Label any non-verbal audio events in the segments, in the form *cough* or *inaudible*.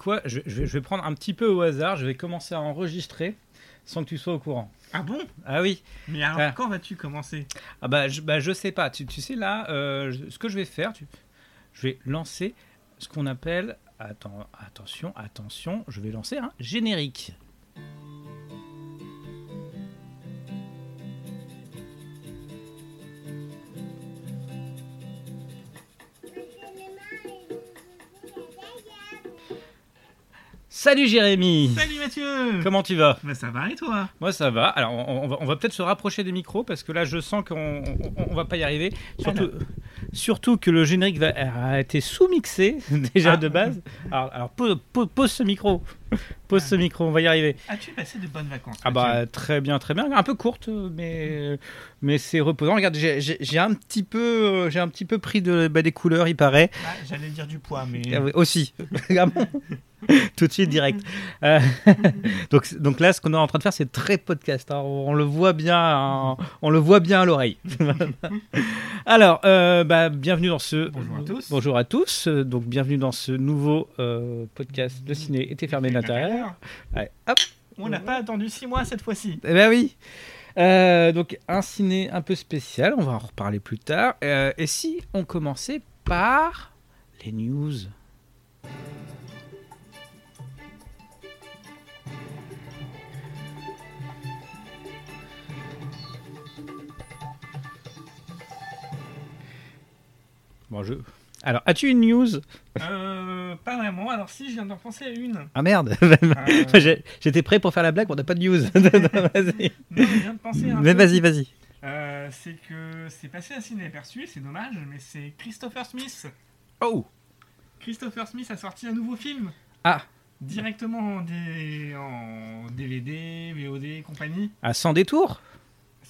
quoi je, je vais, je vais prendre un petit peu au hasard. Je vais commencer à enregistrer sans que tu sois au courant. Ah bon? Ah oui. Mais alors, Ah. quand vas-tu commencer? Ah bah je, bah, je sais pas. Tu, tu sais là, euh, ce que je vais faire, tu- je vais lancer ce qu'on appelle. Attends, attention, attention. Je vais lancer un générique. Salut Jérémy. Salut Mathieu Comment tu vas Bah ça va et toi? Moi ça va. Alors on, on va, peut-être se rapprocher des micros parce que là je sens qu'on on, on va pas y arriver. Surtout, surtout que le générique va, a été sous-mixé *laughs* déjà Ah. de base. Alors, alors pose, pose- pose ce micro. *laughs* Pose ce micro, on va y arriver. As-tu passé de bonnes vacances Ah bah très bien, très bien. Un peu courte, mais mais c'est reposant. Regarde, j'ai- un petit peu, euh, j'ai un petit peu pris de, bah, des couleurs, il paraît. Ah, J'allais dire du poids, mais... Ah oui, aussi. *laughs* Ah Tout de suite direct. Euh, *laughs* donc, donc là, ce qu'on est en train de faire, c'est très podcast. hein. On le voit bien, hein. on le voit bien à l'oreille. Alors, euh, bah, bienvenue dans ce. Bonjour à tous. Bonjour à tous. Donc, bienvenue dans ce nouveau euh, podcast. Le ciné était fermé de l'intérieur. Ouais, hop. On n'a pas attendu 6 mois cette fois-ci. Eh ben oui. Euh, donc, un ciné un peu spécial. On va en reparler plus tard. Euh, et si on commençait par les news? Bon, je... Alors, as-tu une news? Euh, pas vraiment. Alors si, je viens d'en penser à une. Ah merde Euh, *laughs* J'étais prêt pour faire la blague, mais on n'a pas de news. *laughs* *laughs* vas-y. non, je viens de penser à un Mais vas-y, vas-y. Euh, c'est que c'est passé assez inaperçu, c'est dommage, mais c'est Christopher Smith. Oh Christopher Smith a sorti un nouveau film. Ah. Directement en, D- en DVD, VOD, et compagnie. À sans détour?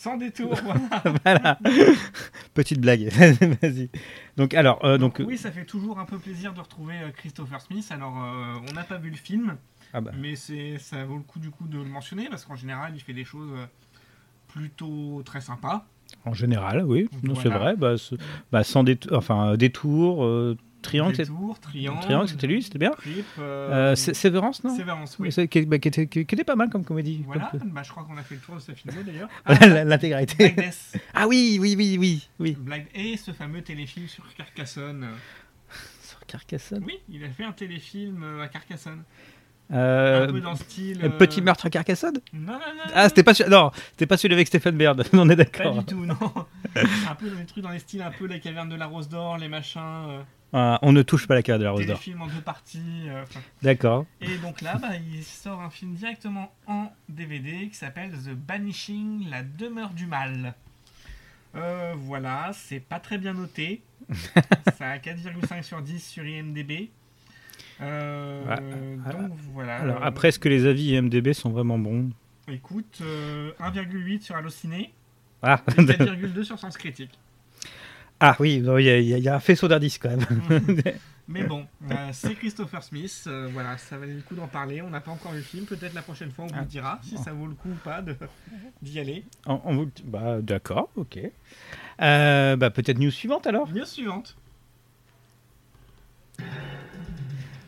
Sans détour, *laughs* voilà. Voilà. *laughs* Petite blague. *laughs* Vas-y. Donc, alors, euh, donc, Donc, oui, ça fait toujours un peu plaisir de retrouver euh, Christopher Smith. Alors, euh, on n'a pas vu le film, ah bah, mais c'est ça vaut le coup du coup de le mentionner parce qu'en général, il fait des choses plutôt très sympas. en général, oui, non, c'est Voilà. vrai. Bah, bah, sans détour, enfin, détour, euh, triangle, triangle, triangle, c'était lui, c'était bien. Trip, Euh, euh, Sé- Sévérance, non Sévérance, oui. Qui, bah, qui était, pas mal comme comédie. Voilà, comme- bah, je crois qu'on a fait le tour de sa filmo d'ailleurs. *laughs* Voilà, L'intégralité. Ah oui, oui, oui, oui, oui. Black- Et ce fameux téléfilm sur Carcassonne. *laughs* Sur Carcassonne. Oui, il a fait un téléfilm euh, à Carcassonne. Euh, un peu dans le style. euh, Petit meurtre à Carcassonne Non, non, non. Ah, c'était pas, non, c'était pas celui avec Stephen Baird. *laughs* on est Pas d'accord. du tout, non. un peu dans les trucs dans les styles, un peu la caverne de la Rose d'Or, les machins. euh, Ah, on ne touche pas la carte de la Rose d'Or. téléfilm en deux parties. euh. D'accord. Et donc là, bah, il sort un film directement en DVD qui s'appelle The Banishing, la demeure du mal. Euh, voilà, c'est pas très bien noté. *laughs* Ça a 4,5 sur 10 sur IMDb. Euh, Ouais, donc voilà. Alors après, est-ce que les avis IMDB sont vraiment bons? Écoute, euh, 1,8 sur Allociné Ah, et *laughs* 4,2 sur Sens Critique. Ah oui, il y, a- y y un faisceau d'indices quand même. *laughs* Mais bon, euh, c'est Christopher Smith. euh, voilà, ça valait le coup d'en parler. On n'a pas encore vu le film. Peut-être la prochaine fois, on vous Ah. le dira si ça vaut le coup ou pas *laughs* d'y aller. On- on vous- bah, D'accord, ok. Euh, bah, Peut-être news suivante alors? News suivante.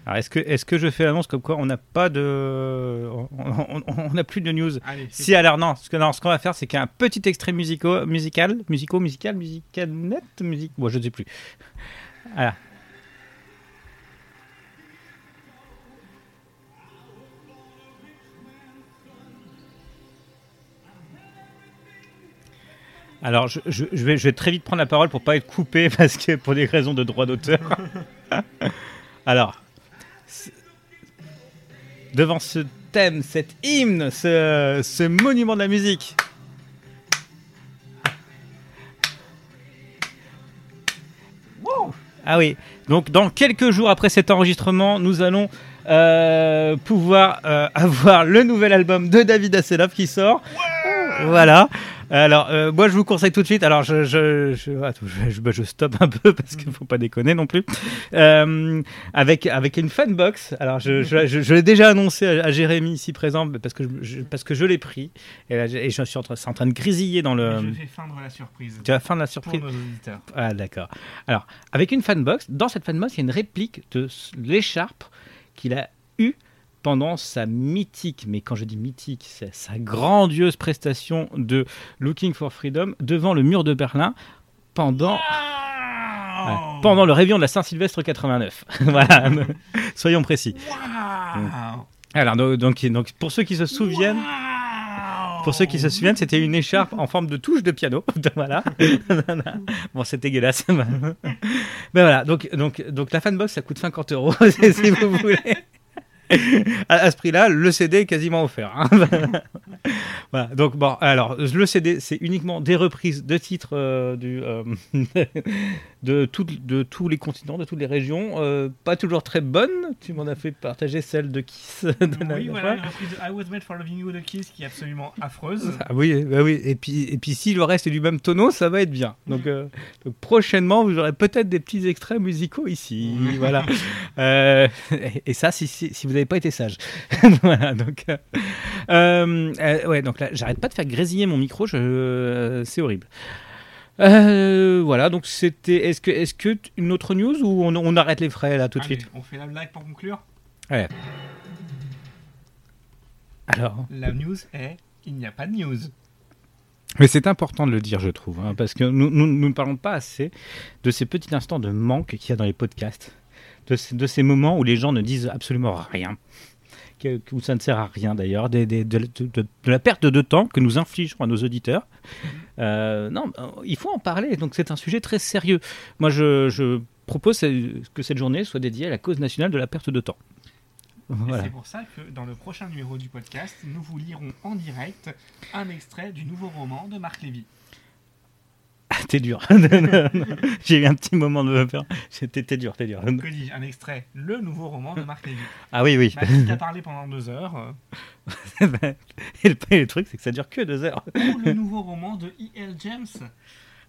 Alors, est-ce que, est que je fais l'annonce comme quoi on n'a pas de. On- n'a plus de news Allez, Si, alors non, ce que- non, ce qu'on va faire, c'est qu'il y a un petit extrait musico, musical, musico, musical, musical net, musique. Bon, je ne sais plus. Voilà. Alors, je, je- je vais, je vais très vite prendre la parole pour pas être coupé *laughs* parce que pour des raisons de droit d'auteur. *laughs* Alors, devant ce thème, cet hymne, ce, ce monument de la musique. Ah oui, donc dans quelques jours après cet enregistrement, nous allons euh, pouvoir euh, *laughs* avoir le nouvel album de David Hasselhoff qui sort. voilà. Alors, euh, moi, je vous conseille tout de suite. Alors, je, je, je, attends, je, je- bah, je stoppe un peu *laughs* parce qu'il faut pas déconner non plus. Euh, avec avec une fanbox. Alors, je, je, l'ai déjà annoncé à, à Jérémy ici présent parce que je, parce que je l'ai pris et, là, et je suis en train, c'est en train de grésiller dans le. Je vais feindre la surprise. Tu vas fin de la Pour surprise. nos auditeurs. Ah d'accord. Alors, avec une fanbox, dans cette fanbox, il y a une réplique de l'écharpe qu'il a eu pendant sa mythique, mais quand je dis mythique, c'est sa grandiose prestation de Looking for Freedom devant le mur de Berlin pendant, ouais, pendant le réveillon de la Saint-Sylvestre 89. *laughs* voilà, *laughs* soyons précis. Alors, donc, donc, donc, pour ceux qui se souviennent, pour ceux qui se souviennent, c'était une écharpe en forme de touche de piano. *laughs* voilà. bon, c'est dégueulasse. ben voilà. Donc, donc, donc la fanbox, ça coûte 50 euros si vous voulez. À, ce prix-là, le CD est quasiment offert. Hein. *laughs* voilà. Donc bon, alors le CD, c'est uniquement des reprises de titres euh, du, euh, *laughs* de, tout, de tous les continents, de toutes les régions. Euh, pas toujours très bonnes. Tu m'en as fait partager celle de Kiss. *laughs* De oui, voilà, une reprise de I Was Made for Loving You de Kiss qui est absolument affreuse. Ah oui, bah oui. Et puis, et puis si le reste est du même tonneau, ça va être bien. Donc, donc prochainement, vous aurez peut-être des petits extraits musicaux ici. voilà. Et, et, ça, si, si, si vous n'avez pas été sage. *laughs* voilà. Donc, euh, ouais. Donc là, j'arrête pas de faire grésiller mon micro. Je, c'est horrible. Euh, voilà, donc c'était. Est-ce que, est-ce que une autre news ou on, on arrête les frais là tout de Allez, suite? On fait la blague pour conclure? Ouais. Alors? La news est il n'y a pas de news. Mais c'est important de le dire, je trouve, hein, parce que nous, nous, nous, ne parlons pas assez de ces petits instants de manque qu'il y a dans les podcasts, de, de ces moments où les gens ne disent absolument rien où ça ne sert à rien d'ailleurs, de, de, de, de, la perte de temps que nous infligeons à nos auditeurs. Euh, non, il faut en parler, donc c'est un sujet très sérieux. Moi, je, je, propose que cette journée soit dédiée à la cause nationale de la perte de temps. Voilà. C'est pour ça que dans le prochain numéro du podcast, nous vous lirons en direct un extrait du nouveau roman de Marc Lévy. T'es dur. *laughs* J'ai eu un petit moment de me faire. T'es dur, t'es dur. Que dis Un extrait, le nouveau roman de Marc Lévy. Ah oui, oui. Bah, qui a parlé pendant deux heures. *laughs* Et le, le, truc, c'est que ça dure que deux heures. Ou le nouveau roman de E.L. James.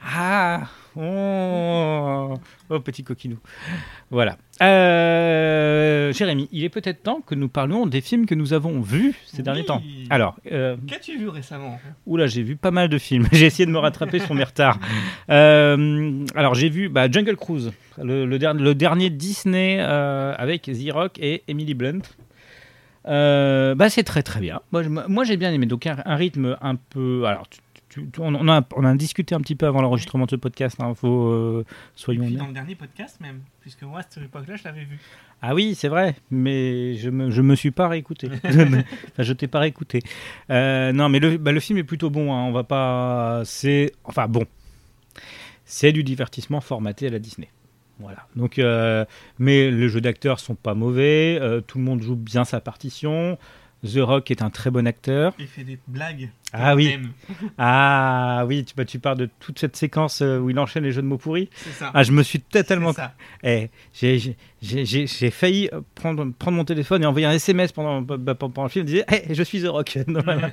Ah oh, oh, petit coquinou. Voilà. Euh, Jérémy, il est peut-être temps que nous parlions des films que nous avons vus ces oui. derniers temps. Alors, euh, qu'as-tu vu récemment? Oula, j'ai vu pas mal de films. *laughs* j'ai essayé de me rattraper sur mes retards. Euh, alors, j'ai vu bah, Jungle Cruise, le, le, der le dernier Disney euh, avec The Rock et Emily Blunt. Euh, bah, c'est très très bien. Moi, moi j'ai bien aimé. Donc, un, un rythme un peu. Alors, tu, on, a, on a discuté un petit peu avant l'enregistrement de ce podcast. Hein, faut, euh, soyons dans le dernier podcast même, puisque moi à cette époque-là, je l'avais vu. Ah oui, c'est vrai, mais je me, je me suis pas réécouté. *laughs* enfin, je t'ai pas réécouté. Euh, non, mais le, bah, le film est plutôt bon. Hein, on va pas. C'est enfin bon. C'est du divertissement formaté à la Disney. Voilà. Donc, euh, mais les jeux d'acteurs sont pas mauvais. Tout le monde joue bien sa partition. The Rock est un très bon acteur. Il fait des blagues. Ah oui. Ah oui, tu, bah, tu parles de toute cette séquence où il enchaîne les jeux de mots pourris. C'est ça. Ah, je me suis tellement. Eh, j'ai failli prendre, prendre mon téléphone et envoyer un SMS pendant, bah, pendant le film. Je disais, hey, je suis The Rock. *laughs* voilà.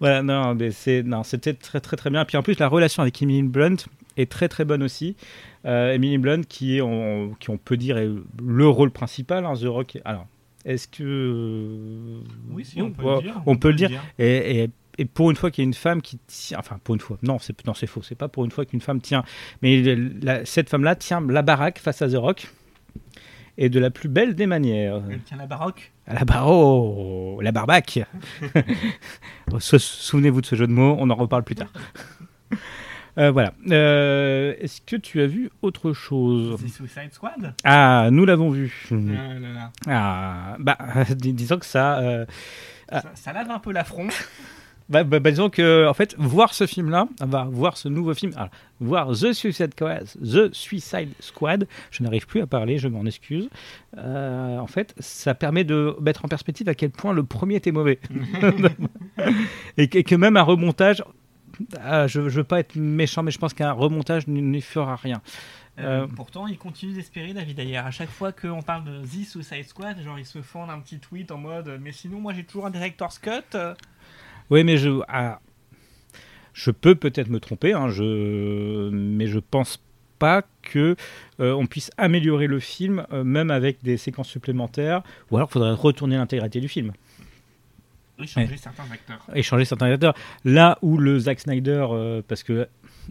voilà, non, mais c'est non, c'était très très très bien. Puis en plus, la relation avec Emily Blunt est très très bonne aussi. Euh, Emily Blunt, qui est, on, qui on peut dire est le rôle principal. Hein, The Rock. Alors, est-ce que oui, si, on, peut le dire. On, on peut le dire. dire. Et, et, et, pour une fois qu'il y a une femme qui tient, enfin pour une fois, non, c'est faux. C'est pas pour une fois qu'une femme tient, mais la, cette femme-là tient la baraque face à The Rock et de la plus belle des manières. Elle tient la baroque. À la baro, la barbaque. *laughs* *laughs* Souvenez-vous de ce jeu de mots. On en reparle plus tard. *laughs* Euh, voilà. Euh, Est-ce que tu as vu autre chose The Suicide Squad? Ah, nous l'avons vu. Ah, là, là. Ah, bah, *laughs* dis disons que ça, euh, ça. Ça lave un peu l'affront. Bah, bah, bah, disons que, en fait, voir ce film-là, va voir ce nouveau film, alors, voir The Suicide Squad, The Suicide Squad, je n'arrive plus à parler, je m'en excuse. Euh, en fait, ça permet de mettre en perspective à quel point le premier était mauvais. *laughs* *laughs* et que même un remontage ah, je, je veux pas être méchant, mais je pense qu'un remontage n'y fera rien. Euh, pourtant, il continue d'espérer, David Ayer. À chaque fois qu'on parle de The Suicide Squad, genre ils se font un petit tweet en mode Mais sinon, moi j'ai toujours un director's cut. Oui, mais je. Ah, je peux peut-être me tromper, hein, je, mais je pense pas que euh, on puisse améliorer le film, euh, même avec des séquences supplémentaires, ou alors il faudrait retourner l'intégralité du film. Échanger certains acteurs. Échanger certains acteurs. Là où le Zack Snyder, euh, parce que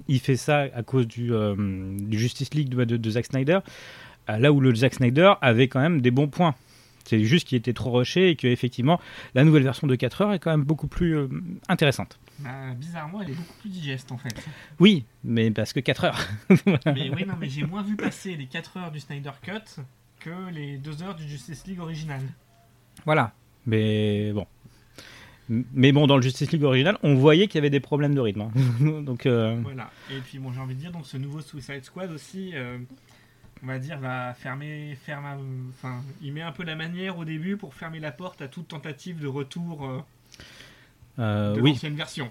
il fait ça à cause du, euh, du Justice League de, de, de, Zack Snyder, euh, là où le Zack Snyder avait quand même des bons points. C'est juste qu'il était trop rushé et que effectivement la nouvelle version de 4 heures est quand même beaucoup plus euh, intéressante. Bah, bizarrement, elle est beaucoup plus digeste en fait. Oui, mais parce que 4 heures. *laughs* mais oui, non, mais j'ai moins vu passer les 4 heures du Snyder Cut que les 2 heures du Justice League original. Voilà, mais bon. Mais bon, dans le Justice League original, on voyait qu'il y avait des problèmes de rythme. hein. *laughs* donc, euh, Voilà. Et puis bon, j'ai envie de dire, donc ce nouveau Suicide Squad aussi, euh, on va dire, va fermer, ferme, enfin, il met un peu la manière au début pour fermer la porte à toute tentative de retour euh, de oui, l'ancienne version.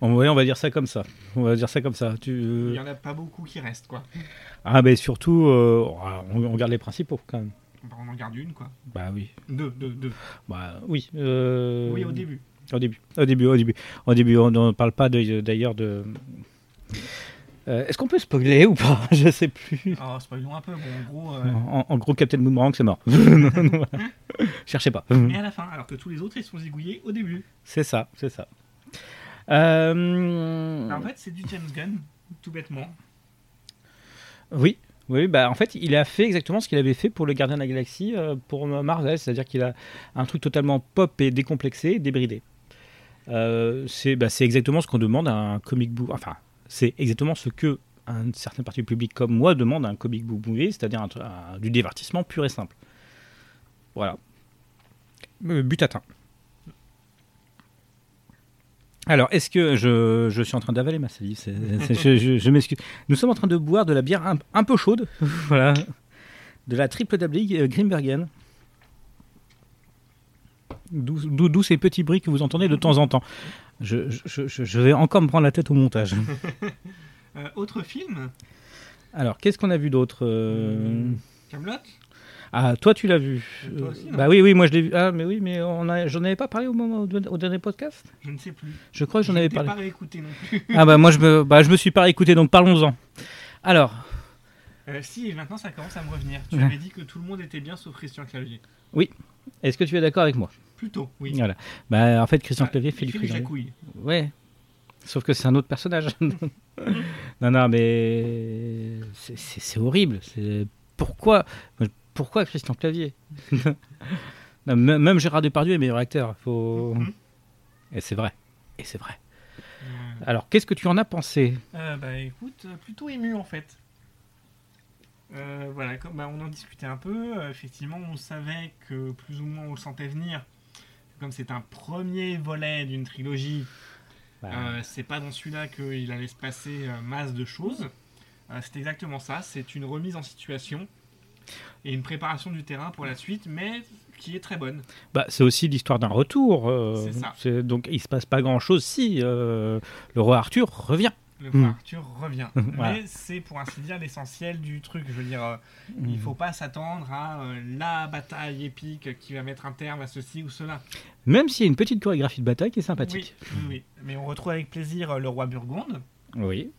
on, ouais, on va dire ça comme ça. On va dire ça comme ça. Tu, Il y en a pas beaucoup qui restent, quoi. Ah, mais surtout, euh, on, on garde les principaux quand même. Bah, on en garde une, quoi. Bah oui. Deux, deux, deux. Bah oui. euh, Oui, au début. Au début, au début, au début. Au début, on ne parle pas d'ailleurs de. Euh, Est-ce qu'on peut spoiler ou pas? *laughs* Je sais plus. Oh, spoilons un peu. Bon, en gros, euh, En, en gros, Captain Boomerang, c'est mort. *laughs* *laughs* Cherchez pas. mais à la fin, alors que tous les autres, ils sont zigouillés au début. C'est ça, c'est ça. Euh, Alors, en fait, c'est du James Gunn, tout bêtement. Oui, oui, bah en fait, il a fait exactement ce qu'il avait fait pour le Gardien de la Galaxie euh, pour Marvel, c'est-à-dire qu'il a un truc totalement pop et décomplexé, débridé. Euh, c'est bah, exactement ce qu'on demande à un comic book. Enfin, c'est exactement ce que une certaine partie du public comme moi demande à un comic book movie, c'est-à-dire du divertissement pur et simple. Voilà. But atteint. Alors, est-ce que je, je suis en train d'avaler ma salive Je, je- je m'excuse. Nous sommes en train de boire de la bière un, un peu chaude, *laughs* voilà, de la triple Dablig euh, Grimbergen. D'où ces petits bruits que vous entendez de temps en temps. Je, je- je- je vais encore me prendre la tête au montage. *laughs* Euh, autre film, Alors, qu'est-ce qu'on a vu d'autre euh Camelot? Ah, toi, tu l'as vu toi aussi, Bah oui, oui, moi je l'ai vu. Ah, mais oui, mais on a... j'en avais pas parlé au, moment, au, dernier podcast? Je ne sais plus. Je crois que j'en Je avais parlé. pas réécouté non plus. *laughs* Ah bah moi je me, bah, je me suis pas écouté, donc parlons-en. Alors, Euh, si, maintenant ça commence à me revenir. Tu Ouais. avais dit que tout le monde était bien sauf Christian Clavier. est-ce que tu es d'accord avec moi? Plutôt, oui. Voilà. Bah en fait, Christian Ah, Clavier fait du jacouille. Ouais. Sauf que c'est un autre personnage. *laughs* non, non, mais c'est- horrible. Pourquoi, pourquoi Christian Clavier *laughs* Non, Même Gérard Depardieu est meilleur acteur. Faut... Mhm. Et c'est vrai. Et c'est vrai. Alors, qu'est-ce que tu en as pensé euh, bah écoute, euh, plutôt ému en fait. Euh, voilà, comme, bah, on en discutait un peu. euh, effectivement, on savait que plus ou moins on le sentait venir. Comme c'est un premier volet d'une trilogie, Bah, Euh, c'est pas dans celui-là qu'il allait se passer euh, masse de choses. Euh, c'est exactement ça. C'est une remise en situation et une préparation du terrain pour la suite, mais qui est très bonne. bah, c'est aussi l'histoire d'un retour. euh, C'est ça. Donc, il se passe pas grand-chose si euh, le roi Arthur revient. Le Hmm. roi Arthur revient. *laughs* Voilà. Mais c'est pour ainsi dire l'essentiel du truc. Je veux dire, euh, il faut pas s'attendre à euh, la bataille épique qui va mettre un terme à ceci ou cela. Même s'il y a une petite chorégraphie de bataille qui est sympathique. Oui, oui, oui. Mais on retrouve avec plaisir euh, le roi Burgonde. Oui.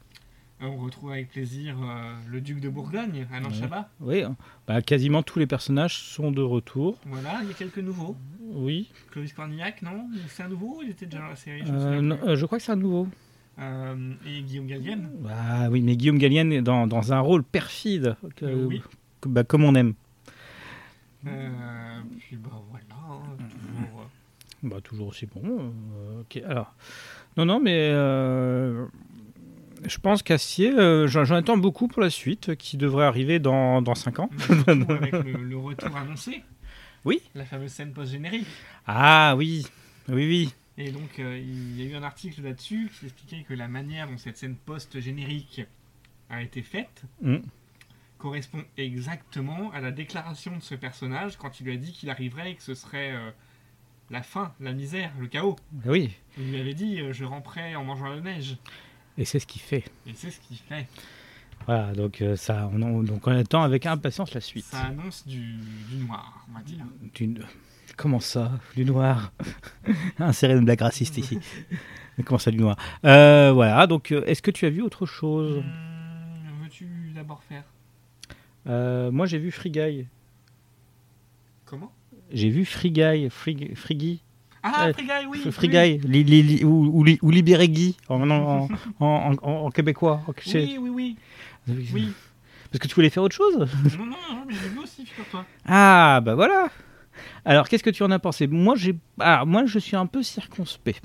Euh, On retrouve avec plaisir euh, le duc de Bourgogne, Alain Ouais. Chabat. Oui, bah, quasiment tous les personnages sont de retour. Voilà, il y a quelques nouveaux. Oui. Clovis Cornillac, non? C'est un nouveau ou il était déjà dans la série? Je, Euh, non, euh, je crois que c'est un nouveau. Et Guillaume Gallienne Ah oui, mais Guillaume Gallienne est dans, dans un rôle perfide, que- oui. que- bah, comme on aime. Puis bah voilà, hein, toujours. Bah, toujours aussi bon. euh, ok, alors. Non, non, mais je pense qu'Acier, euh, j'en attends beaucoup pour la suite, qui devrait arriver dans, dans 5 ans. avec *laughs* le, le retour annoncé. Oui. La fameuse scène post-générique. Ah oui, oui, oui. Et donc, euh, il y a eu un article là-dessus qui expliquait que la manière dont cette scène post-générique a été faite Mm. correspond exactement à la déclaration de ce personnage quand il lui a dit qu'il arriverait et que ce serait euh, la fin, la misère, le chaos. Oui, Il lui avait dit euh, Je ramperai en mangeant la neige. Et c'est ce qu'il fait. Et c'est ce qu'il fait. Voilà, donc, euh, ça, on, en- donc on attend avec impatience la suite. Ça annonce du, du noir, on va dire. Du- Comment ça Du noir? *laughs* Insérer une blague raciste ici. *laughs* Comment ça, du noir? Euh, Voilà, donc euh, est-ce que tu as vu autre chose? Hum, Veux-tu d'abord faire? Euh, Moi, j'ai vu Free Guy. Comment? J'ai vu Free Guy, Free, Free Guy, Ah, Free Guy, oui Free oui. Guy, li- li- li- ou, ou, Libéré Guy, en, en, *laughs* québécois. Oui, oui, oui. Oui. Parce que tu voulais faire autre chose? Non, non, non, mais j'ai vu aussi, figure-toi. Ah, bah voilà Alors, qu'est-ce que tu en as pensé? Moi, j'ai, ah, moi, je suis un peu circonspect.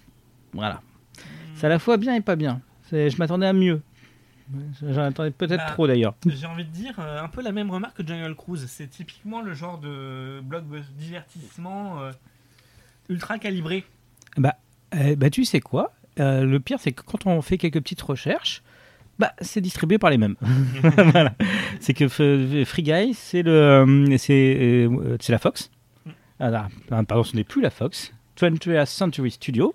Voilà. C'est à la fois bien et pas bien. C'est- Je m'attendais à mieux. J'en attendais peut-être Bah, trop d'ailleurs. J'ai envie de dire euh, un peu la même remarque que Jungle Cruise. C'est typiquement le genre de blog divertissement euh, ultra calibré. Bah, eh, bah, tu sais quoi Euh, Le pire, c'est que quand on fait quelques petites recherches, bah, c'est distribué par les mêmes. *laughs* *laughs* voilà. C'est que Free Guy, c'est le, euh, c'est, euh, c'est la Fox. Ah, là, ah, pardon, ce n'est plus la Fox. 20th Century Studio.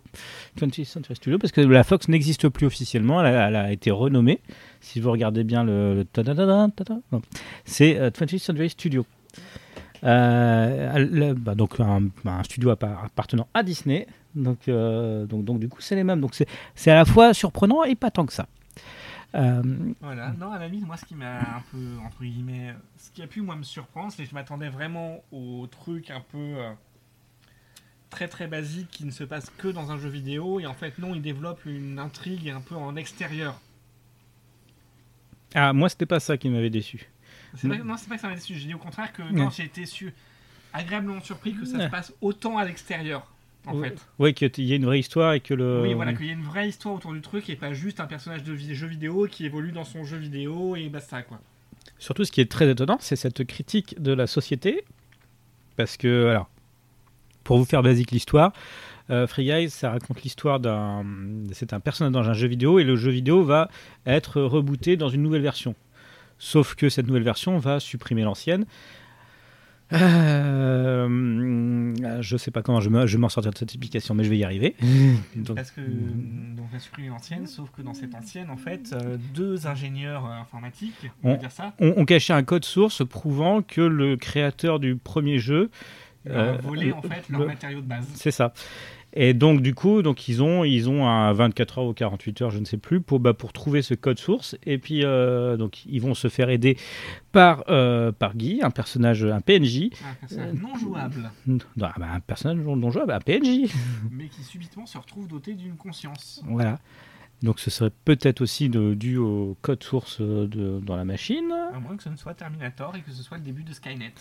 20th Century Studio, parce que la Fox n'existe plus officiellement, elle a, elle a été renommée. Si vous regardez bien le. c'est euh, 20th Century Studio. Euh, le- bah, donc un, un studio appar- appartenant à Disney. Donc, euh, donc, donc du coup, c'est les mêmes. Donc c'est à la fois surprenant et pas tant que ça. Euh, Voilà. Non, à la limite, moi, ce qui m'a un peu, entre guillemets, ce qui a pu, moi, me surprendre, c'est que je m'attendais vraiment au truc un peu euh, très très basique qui ne se passe que dans un jeu vidéo. Et en fait, non, il développe une intrigue un peu en extérieur. ah, moi, c'était pas ça qui m'avait déçu. C'est pas- non, c'est pas que ça m'a déçu. J'ai dit au contraire que non, j'ai été su- agréablement surpris que ça se passe autant à l'extérieur. En Ouais. fait. Oui, qu'il y ait une vraie histoire et que le. Oui, voilà, qu'il y ait une vraie histoire autour du truc et pas juste un personnage de jeu vidéo qui évolue dans son jeu vidéo et basta quoi. Surtout, ce qui est très étonnant, c'est cette critique de la société. Parce que, alors, pour vous faire basique l'histoire, euh, Free Guy, ça raconte l'histoire d'un. C'est un personnage dans un jeu vidéo et le jeu vidéo va être rebooté dans une nouvelle version. Sauf que cette nouvelle version va supprimer l'ancienne. Euh, je sais pas comment je, vais m'en sortir de cette explication, mais je vais y arriver. *laughs* Donc, Parce que donc on a supprimé l'ancienne, sauf que dans cette ancienne, en fait, euh, deux ingénieurs euh, informatiques, on va On- dire ça, on, on cachait un code source prouvant que le créateur du premier jeu Euh, ont volé en le- fait leur le- matériau de base. C'est ça. Et donc, du coup, donc, ils, ont, ils ont un 24 heures ou 48 heures, je ne sais plus, pour, bah, pour trouver ce code source. Et puis, euh, donc, ils vont se faire aider par, euh, par Guy, un personnage, un PNJ. Un personnage non jouable, Non, bah, un personnage non, jouable, un PNJ. *laughs* mais qui subitement se retrouve doté d'une conscience. voilà. Donc, ce serait peut-être aussi de- dû au code source euh, de, dans la machine, À moins que ce ne soit Terminator et que ce soit le début de Skynet.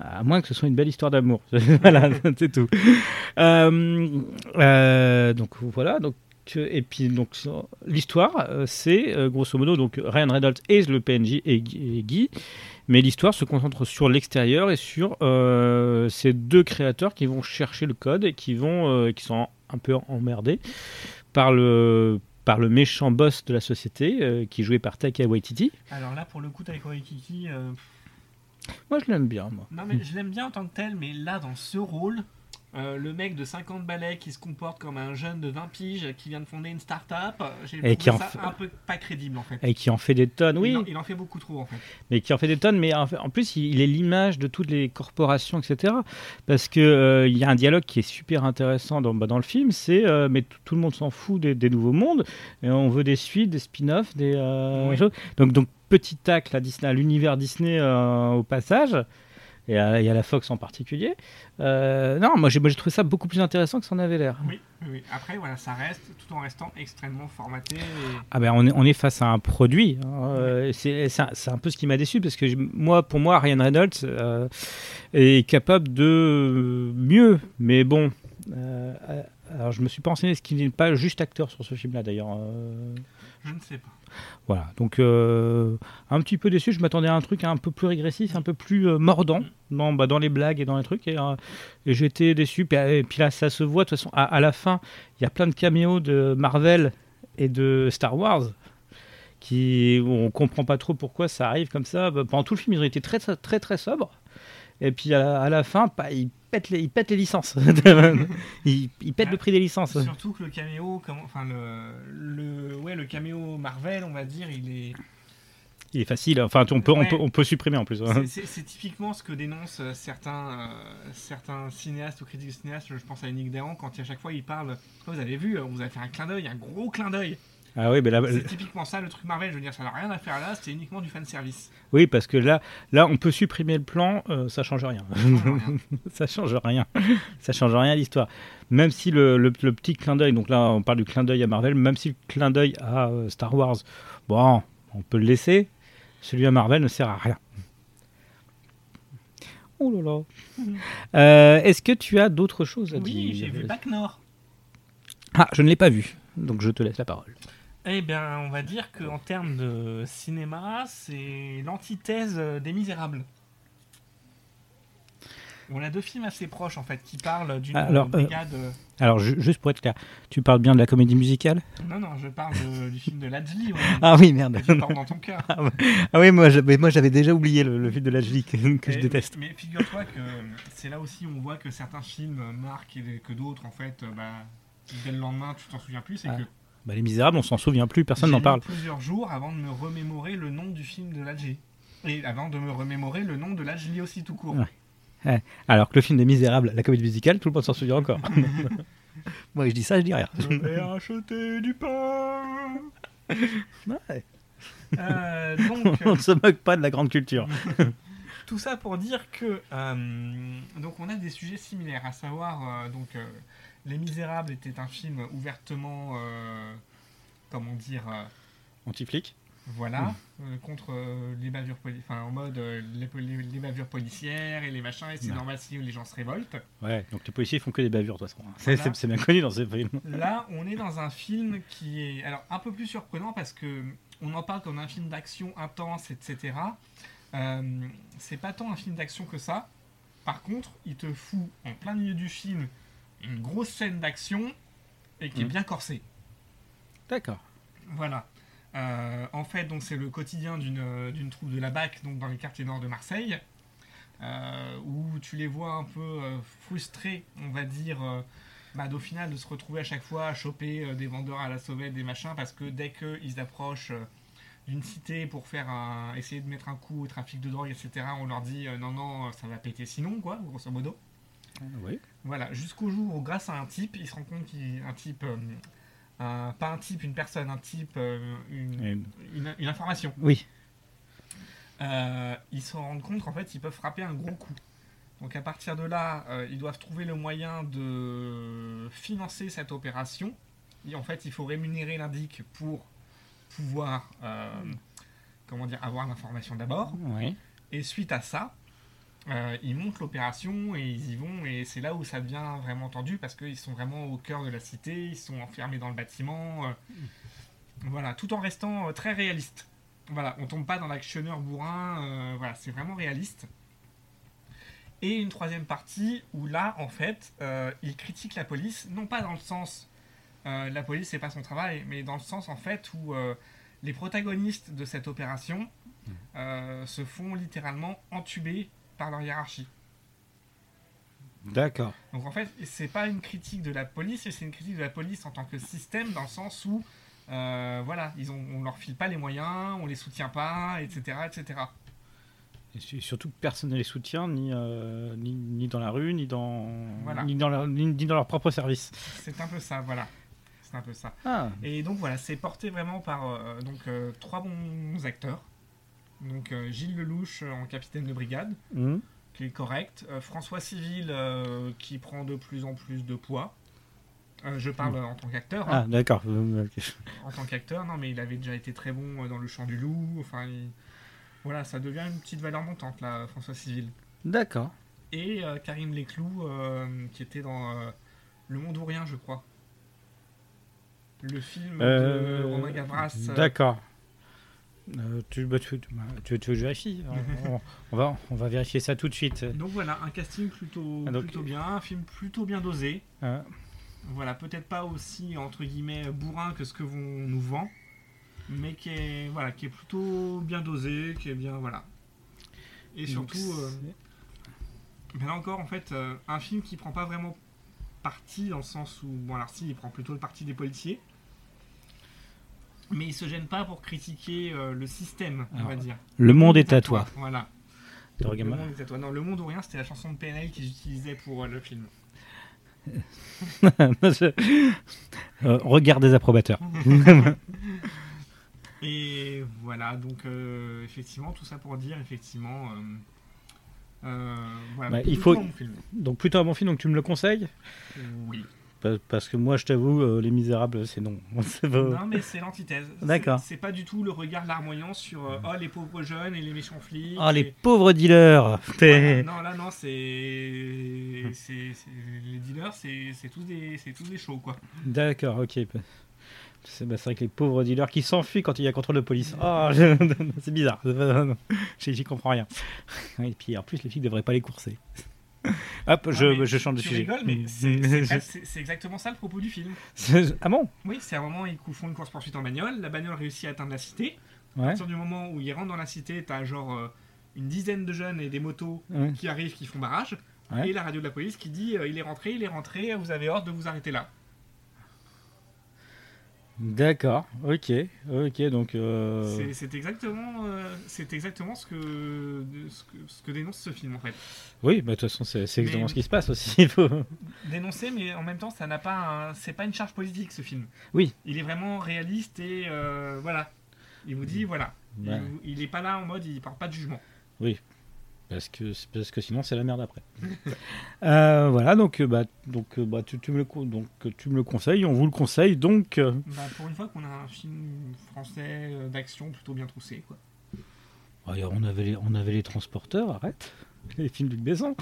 À moins que ce soit une belle histoire d'amour. *laughs* voilà, *laughs* c'est tout. Euh, euh, donc, voilà. Donc, euh, et puis, donc, l'histoire, c'est grosso modo, donc Ryan Reynolds est le PNJ et, Guy- mais l'histoire se concentre sur l'extérieur et sur ces deux créateurs qui vont chercher le code et qui vont, qui sont un peu emmerdés par le par le méchant boss de la société qui est joué par Taika Waititi. Alors là, pour le coup, Taika Waititi, Moi, je l'aime bien, moi. non mais je l'aime bien en tant que tel, mais là, dans ce rôle, euh, le mec de 50 balais qui se comporte comme un jeune de 20 piges qui vient de fonder une start-up, j'ai trouvé ça fait- un peu pas crédible en fait. Et qui en fait des tonnes, oui. Il, en, il en fait beaucoup trop en fait. mais qui en fait des tonnes, mais en, plus il, il est l'image de toutes les corporations, etc. Parce que euh, y a un dialogue qui est super intéressant dans, bah, dans le film, c'est euh, mais tout, le monde s'en fout des, des nouveaux mondes, et on veut des suites, des spin-offs, des euh, Oui. choses. Donc donc petit tacle à, Disney, à l'univers Disney euh, au passage. Et à, et à la Fox en particulier. Euh, non, moi j'ai trouvé ça beaucoup plus intéressant que ça en avait l'air. Oui, oui. Après, voilà, ça reste tout en restant extrêmement formaté. et- Ah ben on est, on est face à un produit. hein. Euh, c'est un, peu ce qui m'a déçu parce que je- moi, pour moi, Ryan Reynolds est capable de mieux. Mais bon, euh, alors je me suis pas renseigné, est-ce qu'il n'est pas juste acteur sur ce film-là d'ailleurs euh, Je ne sais pas. Voilà, donc euh, un petit peu déçu. Je m'attendais à un truc un peu plus régressif, un peu plus euh, mordant dans, bah, dans les blagues et dans les trucs. Et, euh, j'étais déçu. Et puis là, ça se voit. De toute façon, à, à la fin, il y a plein de caméos de Marvel et de Star Wars qui on comprend pas trop pourquoi ça arrive comme ça. Bah, Pendant tout le film, ils ont été très très très, très sobres. Et puis à la, à la fin, bah, ils pètent les, licences. *laughs* ils, ils pètent le prix des licences. Surtout que le caméo, enfin le, le, ouais, le caméo Marvel, on va dire, il est, Il est facile. Enfin, on peut, on Ouais. peut, on peut supprimer en plus. hein. c'est- typiquement ce que dénoncent euh, certains, euh, certains cinéastes ou critiques de cinéastes. Je pense à Yannick Dahan quand à chaque fois il parle. Vous avez vu, on vous avez fait un clin d'œil, un gros clin d'œil. Ah oui, mais là, C'est typiquement ça le truc Marvel. Je veux dire, ça n'a rien à faire là. C'est uniquement du fan service. Oui, parce que là, là, on peut supprimer le plan, euh, ça change rien. *laughs* ça change rien. ça change rien à l'histoire. Même si le, le- le petit clin d'œil, donc là, on parle du clin d'œil à Marvel, même si le clin d'œil à euh, Star Wars, bon, on peut le laisser. Celui à Marvel ne sert à rien. Oh là là. Euh, Est-ce que tu as d'autres choses à Oui, dire? j'ai vu Bac Nord. Ah, je ne l'ai pas vu, donc je te laisse la parole. Eh bien, on va dire qu'en termes de cinéma, c'est l'antithèse des Misérables. On a deux films assez proches en fait qui parlent d'une Alors, euh, euh, brigade. euh, Alors, ju- juste pour être clair, tu parles bien de la comédie musicale? Non, non, je parle de- du film de Ladjli. ouais. *laughs* Ah oui, merde. Je porte dans ton cœur. Ah oui, moi j'avais, moi, j'avais déjà oublié le, le film de l'Ajli que, que je déteste. Mais figure-toi que c'est là aussi où on voit que certains films marquent et que d'autres, en fait, euh, bah, dès le lendemain, tu t'en souviens plus. C'est Ah, que Bah, les Misérables, on s'en souvient plus, personne n'en parle. plusieurs jours avant de me remémorer le nom du film de Ladjli. Et avant de me remémorer le nom de Ladjli aussi tout court. Ouais. Alors que le film des Misérables, la comédie musicale, tout le monde s'en souvient encore. *laughs* moi, je dis ça, je dis rien. Je vais acheter du pain. Ouais. Euh, donc, *laughs* on ne se moque pas de la grande culture. *laughs* tout ça pour dire que euh, donc on a des sujets similaires, à savoir euh, donc Les Misérables était un film ouvertement, euh, comment dire, euh, Anti-flic voilà, euh, contre euh, les bavures, enfin en mode les, les- les bavures policières et les machins, et c'est Ouais. normal si les gens se révoltent. Ouais, donc les policiers font que des bavures, de toute façon. C'est, Voilà. c'est- c'est bien connu dans ces films. Là, on est dans un film qui est alors un peu plus surprenant parce que on en parle comme un film d'action intense, etc. Euh, c'est pas tant un film d'action que ça. Par contre, il te fout en plein milieu du film une grosse scène d'action et qui est Mhm. bien corsée. D'accord. Voilà. Euh, en fait, donc c'est le quotidien d'une euh, d'une troupe de la BAC, donc dans les quartiers nord de Marseille, euh, où tu les vois un peu euh, frustrés, on va dire, bah, au final de se retrouver à chaque fois à choper des vendeurs à la sauvette, des machins, parce que dès qu'ils approchent d'une cité pour faire un, essayer de mettre un coup au trafic de drogue, etc., on leur dit non, non, ça va péter sinon, quoi, grosso modo. Oui. Voilà, jusqu'au jour où, grâce à un type, il se rend compte qu'un type, euh, un- pas un type, une personne, un type, euh, une, Et- une, une information, Oui. euh, ils se rendent compte qu'en fait, ils peuvent frapper un gros coup. Donc à partir de là, euh, ils doivent trouver le moyen de financer cette opération. Et en fait, il faut rémunérer l'indic pour pouvoir, euh, comment dire, avoir l'information d'abord. Oui. Et suite à ça, euh, ils montent l'opération et ils y vont. Et c'est là où ça devient vraiment tendu parce qu'ils sont vraiment au cœur de la cité, ils sont enfermés dans le bâtiment. euh, voilà, tout en restant euh, très réaliste. Voilà, on tombe pas dans l'actionneur bourrin. voilà, c'est vraiment réaliste. Et une troisième partie où là, en fait, ils critiquent la police, non pas dans le sens la police c'est pas son travail, mais dans le sens en fait où les protagonistes de cette opération euh, se font littéralement entuber par leur hiérarchie. D'accord. Donc en fait, c'est pas une critique de la police, c'est une critique de la police en tant que système, dans le sens où, euh, voilà, ils ont, on leur file pas les moyens, on les soutient pas, etc., etc. Et su- surtout que personne ne les soutient, ni, euh, ni, ni dans la rue, ni dans, Voilà. ni, dans leur, ni, ni dans leur propre service. C'est un peu ça, voilà. C'est un peu ça. Ah, Et donc voilà, c'est porté vraiment par euh, donc euh, trois bons acteurs. Donc euh, Gilles Lelouch euh, en capitaine de brigade, hmm. qui est correct. Euh, François Civil qui prend de plus en plus de poids. Euh, je parle en tant qu'acteur. hein. ah d'accord. En tant qu'acteur, non, mais il avait déjà été très bon dans Le Chant du Loup. Enfin, il- voilà, ça devient une petite valeur montante, là, François Civil. D'accord. Et euh, Karim Leclou, euh, qui était dans Le Monde ou Rien, je crois. Le film de Romain Gavras. D'accord. Euh, tu, bah, tu, tu, bah, tu veux que je vérifie *laughs* on, on va, on va vérifier ça tout de suite. Donc voilà, un casting plutôt, Ah, donc- plutôt bien, un film plutôt bien dosé. Euh, Voilà, peut-être pas aussi, entre guillemets, bourrin que ce que nous vend, mais qui est, voilà, qui est plutôt bien dosé, qui est bien, voilà. Et surtout... euh, Mais là encore, en fait, un film qui prend pas vraiment parti dans le sens où, bon, alors si, il prend plutôt le parti des policiers, mais il se gêne pas pour critiquer euh, le système, on Alors, va dire. Le monde est à toi. Voilà. Le monde est à toi. Non, le monde ou rien, c'était la chanson de PNL qu'ils utilisaient pour euh, le film. *laughs* Euh, regard des approbateurs. *laughs* Et voilà, donc euh, effectivement, tout ça pour dire, effectivement, voilà, Bah, il faut- un bon film. Donc plutôt un bon film, donc tu me le conseilles? Oui. Pa- Parce que moi, je t'avoue, euh, Les Misérables, c'est non. *laughs* Non, mais c'est l'antithèse. D'accord. C'est pas du tout le regard larmoyant sur euh, oh, les pauvres jeunes et les méchants flics. Oh, les pauvres dealers *laughs* Voilà, non, là, non, c'est. Les dealers, c'est tous, des... tous des shows, quoi. D'accord, ok. C'est bah, c'est vrai que les pauvres dealers qui s'enfuient quand il y a contrôle de police. Oh, *laughs* je- c'est bizarre. J'y comprends rien. Et puis en plus, les filles ne devraient pas les courser. *laughs* Hop, je, Ah, je change de sujet. c'est- exactement ça le propos du film. Ah bon? Oui, c'est un moment, ils font une course-poursuite en bagnole, la bagnole réussit à atteindre la cité. À partir du moment où ils rentrent dans la cité, t'as genre euh, une dizaine de jeunes et des motos ouais. qui arrivent, qui font barrage. Ouais. Et la radio de la police qui dit euh, il est rentré, il est rentré, vous avez ordre de vous arrêter là. D'accord, ok, ok, donc. euh, C'est- exactement, euh, c'est exactement ce que, ce, que, ce que dénonce ce film en fait. Oui, bah, de toute façon, c'est exactement Mais- ce qui se passe aussi. Dénoncer, mais en même temps, ça n'a pas, c'est pas une charge politique ce film. Oui. Il est vraiment réaliste et euh, voilà. Il vous dit voilà. Ouais. Il, il est pas là en mode, il parle pas de jugement. Parce que, parce que sinon c'est la merde après. *laughs* Euh, voilà, donc, euh, bah, donc, euh, bah, tu, tu me le, con- donc tu me le conseilles, on vous le conseille. Donc, euh, Bah, pour une fois qu'on a un film français euh, d'action plutôt bien troussé quoi. ouais, on, avait les, on avait les transporteurs, arrête. *laughs* Les films de Besson.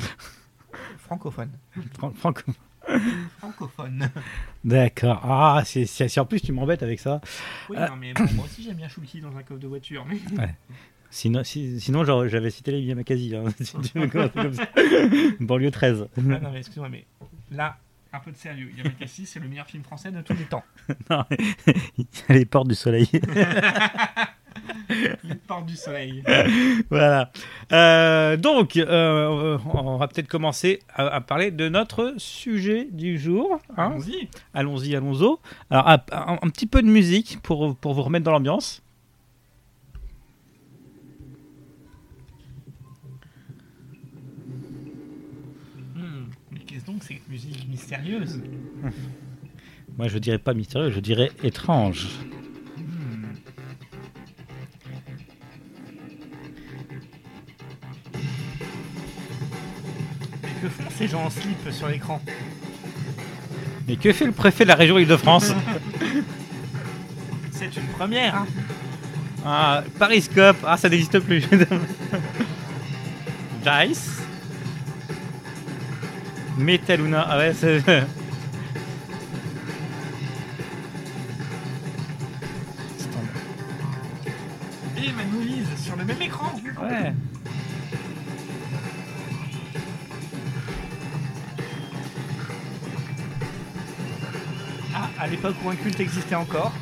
*laughs* Francophone. Fran- Franco. Francophone. D'accord. Ah, c'est, en plus tu m'embêtes avec ça. Oui, non, mais bon, moi aussi j'aime bien Chouki dans un coffre de voiture. Mais... Sinon, si- sinon j'avais cité les Yamakasi. Hein, *laughs* si tu veux commencer comme ça. *laughs* Banlieue 13. Ah, non, mais excuse-moi, mais là, un peu de sérieux. Yamakasi, c'est le meilleur film français de tous les temps. *laughs* Non, les portes du soleil. Il porte du soleil. voilà. Euh, donc, euh, on va peut-être commencer à, à parler de notre sujet du jour. hein. Allons-y. Allons-y, allons-y. Alors, un, un- un petit peu de musique pour, pour vous remettre dans l'ambiance. Mystérieuse *laughs* Moi, je dirais pas mystérieux, je dirais étrange. Mais que font ces gens en slip sur l'écran? Mais que fait le préfet de la région Île-de-France? *laughs* C'est une première. hein. ah, Pariscope, ah, ça n'existe plus. *laughs* Dice. Metaluna, ah ouais, c'est. Et Manouise sur le même écran. Ouais. Ah, à l'époque où un culte existait encore.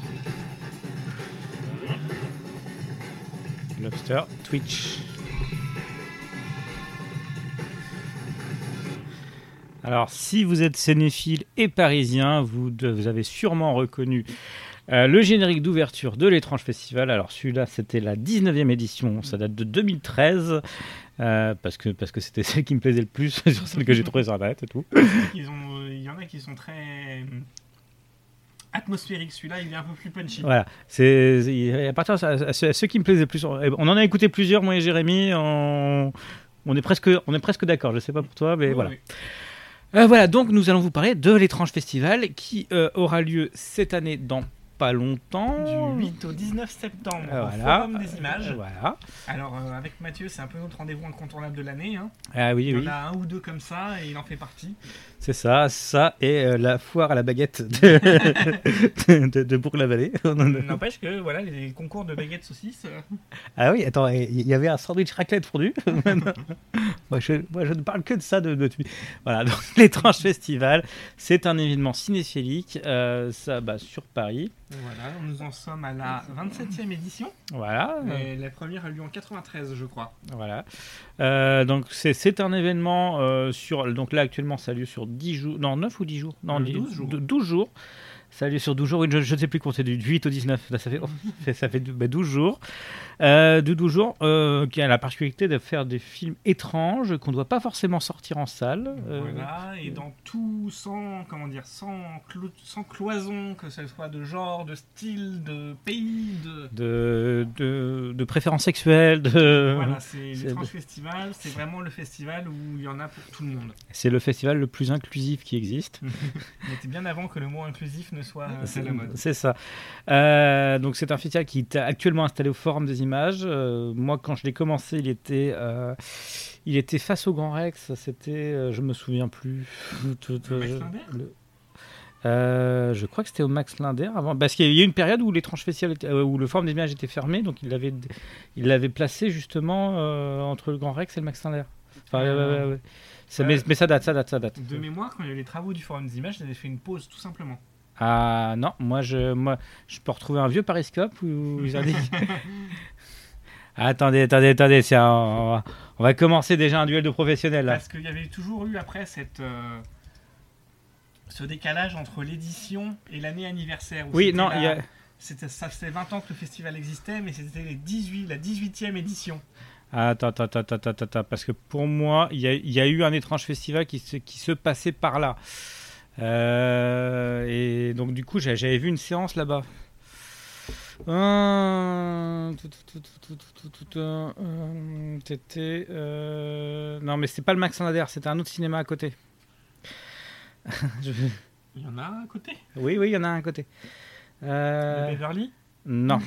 Lobster, Twitch. Alors, si vous êtes cinéphile et parisien, vous, vous avez sûrement reconnu euh, le générique d'ouverture de l'étrange festival. Alors, celui-là, c'était la 19e édition, ça date de 2013, euh, parce que parce que c'était *laughs* celle qui me plaisait le plus *laughs* sur celle que j'ai trouvée sur Internet et tout. Euh, Il y en a qui sont très euh, atmosphériques. Celui-là, il est un peu plus punchy. Voilà, c'est à partir de ceux qui me plaisaient le plus. On on en a écouté plusieurs, moi et Jérémy. On, on est presque, on est presque d'accord. Je sais pas pour toi, mais Oui, voilà. oui. Euh, voilà, donc nous allons vous parler de l'étrange festival qui euh, aura lieu cette année dans pas longtemps. Du 8 au 19 septembre, Euh, au voilà. Forum des images. Euh, voilà. Alors, euh, avec Mathieu, c'est un peu notre rendez-vous incontournable de l'année. hein. Ah oui, Il y oui, en a un ou deux comme ça et il en fait partie. c'est ça, ça et euh, la foire à la baguette de, *laughs* de, de Bourg-la-Vallée. *laughs* N'empêche que voilà, les concours de baguettes saucisses. euh, Ah oui, attends, il y avait un sandwich raclette fondu. *laughs* moi, je, moi, je ne parle que de ça. De, Voilà, donc l'étrange festival, c'est un événement cinéphilique ça, bah, sur Paris. Voilà, nous en sommes à la 27e édition. Voilà. Et la première a lieu en 93, je crois. Voilà. Euh, donc c'est un événement euh, sur donc là actuellement ça a lieu sur 10 jours non 9 ou 10 jours? Non Euh, 10 12 jours. 12 jours. Ça a lieu sur 12 jours, je, je ne sais plus compter du 8 au 19, là, *laughs* ça fait, ça fait ça fait, bah, 12 jours. Euh, de 12 jours, euh, qui a la particularité de faire des films étranges qu'on ne doit pas forcément sortir en salle. Euh, Voilà, et dans tout, sans, comment dire, sans, clo- sans cloison, que ce soit de genre, de style, de pays, de... de, de, de préférence sexuelle. De... Voilà, c'est *laughs* l'étrange festival, c'est vraiment le festival où il y en a pour tout le monde. C'est le festival le plus inclusif qui existe. *laughs* C'était bien avant que le mot inclusif ne soit C'est à la mode. c'est ça. Euh, donc c'est un festival qui est actuellement installé au Forum des Images. Euh, moi, quand je l'ai commencé, il était, euh, il était face au Grand Rex. C'était, euh, je me souviens plus. Tout- Le je- Euh, crois que c'était au Max Linder avant, parce qu'il y a eu une période où l'étrange festival, était- euh, où le Forum des Images était fermé, donc il l'avait, il l'avait placé justement euh, entre le Grand Rex et le Max Linder. Enfin, ouais. Ça- mais, mais ça date, ça date, ça date. De mémoire, quand il y a eu les travaux du Forum des images, j'avais fait une pause, tout simplement. Ah non, moi je, moi, je peux retrouver un vieux pariscope où ils *laughs* dit. Attendez, attendez, attendez, un- on, va, on va commencer déjà un duel de professionnels là. Parce qu'il y avait toujours eu après cette, euh, ce décalage entre l'édition et l'année anniversaire. Oui, non, la- il y a- Ça faisait 20 ans que le festival existait, mais c'était les 18, la 18e édition. Attends, attends, attends, attends, attends, parce que pour moi, il y a, il y a eu un étrange festival qui se, qui se passait par là. Euh, et donc du coup, j'avais vu une séance là-bas. Euh, euh, euh, Non, mais c'est pas le Max Linder, c'était un autre cinéma à côté. *laughs* Je- Il y en a un à côté? Oui, oui, il y en a un à côté. Euh, Le Beverly? non.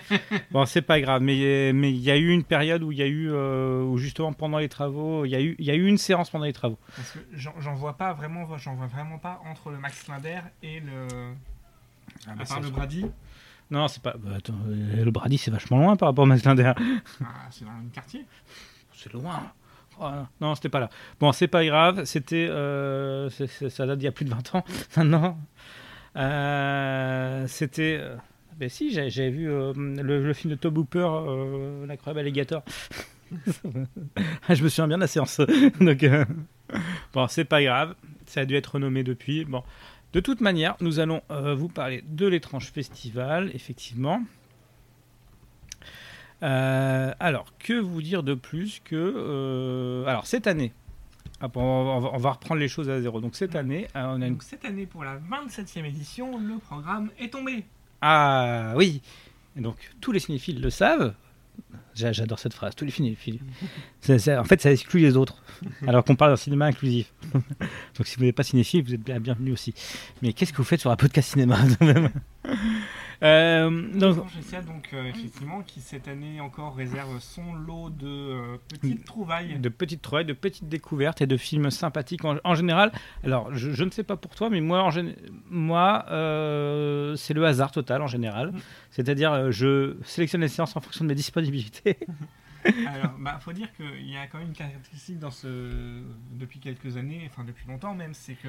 *laughs* bon, c'est pas grave, mais mais il y a eu une période où il y a eu euh, où justement pendant les travaux, il y a eu il y a eu une séance pendant les travaux. Parce que j'en vois pas vraiment, j'en vois vraiment pas entre le Max Linder et le. Ah, à part le Brady. Non, c'est pas. bah, attends, euh, le Brady, c'est vachement loin par rapport au Max Linder. Ah, c'est dans le même quartier. C'est loin. Oh, non, c'était pas là. Bon, c'est pas grave. C'était. euh, ça date d'il y a plus de 20 ans *laughs* maintenant. Euh, c'était. euh, ben si, j'ai- j'avais vu euh, le, le film de Tob Hooper, euh, L'incroyable alligator. *laughs* Je me souviens bien de la séance. *laughs* Donc, euh, bon, c'est pas grave. Ça a dû être renommé depuis. Bon, de toute manière, nous allons euh, vous parler de l'étrange festival, effectivement. Euh, alors, que vous dire de plus que. euh, alors, cette année. on, va, on va reprendre les choses à zéro. Donc, cette année, on a une. Donc cette année, pour la 27e édition, le programme est tombé. Ah oui Et Donc, tous les cinéphiles le savent. J'a- J'adore cette phrase, tous les cinéphiles. C'est- c'est- en fait, ça exclut les autres. Alors qu'on parle d'un cinéma inclusif. *laughs* Donc, si vous n'êtes pas cinéphile, vous êtes bien- bienvenue aussi. Mais qu'est-ce que vous faites sur un podcast cinéma *laughs* Euh, donc, donc euh, effectivement, qui cette année encore réserve son lot de euh, petites trouvailles. de petites trouvailles, de petites découvertes et de films sympathiques en, en général. Alors, je, je ne sais pas pour toi, mais moi, en moi euh, c'est le hasard total en général. Mm. C'est-à-dire, je sélectionne les séances en fonction de mes disponibilités. *laughs* Alors, bah, faut dire qu'il y a quand même une caractéristique dans ce depuis quelques années, enfin depuis longtemps même, c'est que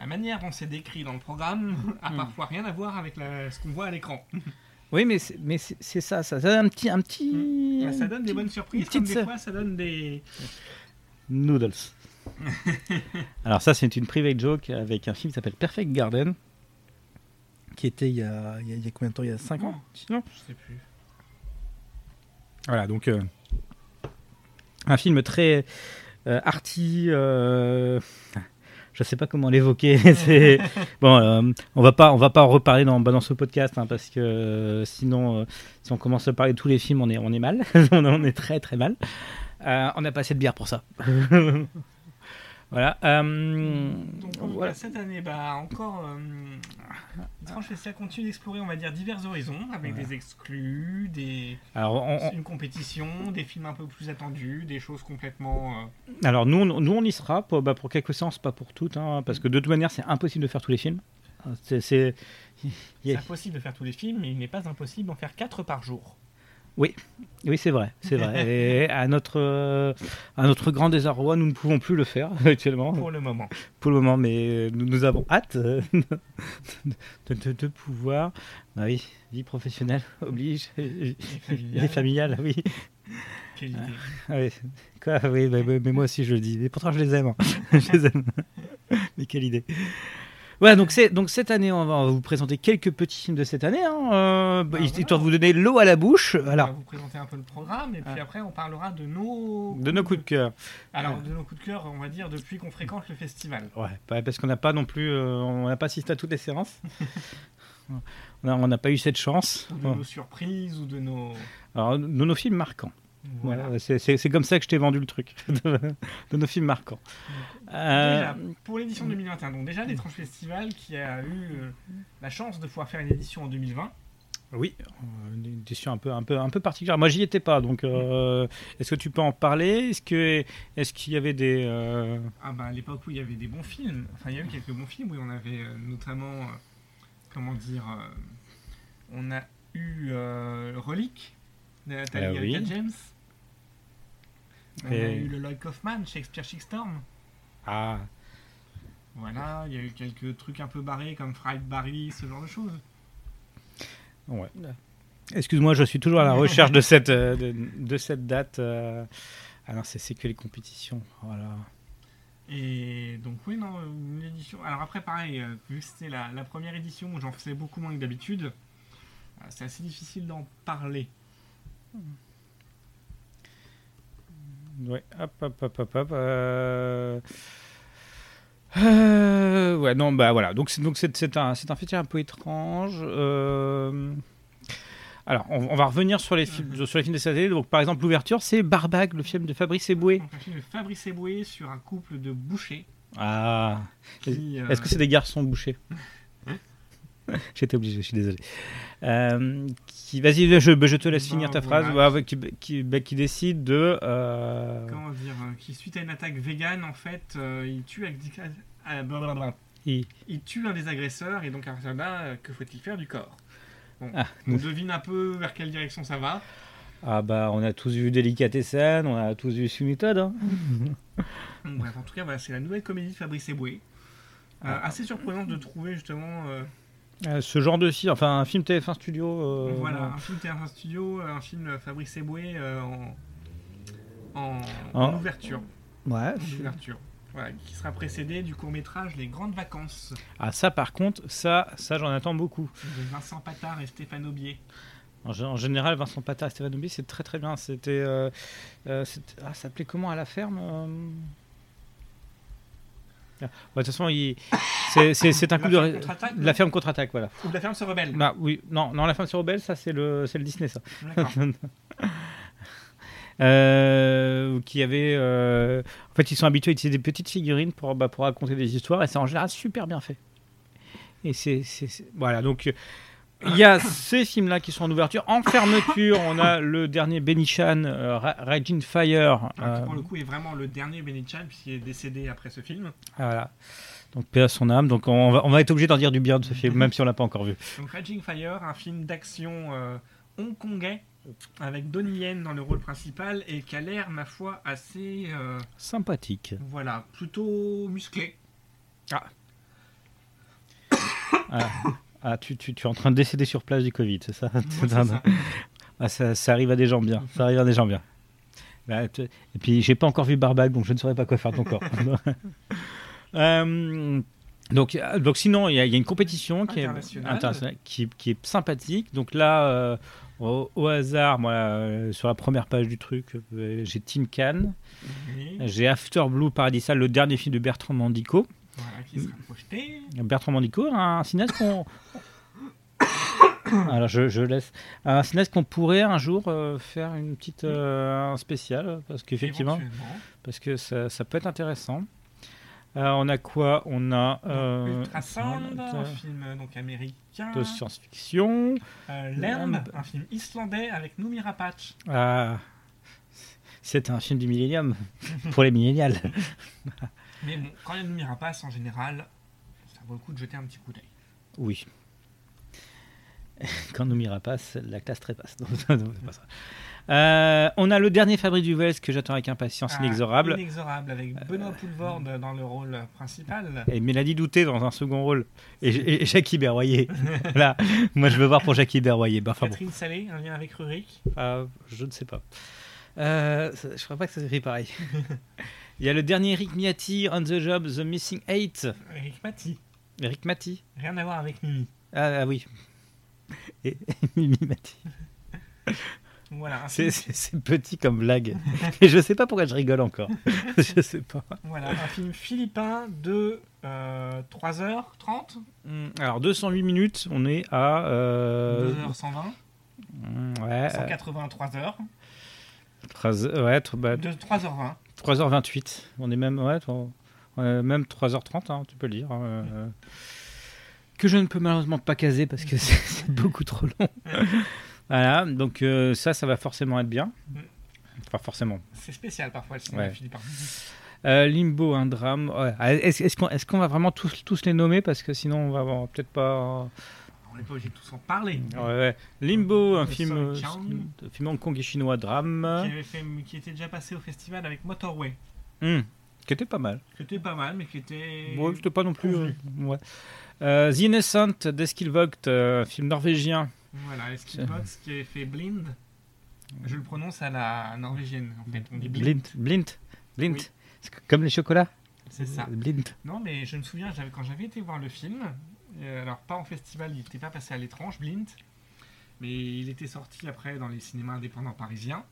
la manière dont c'est décrit dans le programme *laughs* a Mm. parfois rien à voir avec la- ce qu'on voit à l'écran. *laughs* oui, mais c'est, mais c'est, c'est ça, ça, ça donne un petit, un petit, Bah, ça donne des bonnes surprises, comme des fois ça donne des. noodles. *laughs* Alors ça, c'est une private joke avec un film qui s'appelle Perfect Garden, qui était il y a, il y a, il y a combien de temps? Il y a 5 ans Non Je sais plus. Voilà, donc euh, un film très euh, arty. euh, je sais pas comment l'évoquer. *laughs* *laughs* bon, euh, on va pas, on va pas en reparler dans, bah, dans ce podcast hein, parce que euh, sinon, euh, si on commence à parler de tous les films, on est, on est mal. *laughs* on, est très très mal. On n'a pas assez de bière pour ça. Voilà. euh, Donc voilà. cette année, bah, encore, euh, Étrange Festival continue d'explorer, on va dire, divers horizons, avec des exclus, des, Alors, on- on- une compétition, des films un peu plus attendus, des choses complètement... euh, alors nous, on, nous, on y sera pour, bah, pour quelques séances, pas pour toutes, hein, parce que de toute manière, c'est impossible de faire tous les films. C'est, c'est- *laughs* C'est impossible de faire tous les films, mais il n'est pas impossible d'en faire 4 par jour. Oui, c'est vrai, c'est vrai. *laughs* Et à notre, euh, à notre grand désarroi, nous ne pouvons plus le faire *laughs* actuellement, Pour le moment. pour le moment, mais nous, nous avons hâte euh, *laughs* de, de- de pouvoir. Bah oui, vie professionnelle oblige, et familiale. familiale, oui. Quelle idée. Ah oui. Quoi oui, bah, mais moi aussi je le dis. Et pourtant je les aime. hein. je les aime. mais quelle idée. Ouais, donc, cette année, on va vous présenter quelques petits films de cette année, hein, euh, Bah, histoire voilà. de vous donner l'eau à la bouche. On va Voilà. vous présenter un peu le programme et puis Ah. après on parlera de nos De nos coups de cœur. Alors de nos coups de cœur, on va dire depuis qu'on fréquente le festival. Ouais, parce qu'on n'a pas non plus, euh, on n'a pas assisté à toutes les séances. *laughs* on n'a pas eu cette chance. Ou de nos surprises ou de nos Alors, de nos films marquants. Voilà. Voilà, c'est, comme ça que je t'ai vendu le truc. *laughs* de, de nos films marquants. Euh, Déjà, pour l'édition 2021, donc déjà l'étrange festival qui a eu euh, la chance de pouvoir faire une édition en 2020. oui, euh, une édition un peu, un peu, un peu particulière. Moi, j'y étais pas, donc euh, est-ce que tu peux en parler? Est-ce que, est-ce qu'il y avait des Ah bah à l'époque où il y avait des bons films, enfin il y a eu quelques bons films où on avait notamment, comment dire, on a eu Relique de Nathalie Ah oui. Erika James. On a eu le Lloyd Kaufman, Shakespeare Shitstorm. Ah, Voilà, il y a eu quelques trucs un peu barrés comme Fried Barry, ce genre de choses. ouais. Excuse-moi, je suis toujours à la *laughs* recherche de cette, euh, de, de cette date. euh. Alors, c'est, c'est que les compétitions. Voilà. Et donc oui, non, une édition. Alors après, pareil, euh, vu que c'était la, la première édition où j'en faisais beaucoup moins que d'habitude, c'est assez difficile d'en parler. Ouais, hop, hop, hop, hop, hop. euh. Euh, ouais, non, bah voilà. Donc, c'est, donc c'est, c'est un, c'est un un peu étrange. euh. Alors, on, on va revenir sur les films, sur les films de cette année. Donc, par exemple, l'ouverture, c'est Barbag, le film de Fabrice Eboué. Un film de Fabrice Eboué sur un couple de bouchers. Ah, Qui, euh, est-ce que c'est des garçons bouchés *laughs* *laughs* J'étais obligé, je suis désolé. Euh, qui, vas-y, je, je te laisse Bah, finir ta voilà. phrase. Ouais, qui, qui, bah, qui décide de. euh, Comment dire euh, Qui suite à une attaque vegan, en fait, euh, il tue blablabla. il- il tue un des agresseurs et donc à partir de là, que faut-il faire du corps? Bon, Ah, on devine un peu vers quelle direction ça va. Ah bah on a tous vu Delicatessen, on a tous vu Sunitod. Hein. *laughs* Bref, en tout cas, voilà, c'est la nouvelle comédie de Fabrice Eboué. Euh, Ah. assez surprenant de trouver justement euh, Euh, ce genre de film, enfin un film TF1 Studio. euh, voilà, un film TF1 Studio, euh, un film Fabrice Eboué euh, en, en, En- en ouverture. Ouais. En ouverture. Voilà, qui sera précédé du court métrage Les Grandes Vacances Ah ça par contre, ça, ça j'en attends beaucoup. de Vincent Patard et Stéphane Aubier. En, gé- en général, Vincent Patard et Stéphane Aubier, c'est très très bien. C'était, ah, ça s'appelait comment à la ferme De toute façon, il- c'est, un La coup de ferme la ferme contre-attaque, voilà. Ou de la ferme se rebelle. Bah oui, non, non, la ferme sur Rebelle, ça c'est le, c'est le Disney ça. *laughs* Euh, qui avait, euh, en fait, ils sont habitués à utiliser des petites figurines pour, bah, pour raconter des histoires, et c'est en général super bien fait. Et c'est, voilà, donc il y a ces films-là qui sont en ouverture. En fermeture, on a le dernier Benichan, euh, Ra- Raging Fire. Alors, qui, euh, pour le coup, est vraiment le dernier Benny Chan, puisqu'il est décédé après ce film. voilà. Donc paix à son âme. Donc on va, on va être obligé d'en dire du bien de ce film, même si on l'a pas encore vu. Donc Raging Fire, un film d'action euh, hongkongais, avec Donnie Yen dans le rôle principal, et qui a l'air, ma foi, assez... euh, Sympathique. voilà, plutôt musclé. Ah, *coughs* Ah, tu, tu, tu es en train de décéder sur place du Covid, c'est ça, Ouais, *laughs* c'est ça. Ah, ça, ça arrive à des gens bien. Ça arrive à des gens bien. Bah, Et puis, j'ai pas encore vu Barbag, donc je ne saurais pas quoi faire de ton corps. *laughs* Euh, donc, euh, donc, sinon, il y, a il y a une compétition qui est, qui, qui est sympathique. Donc là, euh, au, au hasard, moi, euh, sur la première page du truc, j'ai Tin Can, j'ai After Blue Paradisal, le dernier film de Bertrand Mandico. Voilà, qui sera projeté. Bertrand Mandico, un cinéaste qu'on. *coughs* Alors je, je laisse. Un cinéaste qu'on pourrait un jour euh, faire une petite euh, un spécial parce qu'effectivement parce que ça, ça peut être intéressant. Euh, on a quoi? On a euh, Ultrasound, un film donc américain. de science-fiction. Lamb. un film islandais avec Noomi Rapace. Ah, c'est un film du millénium pour les millénials. *laughs* Mais bon, quand il y a Noomi Rapace, en général, ça vaut le coup de jeter un petit coup d'œil. Oui. *laughs* Quand nous m'ira passe, la classe trépasse. Non, *laughs* non, pas ça. Euh, on a le dernier Fabrice Duvels que j'attends avec impatience Ah, inexorable. Inexorable, avec Benoît Poulvorde dans le rôle principal. Et Mélanie Douté dans un second rôle. Et, et Jackie Berroyer. *laughs* voilà. Moi, je veux voir pour Jackie Berroyer. Bah, enfin bon. Catherine Salé, un lien avec Rurik. Ah, je ne sais pas. Euh, je crois pas que ça s'écrit pareil. Il y a le dernier Rick Miati, On the Job, The Missing Eight. Eric Mati. Eric Mati. Rien à voir avec Mimi. Ah, ah oui. Et, *laughs* Mimi Mati. Voilà. C'est petit comme blague. *laughs* Et je sais pas pourquoi je rigole encore. *laughs* je sais pas. Voilà, un film philippin de euh, 3h30, Hmm, Alors 208 minutes, on est à euh, 2h120, hmm, ouais, 183 heures, 13, ouais, bah, de 3h20. 3h28. On est même ouais, même 3h30, hein, tu peux le dire. hein, euh, que je ne peux malheureusement pas caser parce que *laughs* c'est beaucoup trop long. *laughs* voilà, donc euh, ça, ça va forcément être bien. Enfin, forcément. C'est spécial parfois le cinéma Ouais. Euh, Limbo, un drame. ouais. Ah, Est-ce est-ce qu'on est-ce qu'on va vraiment tous, tous les nommer? Parce que sinon, on va avoir peut-être pas. N'est pas obligé de tous en parler. Ouais, ouais. Limbo, un film, euh, un film hongkong et chinois, drame. Qui, avait fait, qui était déjà passé au festival avec Motorway. Hmm, Qui était pas mal. Qui était pas mal, mais qui était. Bon, c'était pas non plus. euh, ouais. Euh, The Innocent d'Eskilvogt, euh, film norvégien. Voilà, Skidbox qui avait fait Blind. Je le prononce à la norvégienne en fait. On dit Blind. Blint. Oui. C'est comme les chocolats C'est ça. Blint. Non, mais je me souviens, quand j'avais été voir le film, euh, alors pas en festival, il n'était pas passé à l'étrange, Blind, mais il était sorti après dans les cinémas indépendants parisiens.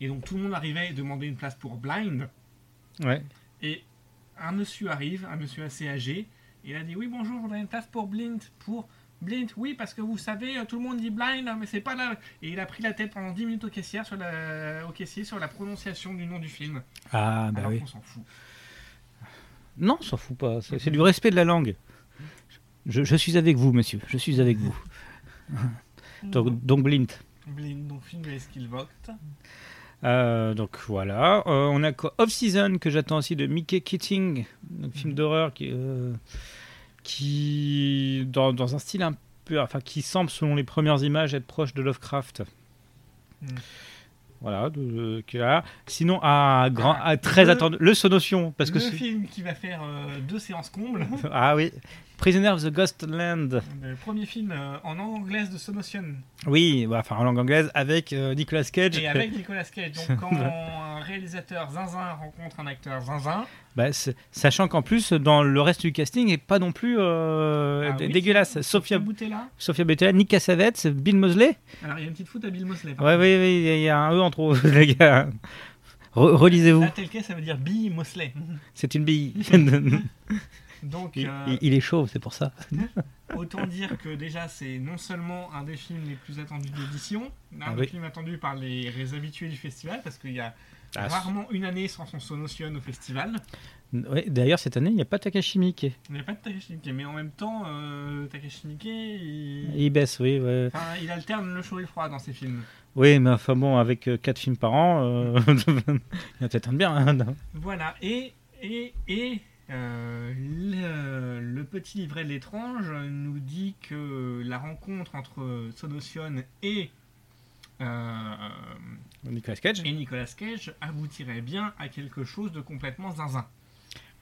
Et donc tout le monde arrivait et demandait une place pour Blind. Ouais. Et un monsieur arrive, un monsieur assez âgé, et il a dit Oui, bonjour, je voudrais une place pour Blind. Pour Blind, oui, parce que vous savez, euh, tout le monde dit Blind, mais c'est pas là. Et il a pris la tête pendant 10 minutes au caissier sur la, au caissier sur la prononciation du nom du film. Ah, bah alors oui. qu'on s'en fout. Non, on s'en fout pas. C'est c'est du respect de la langue. Je, je suis avec vous, monsieur. Je suis avec vous. *laughs* Donc, donc Blint. Blind, donc film de. Euh, donc voilà. Euh, on a quoi Off Season que j'attends aussi de Mickey Keating, un Mhm. film d'horreur qui, euh, qui dans, dans un style un peu, enfin qui semble selon les premières images être proche de Lovecraft. Mhm. Voilà, de, de- qui est là. Sinon, à grand, Ah, à très le- attendu, le Sonotion, parce le film qui va faire euh, deux séances combles. *laughs* ah oui, Prisoner of the Ghost Land. Le premier film euh, en langue anglaise de Sonotion. Oui, bah, enfin en langue anglaise avec euh, Nicolas Cage. Et avec Nicolas Cage. Donc *laughs* quand réalisateur zinzin rencontre un acteur zinzin, Bah, sachant qu'en plus, dans le reste du casting, est pas non plus euh, Ah dé- oui, dégueulasse. Sophia Boutella. Sophia Boutella, Nick Cassavetes, Bill Mosley. Alors il y a une petite foot à Bill Mosley. contre. oui, oui, il y a un E en trop, *laughs* les gars. Re- Relisez-vous. Tel quel, ça veut dire Bill Mosley. *laughs* C'est une bille. *laughs* Donc il, euh, il- il est chaud, c'est pour ça. autant dire que déjà c'est non seulement un des films les plus attendus de l'édition, un Ah des oui. films attendus par les, les habitués du festival, parce qu'il y a Ah, rarement une année sans son Sonotion au festival. Ouais, D'ailleurs, cette année, il n'y a pas Takashi Miike. Il n'y a pas de Takashi Miike, mais en même temps, euh, Takashi Miike, il... Il baisse, oui. ouais. Enfin, il alterne le chaud et le froid dans ses films. Oui, mais enfin bon, avec 4 films par an, euh, *laughs* il y a peut-être un de bien. hein, Voilà, et, et, et euh, le, le petit livret de l'étrange nous dit que la rencontre entre Sonotion et, euh, Nicolas Cage. et Nicolas Cage aboutirait bien à quelque chose de complètement zinzin.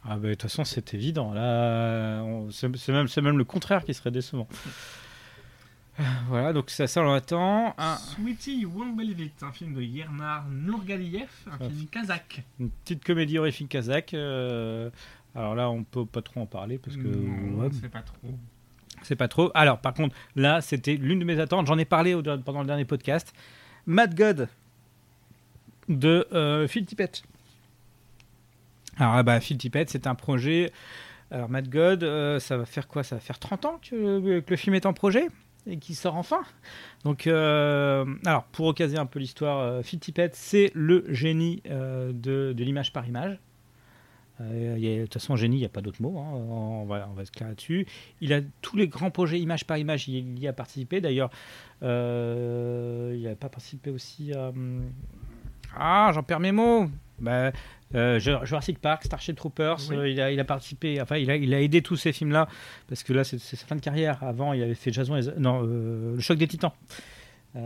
Ah bah, de toute façon, c'est évident. Là, c'est même, c'est même le contraire qui serait décevant. Euh, Voilà, donc c'est ça, on attend. Un- Sweetie, You Won't Believe It, un film de Yernar Nourgaliev, un Ah. film kazakh. une petite comédie horrifique kazakh. euh, alors là, on peut pas trop en parler parce que Non, ouais, c'est pas trop. C'est pas trop. Alors, par contre, là, c'était l'une de mes attentes. J'en ai parlé au- pendant le dernier podcast. Mad God de euh, Phil Tippett. Alors, bah, Phil Tippett, c'est un projet. Alors, Mad God, euh, ça va faire quoi? Ça va faire 30 ans que, le film est en projet et qui sort enfin. Donc, euh, alors, pour occaser un peu l'histoire, Phil Tippett, c'est le génie de l'image par image. Euh, il y a- de toute façon, génie, il n'y a pas d'autre mot. hein. On, va, on va se clair là-dessus. Il a tous les grands projets image par image, il y a participé. D'ailleurs, euh, il n'a pas participé aussi à. Ah, j'en perds mes mots. Bah, euh, Jurassic Park, Starship Troopers, Oui. euh, il, a, il a participé, enfin, il a, il a aidé tous ces films-là, parce que là, c'est sa fin de carrière. Avant, il avait fait Jason et, non, Le Choc des Titans.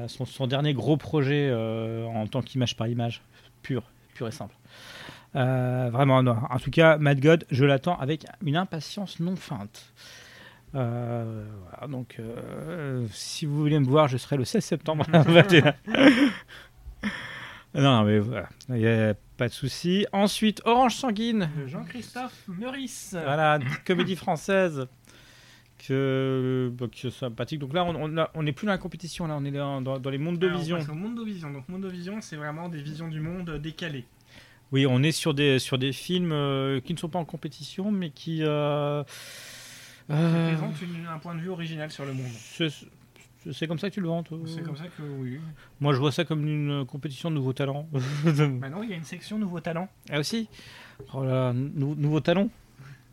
Son, son dernier gros projet en tant qu'image par image, pur, pur et simple. Euh, vraiment, non. en tout cas, Mad God, je l'attends avec une impatience non feinte. Euh, voilà, donc, euh, si vous voulez me voir, je serai le 16 septembre. *laughs* Non, mais voilà, il n'y a pas de souci. Ensuite, Orange Sanguine. De Jean-Christophe Meurice. Voilà, comédie française que, bah, que sympathique. Donc là, on on a- on n'est plus dans la compétition, là, on est dans, dans- dans les mondes de Alors, vision. passe au Mondovision. Donc Mondovision, c'est vraiment des visions du monde décalées. Oui, on est sur des, sur des films euh, qui ne sont pas en compétition, mais qui. euh, euh, présente une- un point de vue original sur le monde. c'est c'est comme ça que tu le vends, toi C'est comme ça que oui. Moi, je vois ça comme une compétition de nouveaux talents. *laughs* Maintenant, il y a une section nouveaux talents. ah, aussi Oh là, nou- nouveaux talons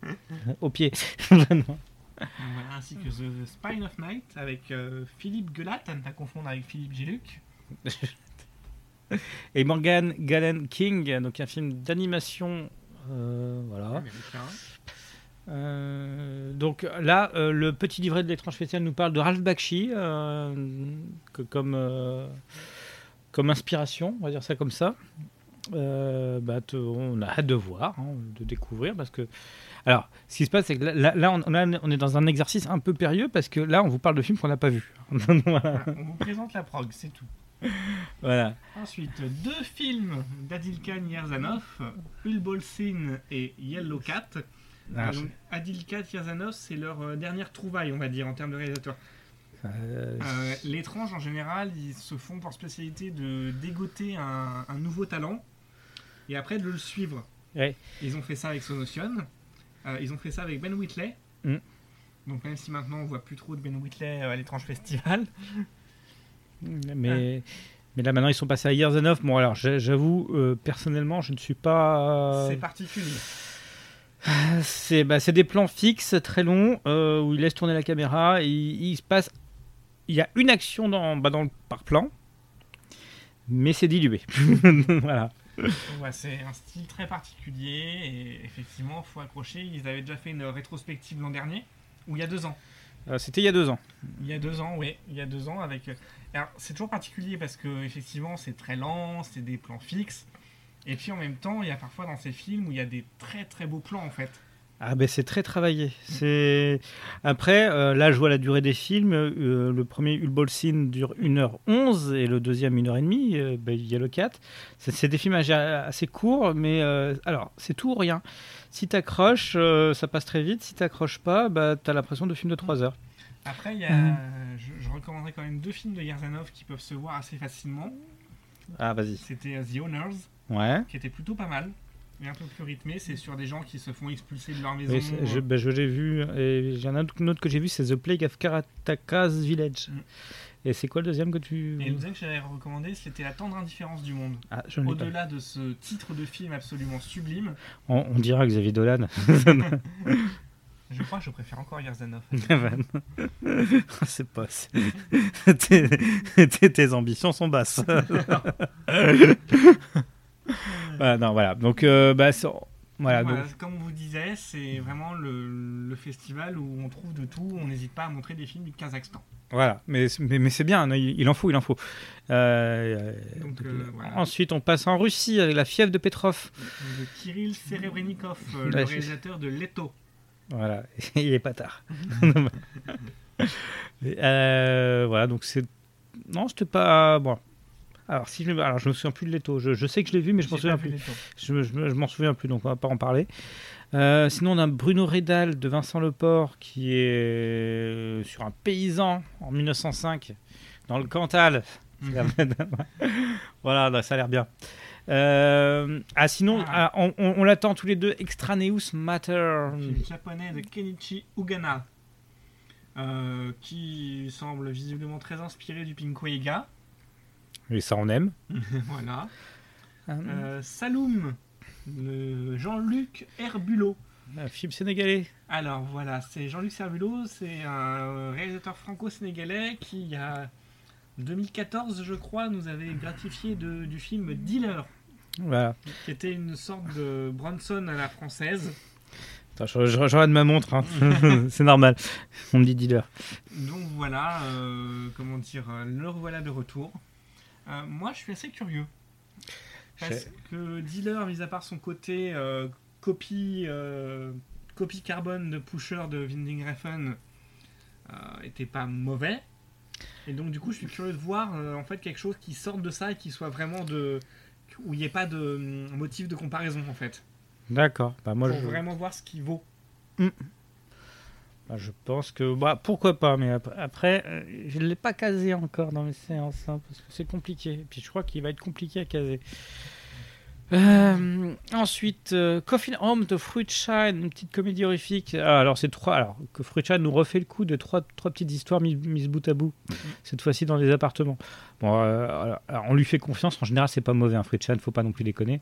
*laughs* Au pied. Non. Voilà, ainsi que The Spine of Night avec euh, Philippe Guelat, à ne pas confondre avec Philippe Giluc. *laughs* Et Morgan Gallen King, donc un film d'animation. euh, voilà. Euh, donc là, euh, le petit livret de l'étrange festival nous parle de Ralph Bakshi euh, que comme, comme inspiration, on va dire ça comme ça. Bah, te- on a hâte de voir, hein, de découvrir, parce que... Alors, ce qui se passe, c'est que là, on, est dans un exercice un peu périlleux, parce que là, on vous parle de films qu'on n'a pas vus. *laughs* Voilà, on vous présente la prog, c'est tout. *laughs* Voilà. Ensuite, deux films d'Adilkan Yerzanov, Ulbolsin et Yellow Cat. Ah, Donc, Adilkat Yerzanov, c'est leur euh, dernière trouvaille, on va dire, en termes de réalisateur. Euh, Euh, L'étrange, en général, ils se font pour spécialité de dégoter un, un nouveau talent et après de le suivre. Ouais. Ils ont fait ça avec Sonotion. Euh, ils ont fait ça avec Ben Whitley. Mm. Donc même si maintenant on voit plus trop de Ben Whitley à l'étrange festival. Mais, mais là, maintenant, ils sont passés à Years and Off. Bon, alors, j'a- j'avoue, euh, personnellement, je ne suis pas... C'est particulier. C'est bah, c'est des plans fixes très longs euh, où il laisse tourner la caméra et il, il se passe. Il y a une action dans, bah, dans le, par plan, mais c'est dilué. *laughs* voilà. Ouais, c'est un style très particulier et effectivement, faut accrocher. Ils avaient déjà fait une rétrospective l'an dernier ou il y a deux ans. Euh, C'était il y a deux ans. Il y a deux ans, oui, il y a deux ans avec. euh, Alors, c'est toujours particulier parce que effectivement, c'est très lent, c'est des plans fixes. Et puis en même temps, il y a parfois dans ces films où il y a des très très beaux plans en fait. Ah ben c'est très travaillé. C'est après euh, là je vois la durée des films. Euh, le premier Ulbol Scene dure 1h11 et le deuxième 1h30. Euh, ben, il y a le 4. C'est des films assez- courts, mais alors c'est tout ou rien. Si t'accroches, euh, ça passe très vite. Si t'accroches pas, bah t'as l'impression de film de 3 heures. Après, il y a, Mhm. je, je recommanderais quand même deux films de Yerzanov qui peuvent se voir assez facilement. Ah vas-y. C'était euh, The Owners, Ouais. qui était plutôt pas mal, mais un peu plus rythmé. C'est sur des gens qui se font expulser de leur maison. Oui, je, ben, je l'ai vu. Et il y en a un autre- un autre que j'ai vu, c'est The Plague of Karataka's Village. Mm. Et c'est quoi le deuxième que tu. Et le deuxième que j'avais recommandé, c'était La tendre indifférence du monde. Ah. Au-delà de ce titre de film absolument sublime, On, on dira Xavier Dolan. *laughs* je crois que je préfère encore Yerzanov. *laughs* *laughs* c'est pas. tes, ambitions sont basses. Bah, non, voilà. Donc, euh, bah, c'est- voilà. Voilà, donc- Comme on vous disait, c'est vraiment le, le festival où on trouve de tout. On n'hésite pas à montrer des films du Kazakhstan. voilà. Mais, mais, mais c'est bien. hein, Il, il en faut, il en faut. Euh, Donc, euh, euh, voilà. Ensuite, on passe en Russie avec la fièvre de Petrov. De Kirill Serebrennikov, *laughs* le réalisateur de Leto. Voilà, *laughs* il est pas tard. *laughs* Euh, voilà, donc c'est. Non, c'était pas. Bon. Alors, si je... Alors, je me souviens plus de Leto. Je, je sais que je l'ai vu, mais je m'en J'ai souviens plus. Je, je me- je m'en souviens plus, donc on va pas en parler. Euh, sinon, on a Bruno Redal de Vincent Leport qui est sur un paysan en 1905 dans le Cantal. *laughs* *laughs* voilà, là, ça a l'air bien. Euh, ah, sinon, Ah. ah, on, on- on l'attend tous les deux. Extraneous Matter. film japonais de Kenichi Ugana, euh, qui semble visiblement très inspiré du Pinkoega. Et ça, on aime. *laughs* voilà. Un, Euh, Saloum, de Jean-Luc Herbulot. un film sénégalais. Alors voilà, c'est Jean-Luc Herbulot, c'est un réalisateur franco-sénégalais qui, il y a 2014, je crois, nous avait gratifié de- du film Dealer, Voilà. qui était une sorte de Bronson à la française. Attends, je, je, je regarde ma montre. hein. *laughs* C'est normal. On me dit dealer. Donc voilà, euh, comment dire, euh, le revoilà de retour. Euh, moi, je suis assez curieux. Parce que Dealer, mis à part son côté euh, copie, euh, copie carbone de Pusher de Winding Refn, euh, était pas mauvais. Et donc du coup, je suis curieux de voir en fait quelque chose qui sorte de ça et qui soit vraiment de où il n'y ait pas de motif de comparaison en fait. D'accord. Bah, moi, pour je, vraiment voir ce qui vaut. Bah, je pense que. Bah, pourquoi pas, mais ap- après, euh, je ne l'ai pas casé encore dans mes séances, hein, parce que c'est compliqué. Et puis je crois qu'il va être compliqué à caser. Euh, ensuite, euh, Coffin Home de Fruitshine, une petite comédie horrifique. Ah, alors, c'est trois. Alors, que Fruitshine nous refait le coup de trois, trois petites histoires mises, mises bout à bout, cette fois-ci dans les appartements. Bon, euh, alors, alors, on lui fait confiance. En général, c'est pas mauvais, un Fruitshine, faut pas non plus déconner.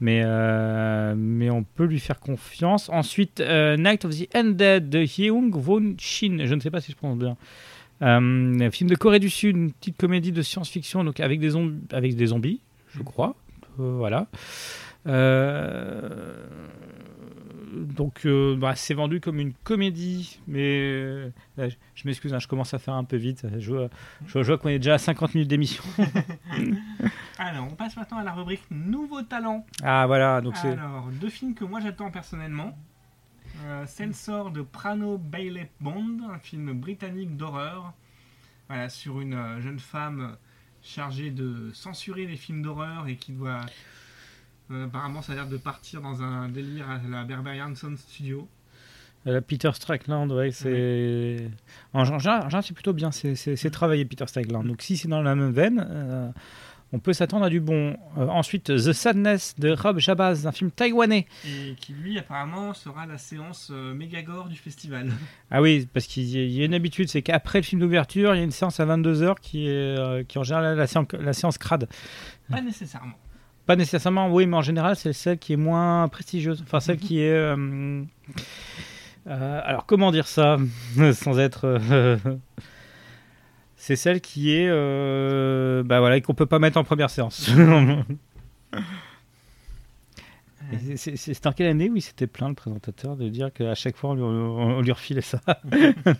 Mais, euh, mais on peut lui faire confiance. Ensuite, euh, Night of the Undead de Hyung Won Shin. Je ne sais pas si je prononce bien. Euh, film de Corée du Sud, une petite comédie de science-fiction donc avec des, zombies, avec des zombies, je crois. Euh, voilà. Euh, donc, euh, bah, c'est vendu comme une comédie, mais euh, là, je, je m'excuse, hein, je commence à faire un peu vite. Je vois, je vois qu'on est déjà à 50 minutes d'émission. *laughs* Alors, on passe maintenant à la rubrique Nouveaux talents. Ah voilà, donc c'est. Alors, deux films que moi j'attends personnellement. Euh, Censor de Prano Bailey Bond, un film britannique d'horreur. Voilà, sur une euh, jeune femme chargée de censurer les films d'horreur et qui doit. Euh, apparemment, ça a l'air de partir dans un délire à la Berberian Sound Studio. La Peter Strickland, ouais, c'est. En général, en général, c'est plutôt bien, c'est- travaillé, Peter Strickland. Donc, si c'est dans la même veine, euh, on peut s'attendre à du bon. Euh, ensuite, The Sadness de Rob Jabaz, un film taïwanais. Et qui, lui, apparemment, sera la séance euh, méga gore du festival. *laughs* Ah oui, parce qu'il y a- une habitude, c'est qu'après le film d'ouverture, il y a une séance à 22h qui est, euh, qui en général la séance, la séance crade. Pas nécessairement. Pas nécessairement, oui, mais en général, c'est celle qui est moins prestigieuse. Enfin, celle qui est. euh, euh, alors, comment dire ça *laughs* sans être. euh, *laughs* c'est celle qui est. bah voilà, qu'on peut pas mettre en première séance. *laughs* C'est- en quelle année où il s'était plaint, le présentateur, de dire qu'à chaque fois, on lui, on- on lui refilait ça *laughs* *laughs*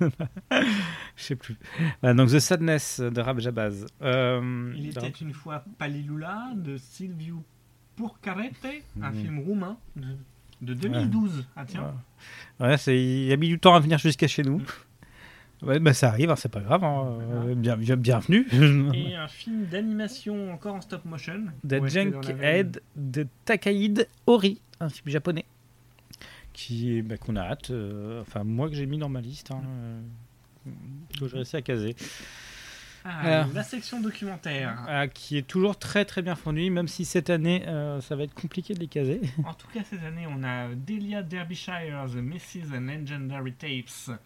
Je sais plus. Voilà, donc, The Sadness de Rab Jabaz. Euh, Il était une fois Palilula de Silviu Purcarete, un Mhm. film roumain de, de 2012. Ah tiens. Ouais, c'est- il a mis du temps à venir jusqu'à chez nous. Ouais, bah ça arrive, hein, c'est pas grave. hein. Euh, bien, bien- bienvenue. Et un *laughs* film d'animation encore en stop motion. The veine- Junkhead de Takahide Ori, un film japonais. Qui, bah, qu'on a hâte. euh, enfin, moi que j'ai mis dans ma liste. Hein, euh, que j'ai réussi à caser. Ah, Alors. La section documentaire. Ah, qui est toujours très très bien fourni, même si cette année euh, ça va être compliqué de les caser. En tout cas, cette année, on a Delia Derbyshire, The Misses and Legendary Tapes.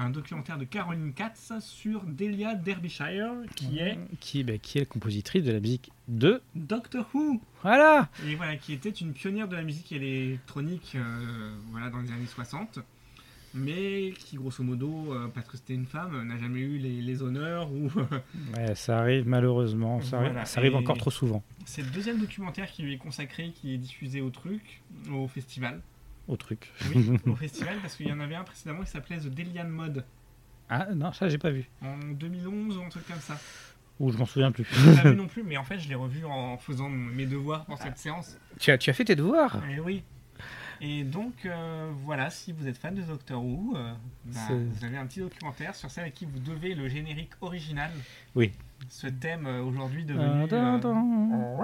Un documentaire de Caroline Katz sur Delia Derbyshire, qui est Qui, bah, qui est la compositrice de la musique de. Doctor Who. Voilà Et voilà, qui était une pionnière de la musique électronique euh, voilà, dans les années 60, mais qui, grosso modo, euh, parce que c'était une femme, n'a jamais eu les, les honneurs. Ou Ouais, ça arrive malheureusement, ça arrive, ça arrive encore trop souvent C'est le deuxième documentaire qui lui est consacré, qui est diffusé au truc, au festival. Au truc. Oui, au festival, parce qu'il y en avait un précédemment qui s'appelait The Delian Mode, Ah non, ça j'ai pas vu. en 2011 ou un truc comme ça. Ou je m'en souviens plus. Je l'ai pas vu non plus, mais en fait, je l'ai revu en faisant mes devoirs pour cette séance. tu, as, tu as fait tes devoirs? Et oui. Et donc, euh, voilà, si vous êtes fan de Doctor Who, euh, bah, vous avez un petit documentaire sur celle à qui vous devez le générique original. Oui. Ce thème euh, aujourd'hui devenu. euh.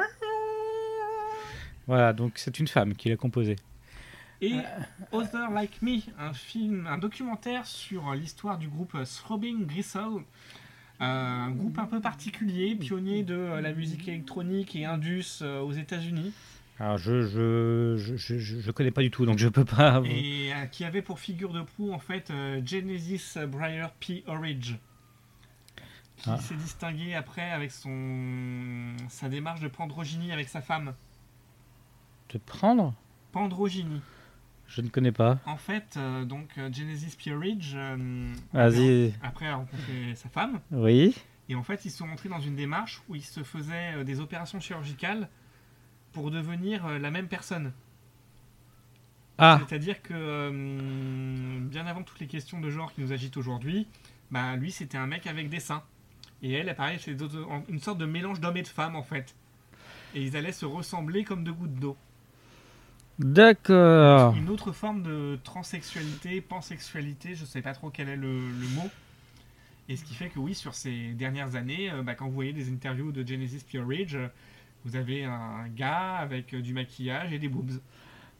Voilà, donc c'est une femme qui l'a composé. Et Other Like Me, un film, un documentaire sur l'histoire du groupe Throbbing Gristle. Euh, un groupe un peu particulier, pionnier de euh, la musique électronique et indus euh, aux États-Unis, Alors je je, je, je, je- connais pas du tout, donc je peux pas. et euh, qui avait pour figure de proue en fait euh, Genesis Briar P. Orridge, qui Ah. s'est distingué après avec son sa démarche de pandrogynie avec sa femme. Te prendre? Pandrogynie. Je ne connais pas. En fait, euh, donc euh, Genesis P. Orridge, euh, Vas-y. après a rencontré sa femme. Oui. Et en fait, ils sont rentrés dans une démarche où ils se faisaient des opérations chirurgicales pour devenir la même personne. Ah, C'est-à-dire que, euh, bien avant toutes les questions de genre qui nous agitent aujourd'hui, bah, lui, c'était un mec avec des seins. Et elle, pareil, c'est une sorte de mélange d'homme et de femme, en fait. Et ils allaient se ressembler comme deux gouttes d'eau. D'accord. Une autre forme de transsexualité, pansexualité, je sais pas trop quel est le, le mot. Et ce qui fait que oui, sur ces dernières années, euh, bah, quand vous voyez des interviews de Genesis Pure Ridge, Vous avez un gars avec euh, du maquillage et des boobs.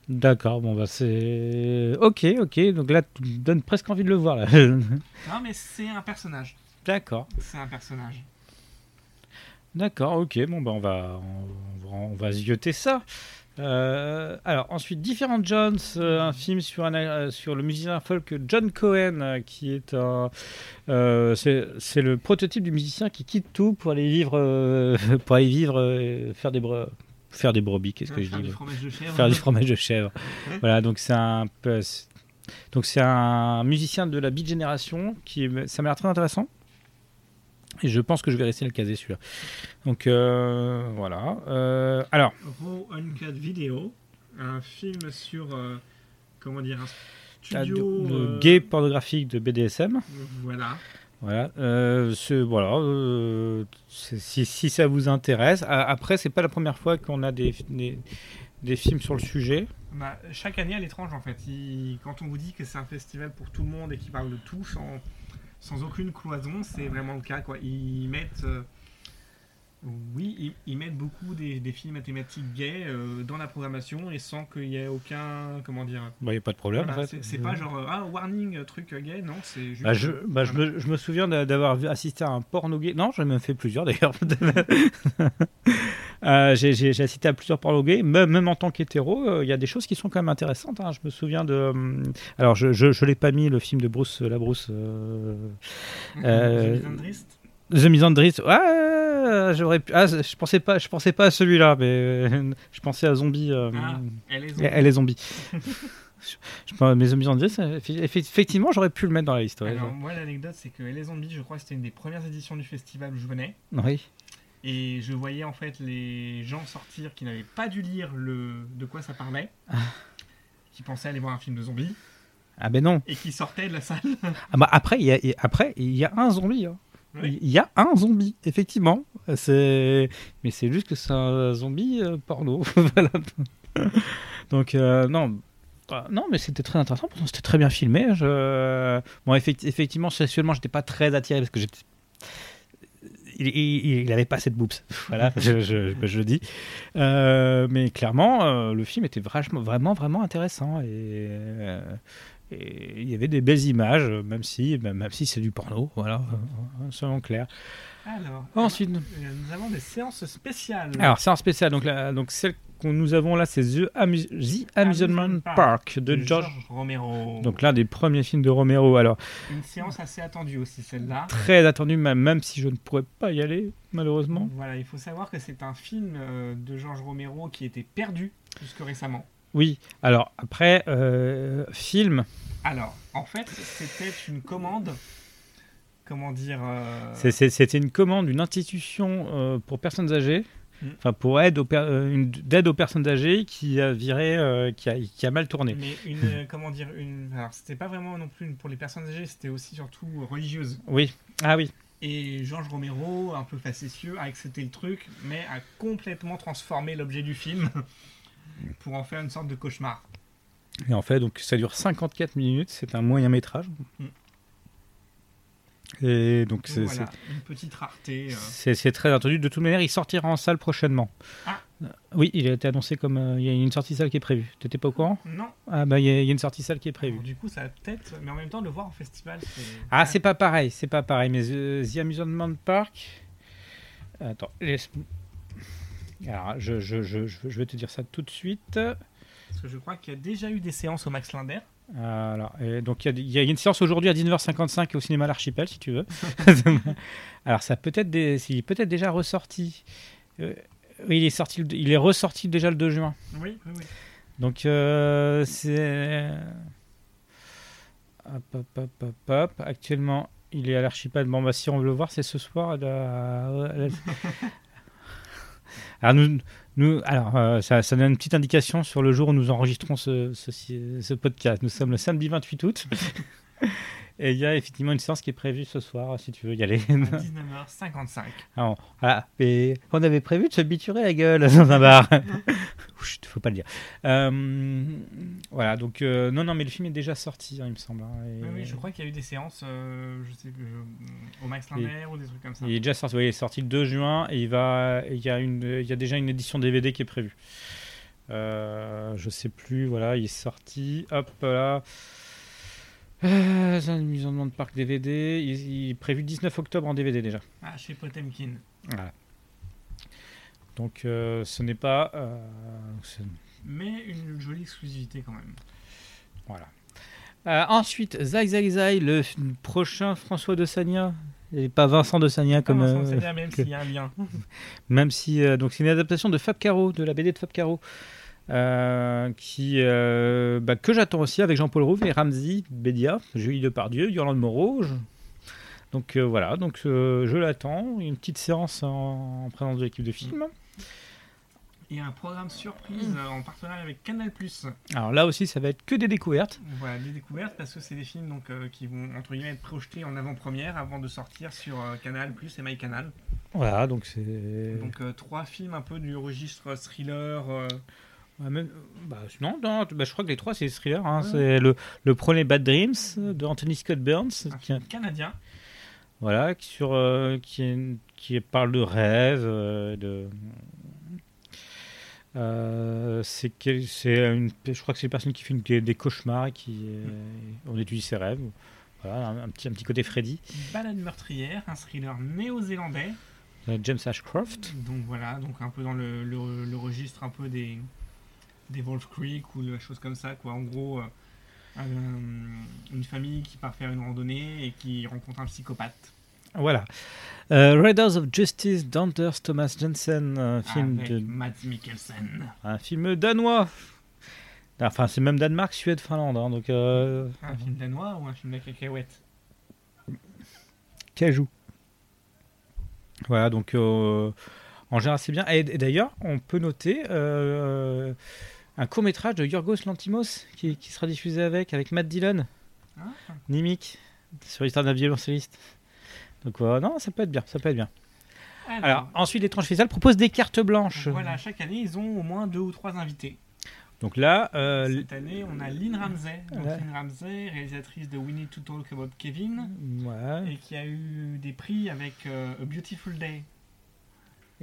D'accord, bon bah c'est. Ok, ok, donc là tu me donnes presque envie de le voir là. *laughs* Non, mais c'est un personnage. D'accord, C'est un personnage. d'accord, ok, bon bah on va, on va, on va zioter ça. Euh, alors ensuite, Different Jones, euh, un film sur, un, euh, sur le musicien folk John Cohen, qui est un, c'est le prototype du musicien qui quitte tout pour aller vivre, *laughs* pour aller vivre, euh, faire des bre- faire des brebis, qu'est-ce que je dis du chèvre. faire du fromage de chèvre. *laughs* voilà, donc c'est un donc c'est un musicien de la Beat Génération qui est- ça m'a l'air très intéressant. Et je pense que je vais rester le caser celui-là. Donc euh, voilà. Euh, alors Raw Uncut Video, un film sur, euh, comment dire, un t'as studio... de- gay pornographique de BDSM. Voilà. Voilà. Euh, c'est- voilà. euh, si, si ça vous intéresse. A- Après, c'est pas la première fois qu'on a des, des, des films sur le sujet. Bah, chaque année à l'étrange en fait. Il- Quand on vous dit que c'est un festival pour tout le monde et qu'ils parlent de tout sans, sans aucune cloison, c'est vraiment le cas. Quoi. Ils mettent, euh, oui, ils, ils mettent beaucoup des, des films à thématique gay euh, dans la programmation et sans qu'il y ait aucun, comment dire. Il n'y a pas de problème. voilà, en fait. c'est pas genre ah warning euh, truc gay, non, c'est juste. Bah, je, bah, je, me, je me souviens d'a- d'avoir assisté à un porno gay. Non, j'en ai même fait plusieurs d'ailleurs. *laughs* Euh, j'ai, assisté à plusieurs porno gays. Même, même en tant qu'hétéro, euh, il y a des choses qui sont quand même intéressantes. hein. Je me souviens de. hum, Alors, je ne l'ai pas mis, le film de Bruce Labrousse. Euh, euh, *laughs* The Misandrist. The Misandrist. Ouais, j'aurais pu. Ah, je pensais pas, je pensais pas à celui-là, mais euh, *laughs* je pensais à Zombie. euh, Ah, elle est elle, elle est zombie. *laughs* je, je, mais The Misandrist, euh, effe- effectivement, j'aurais pu le mettre dans la liste. ouais. Alors, moi, l'anecdote, c'est que Les Zombies, je crois que c'était une des premières éditions du festival où je venais. Oui. Et je voyais en fait les gens sortir qui n'avaient pas dû lire le de quoi ça parlait, qui pensaient aller voir un film de zombies, Ah ben non. et qui sortaient de la salle. *laughs* Ah bah après, il y a, après, il y a un zombie. hein. Oui. Il y a un zombie, effectivement. C'est, mais c'est juste que c'est un zombie euh, porno. *laughs* Voilà. Donc euh, non, Ah, non, mais c'était très intéressant. C'était très bien filmé. Je... Bon, effecti- effectivement, sexuellement, j'étais pas très attiré parce que j'étais. Il, il, il avait pas cette boobs, voilà, je, je, je le dis. Euh, mais clairement, euh, le film était vachement, vraiment, vraiment intéressant et, euh, et il y avait des belles images, même si, même si c'est du porno, voilà, soyons clairs. Alors, Ensuite, euh, nous avons des séances spéciales. alors c'est un spécial, donc, là, donc celle que nous avons là, c'est The, Amu- The Amusement Park, Park de George. Romero. Donc l'un des premiers films de Romero. Alors une séance assez attendue aussi celle-là. très attendu, même, même si je ne pourrais pas y aller, malheureusement. Voilà, il faut savoir que c'est un film euh, de George Romero qui était perdu jusque récemment. Oui. Alors après, euh, film, Alors, en fait, c'était une commande. Comment dire euh, c'était une commande d'une institution euh, pour personnes âgées. Mm. Enfin, pour aide aux, euh, une- d'aide aux personnes âgées qui a viré, euh, qui, a, qui a mal tourné. Mais une, euh, *laughs* comment dire, une. Alors, c'était pas vraiment non plus une- pour les personnes âgées, c'était aussi surtout religieuse. Oui. Ah oui. Et Georges Romero, un peu facétieux, a accepté le truc, mais a complètement transformé l'objet du film *laughs* pour en faire une sorte de cauchemar. Et en fait, donc ça dure 54 minutes. C'est un moyen métrage. Mm. Et donc c'est voilà, une petite rareté. euh. c'est- très attendu. De toute manière, il sortira en salle prochainement. Ah. Euh, Oui, il a été annoncé comme euh, il y a une sortie salle qui est prévue. T'étais pas au courant? Non, Ah bah il y, a il y a une sortie salle qui est prévue. du coup, ça a peut-être. Mais en même temps, le voir en festival. Ah, c'est pas pareil, c'est pas pareil. Mais The, The Amusement Park. Attends, laisse. Alors, je, je je vais te dire ça tout de suite. Parce que je crois qu'il y a déjà eu des séances au Max Linder. Alors, et donc, il y, a- il y a une séance aujourd'hui à 19h55 au cinéma L'Archipel, si tu veux. *laughs* Alors, ça peut être des, il est peut-être déjà ressorti. Euh, oui, il est, sorti, le- il est ressorti déjà le 2 juin. Oui, oui, oui. Donc, euh, c'est. Hop, hop, hop, hop, hop. Actuellement, il est à l'archipel. Bon, bah, si on veut le voir, c'est ce soir. à la- *laughs* Alors, nous, nous, alors euh, ça, donne une petite indication sur le jour où nous enregistrons ce podcast. Nous sommes le samedi 28 août. *laughs* Et il y a effectivement une séance qui est prévue ce soir, si tu veux y aller. À *laughs* 19h55. Alors, voilà. Et on avait prévu de se biturer la gueule dans un bar. *laughs* Chut, faut pas le dire. Euh, voilà, donc euh, non, non, mais le film est déjà sorti, hein, il me semble. hein, et- Oui, oui, je crois qu'il y a eu des séances, euh, je sais, je- au Max Linder ou des trucs comme ça. Il est déjà sorti, oui, il est sorti le 2 juin et il va, il y a une, il y a déjà une édition DVD qui est prévue. Euh, je sais plus, voilà, il est sorti. Hop là. Euh, c'est une mise en demande parc DVD. Il, il est prévu le 19 octobre en DVD déjà. Ah, chez Potemkin. Voilà. Donc euh, ce n'est pas. euh, ce- Mais une jolie exclusivité quand même. voilà. Euh, ensuite, Zai Zai Zai, le f- prochain François de Sagna. Et pas Vincent de Sagna comme. Comme euh, ça, même que- s'il y a un lien. *laughs* Même si euh, donc c'est une adaptation de Fab Caro, de la BD de Fab Caro, euh, qui euh, bah, que j'attends aussi avec Jean-Paul Rouve et Ramsey Bédia, Julie Depardieu, Yolande Moreau. je- Donc euh, voilà, donc je l'attends. Une petite séance en, en présence de l'équipe de film. Et un programme surprise en partenariat avec Canal+. Alors là aussi, ça va être que des découvertes. Voilà, des découvertes parce que c'est des films donc, qui vont entre guillemets être projetés en avant-première avant de sortir sur Canal+, et MyCanal. Voilà, donc c'est. Donc trois films un peu du registre thriller. Ouais, même- bah, non, non, bah, je crois que les trois c'est des thrillers. hein. Ouais. C'est le, le premier Bad Dreams de Anthony Scott Burns, un qui, canadien. voilà, qui sur euh, qui, est- qui parle de rêve, euh, de. Euh, c'est une, je crois que c'est une personne qui fait une- des, des cauchemars et qui euh, on étudie ses rêves. Voilà, un, un petit un petit côté Freddy. Balade meurtrière, un thriller néo-zélandais. James Ashcroft. Donc voilà, donc un peu dans le, le- le registre un peu des, des Wolf Creek ou des choses comme ça, quoi. En gros, euh, un- une famille qui part faire une randonnée et qui rencontre un psychopathe. Voilà. Euh, Raiders of Justice d'Anders Thomas Jensen, un film avec de Matt Mikkelsen. Un film danois. Enfin, c'est même Danemark, Suède, Finlande. hein, donc, euh, Un film danois ou un film de cacahuète? Cajou. Voilà, donc euh, en général, c'est bien. Et, et d'ailleurs, on peut noter euh, un court métrage de Yorgos Lantimos qui, qui sera diffusé avec, avec Matt Dillon, Hein Nimic, sur l'histoire d'un violoncelliste. Donc voilà, non, ça peut être bien, ça peut être bien. Alors, ensuite, l'étrange Faisal propose des cartes blanches. voilà, chaque année, ils ont au moins deux ou trois invités. Donc là, euh, Cette année, on a Lynn Ramsey. Donc, Ouais. Lynn Ramsey, réalisatrice de We Need to Talk About Kevin, ouais. et qui a eu des prix avec euh, A Beautiful Day.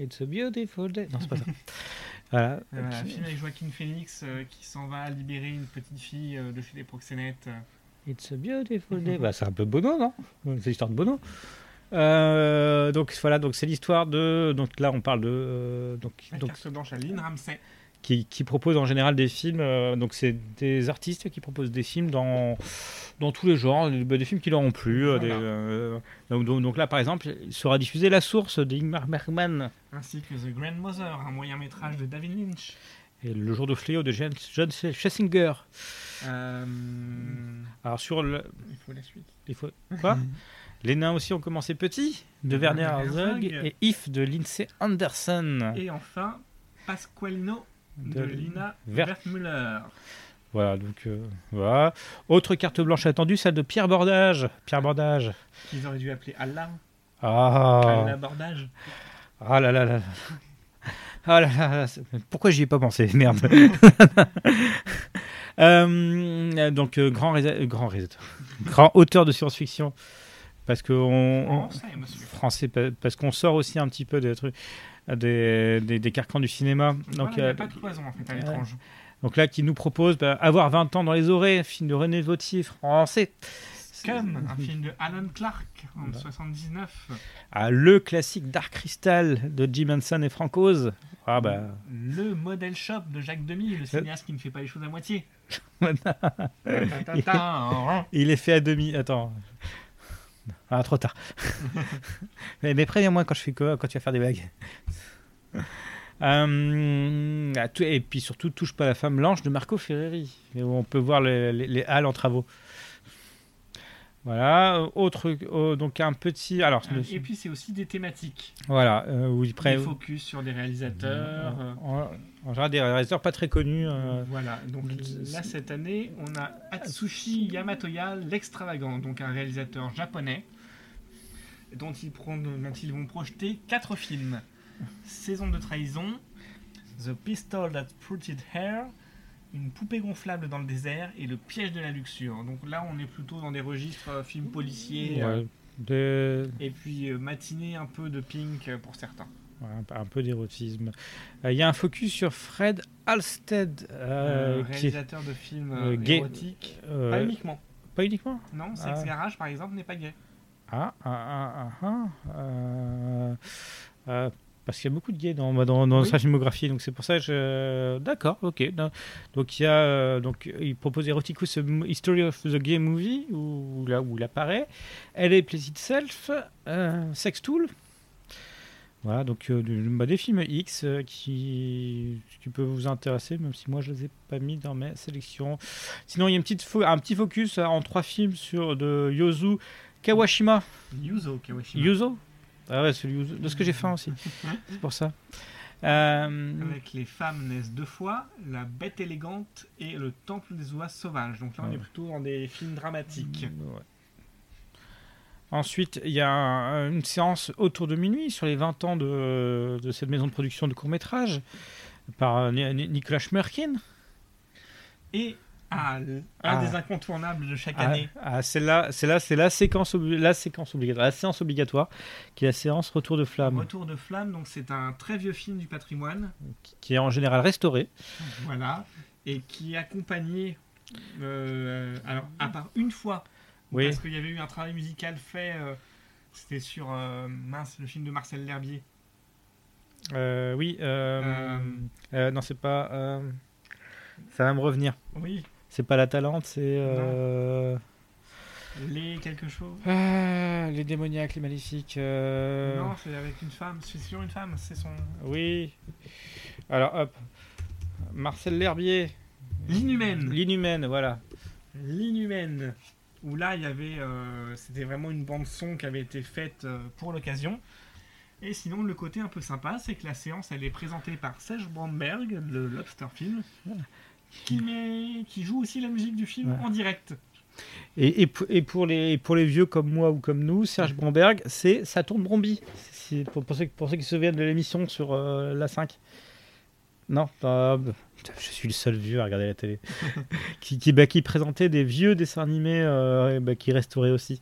It's a beautiful day. Non, c'est pas ça. *laughs* voilà. Voilà, un film avec Joaquin Phoenix euh, qui s'en va libérer une petite fille euh, de chez les proxénètes. It's a beautiful day. *laughs* Bah, c'est un peu Bono, non? C'est l'histoire de Bono. Euh, donc voilà, donc c'est l'histoire de. Donc là, on parle de. euh, donc, La donc carte blanche à Lynn Ramsey. Qui, qui propose en général des films. euh, donc c'est des artistes qui proposent des films dans dans tous les genres, des, bah, des films qui leur ont plu. euh, des, euh, donc, donc- là, par exemple, il sera diffusé La Source d'Ingmar Bergman Ainsi que The Grandmother, un moyen métrage de David Lynch. et Le Jour de Fléau de John, John Schlesinger. Euh, Alors sur le, il faut la suite. il faut quoi? *laughs* Les nains aussi ont commencé petits de Werner Herzog. et If de Lindsay Anderson. Et enfin, Pasqualino de, De Lina Wertmüller. Voilà, donc euh, voilà. Autre carte blanche attendue, celle de Pierre Bordage. Pierre Bordage. Qu'ils auraient dû appeler Allah. Ah, L'abordage. ah là là là. Ah là là, là, pourquoi j'y ai pas pensé? *laughs* Merde. *laughs* Euh, donc euh, grand résa- grand grand auteur de science-fiction, parce que on, Français, monsieur. français, pa- parce qu'on sort aussi un petit peu des trucs, des, des, des carcans du cinéma. Donc, Donc, il n'y a euh, pas de cloison en fait à l'étrange. donc là, qui nous propose bah, avoir 20 ans dans les oreilles, film de René Vautier français. Scum, un film de Alan Clark en Bah. 79. Ah, le classique Dark Crystal de Jim Henson et Frank Oz. Ah bah. Le Model Shop de Jacques Demy, le cinéaste qui ne fait pas les choses à moitié. *laughs* Il est fait à demi. Attends. Ah, trop tard. *laughs* mais mais préviens-moi quand je fais quoi, quand tu vas faire des blagues. *laughs* Euh, ah, et puis surtout, touche pas la femme blanche de Marco Ferreri, où on peut voir les, les- les halles en travaux. Voilà, autre, euh, donc un petit. Alors, Euh, Et puis c'est aussi des thématiques. voilà, euh, où ils Des prennent. focus sur des réalisateurs. euh, En, en général, des réalisateurs pas très connus. euh, Voilà, donc là cette année, on a Atsushi Yamatoya, l'extravagant, donc un réalisateur japonais, dont ils, prend- dont ils vont projeter quatre films Saison de trahison, The Pistol That Fruited Hair, Une poupée gonflable dans le désert et Le piège de la luxure. Donc là, on est plutôt dans des registres euh, films policiers, euh, de- et puis euh, matinée un peu de Pink pour certains. ouais, un, peu- un peu d'érotisme. Il y a un focus sur Fred qui est- réalisateur de films gay. érotiques. Pas uniquement. pas uniquement Non, Sex Ah. Garage par exemple n'est pas gay. Ah, ah, ah, ah, ah, euh, euh, parce qu'il y a beaucoup de gays dans, dans, dans Oui. sa filmographie, donc c'est pour ça que je. D'accord, ok. Donc il y a, euh, donc il propose Eroticus History of the Gay Movie où là où il apparaît. Elle est Pleasant Self, Sex Tool. Voilà, donc euh, bah, des films X euh, qui, qui peuvent vous intéresser, même si moi je les ai pas mis dans mes sélections. Sinon, il y a une petite fo- un petit focus en trois films sur de Yozu Kawashima. Yuzo Kawashima. Yuzo Ah ouais, c'est Yuzo. De ce que j'ai faim aussi. *laughs* c'est pour ça. Euh, Avec les femmes naissent deux fois, la bête élégante et le temple des oies sauvages. Donc là, on Ouais. est plutôt dans des films dramatiques. ouais. Ensuite, il y a un- une séance autour de minuit sur les 20 ans de, de cette maison de production de court-métrage par euh, Ni- Ni- Nicolas Schmerkin. Et ah, le- Ah. un des incontournables de chaque Ah, année. ah, c'est là, c'est là, c'est la séquence, la séquence obligatoire, la séance obligatoire, qui est la séance Retour de flamme, Retour de flamme, donc c'est un très vieux film du patrimoine, qui- est en général restaurée. voilà, et qui est accompagné, euh, alors à part une fois, Oui. parce qu'il y avait eu un travail musical fait, euh, c'était sur euh, mince le film de Marcel L'Herbier. Oui. non, c'est pas. ça va me revenir. Oui, C'est pas la Talente, c'est. euh, les quelque chose. ah, les démoniaques, les maléfiques. euh, Non, c'est avec une femme, c'est sur une femme, c'est son. Oui. Alors, hop. Marcel L'Herbier. L'inhumaine. L'inhumaine, voilà. L'inhumaine. Où là, il y avait. euh, C'était vraiment une bande-son qui avait été faite euh, pour l'occasion. Et sinon, le côté un peu sympa, c'est que la séance, elle est présentée par Serge Brandberg, le Lobster Film, qui, met- qui joue aussi la musique du film Ouais. en direct. Et, et, pour- et pour, les, pour les vieux comme moi ou comme nous, Serge Bromberg, c'est Ça tourne Bromby. Pour, pour, ceux, pour ceux qui se souviennent de l'émission sur euh, la 5. Non, Putain, je suis le seul vieux à regarder la télé. *laughs* qui, qui, bah, qui présentait des vieux dessins animés euh, et, bah, qui restauraient aussi.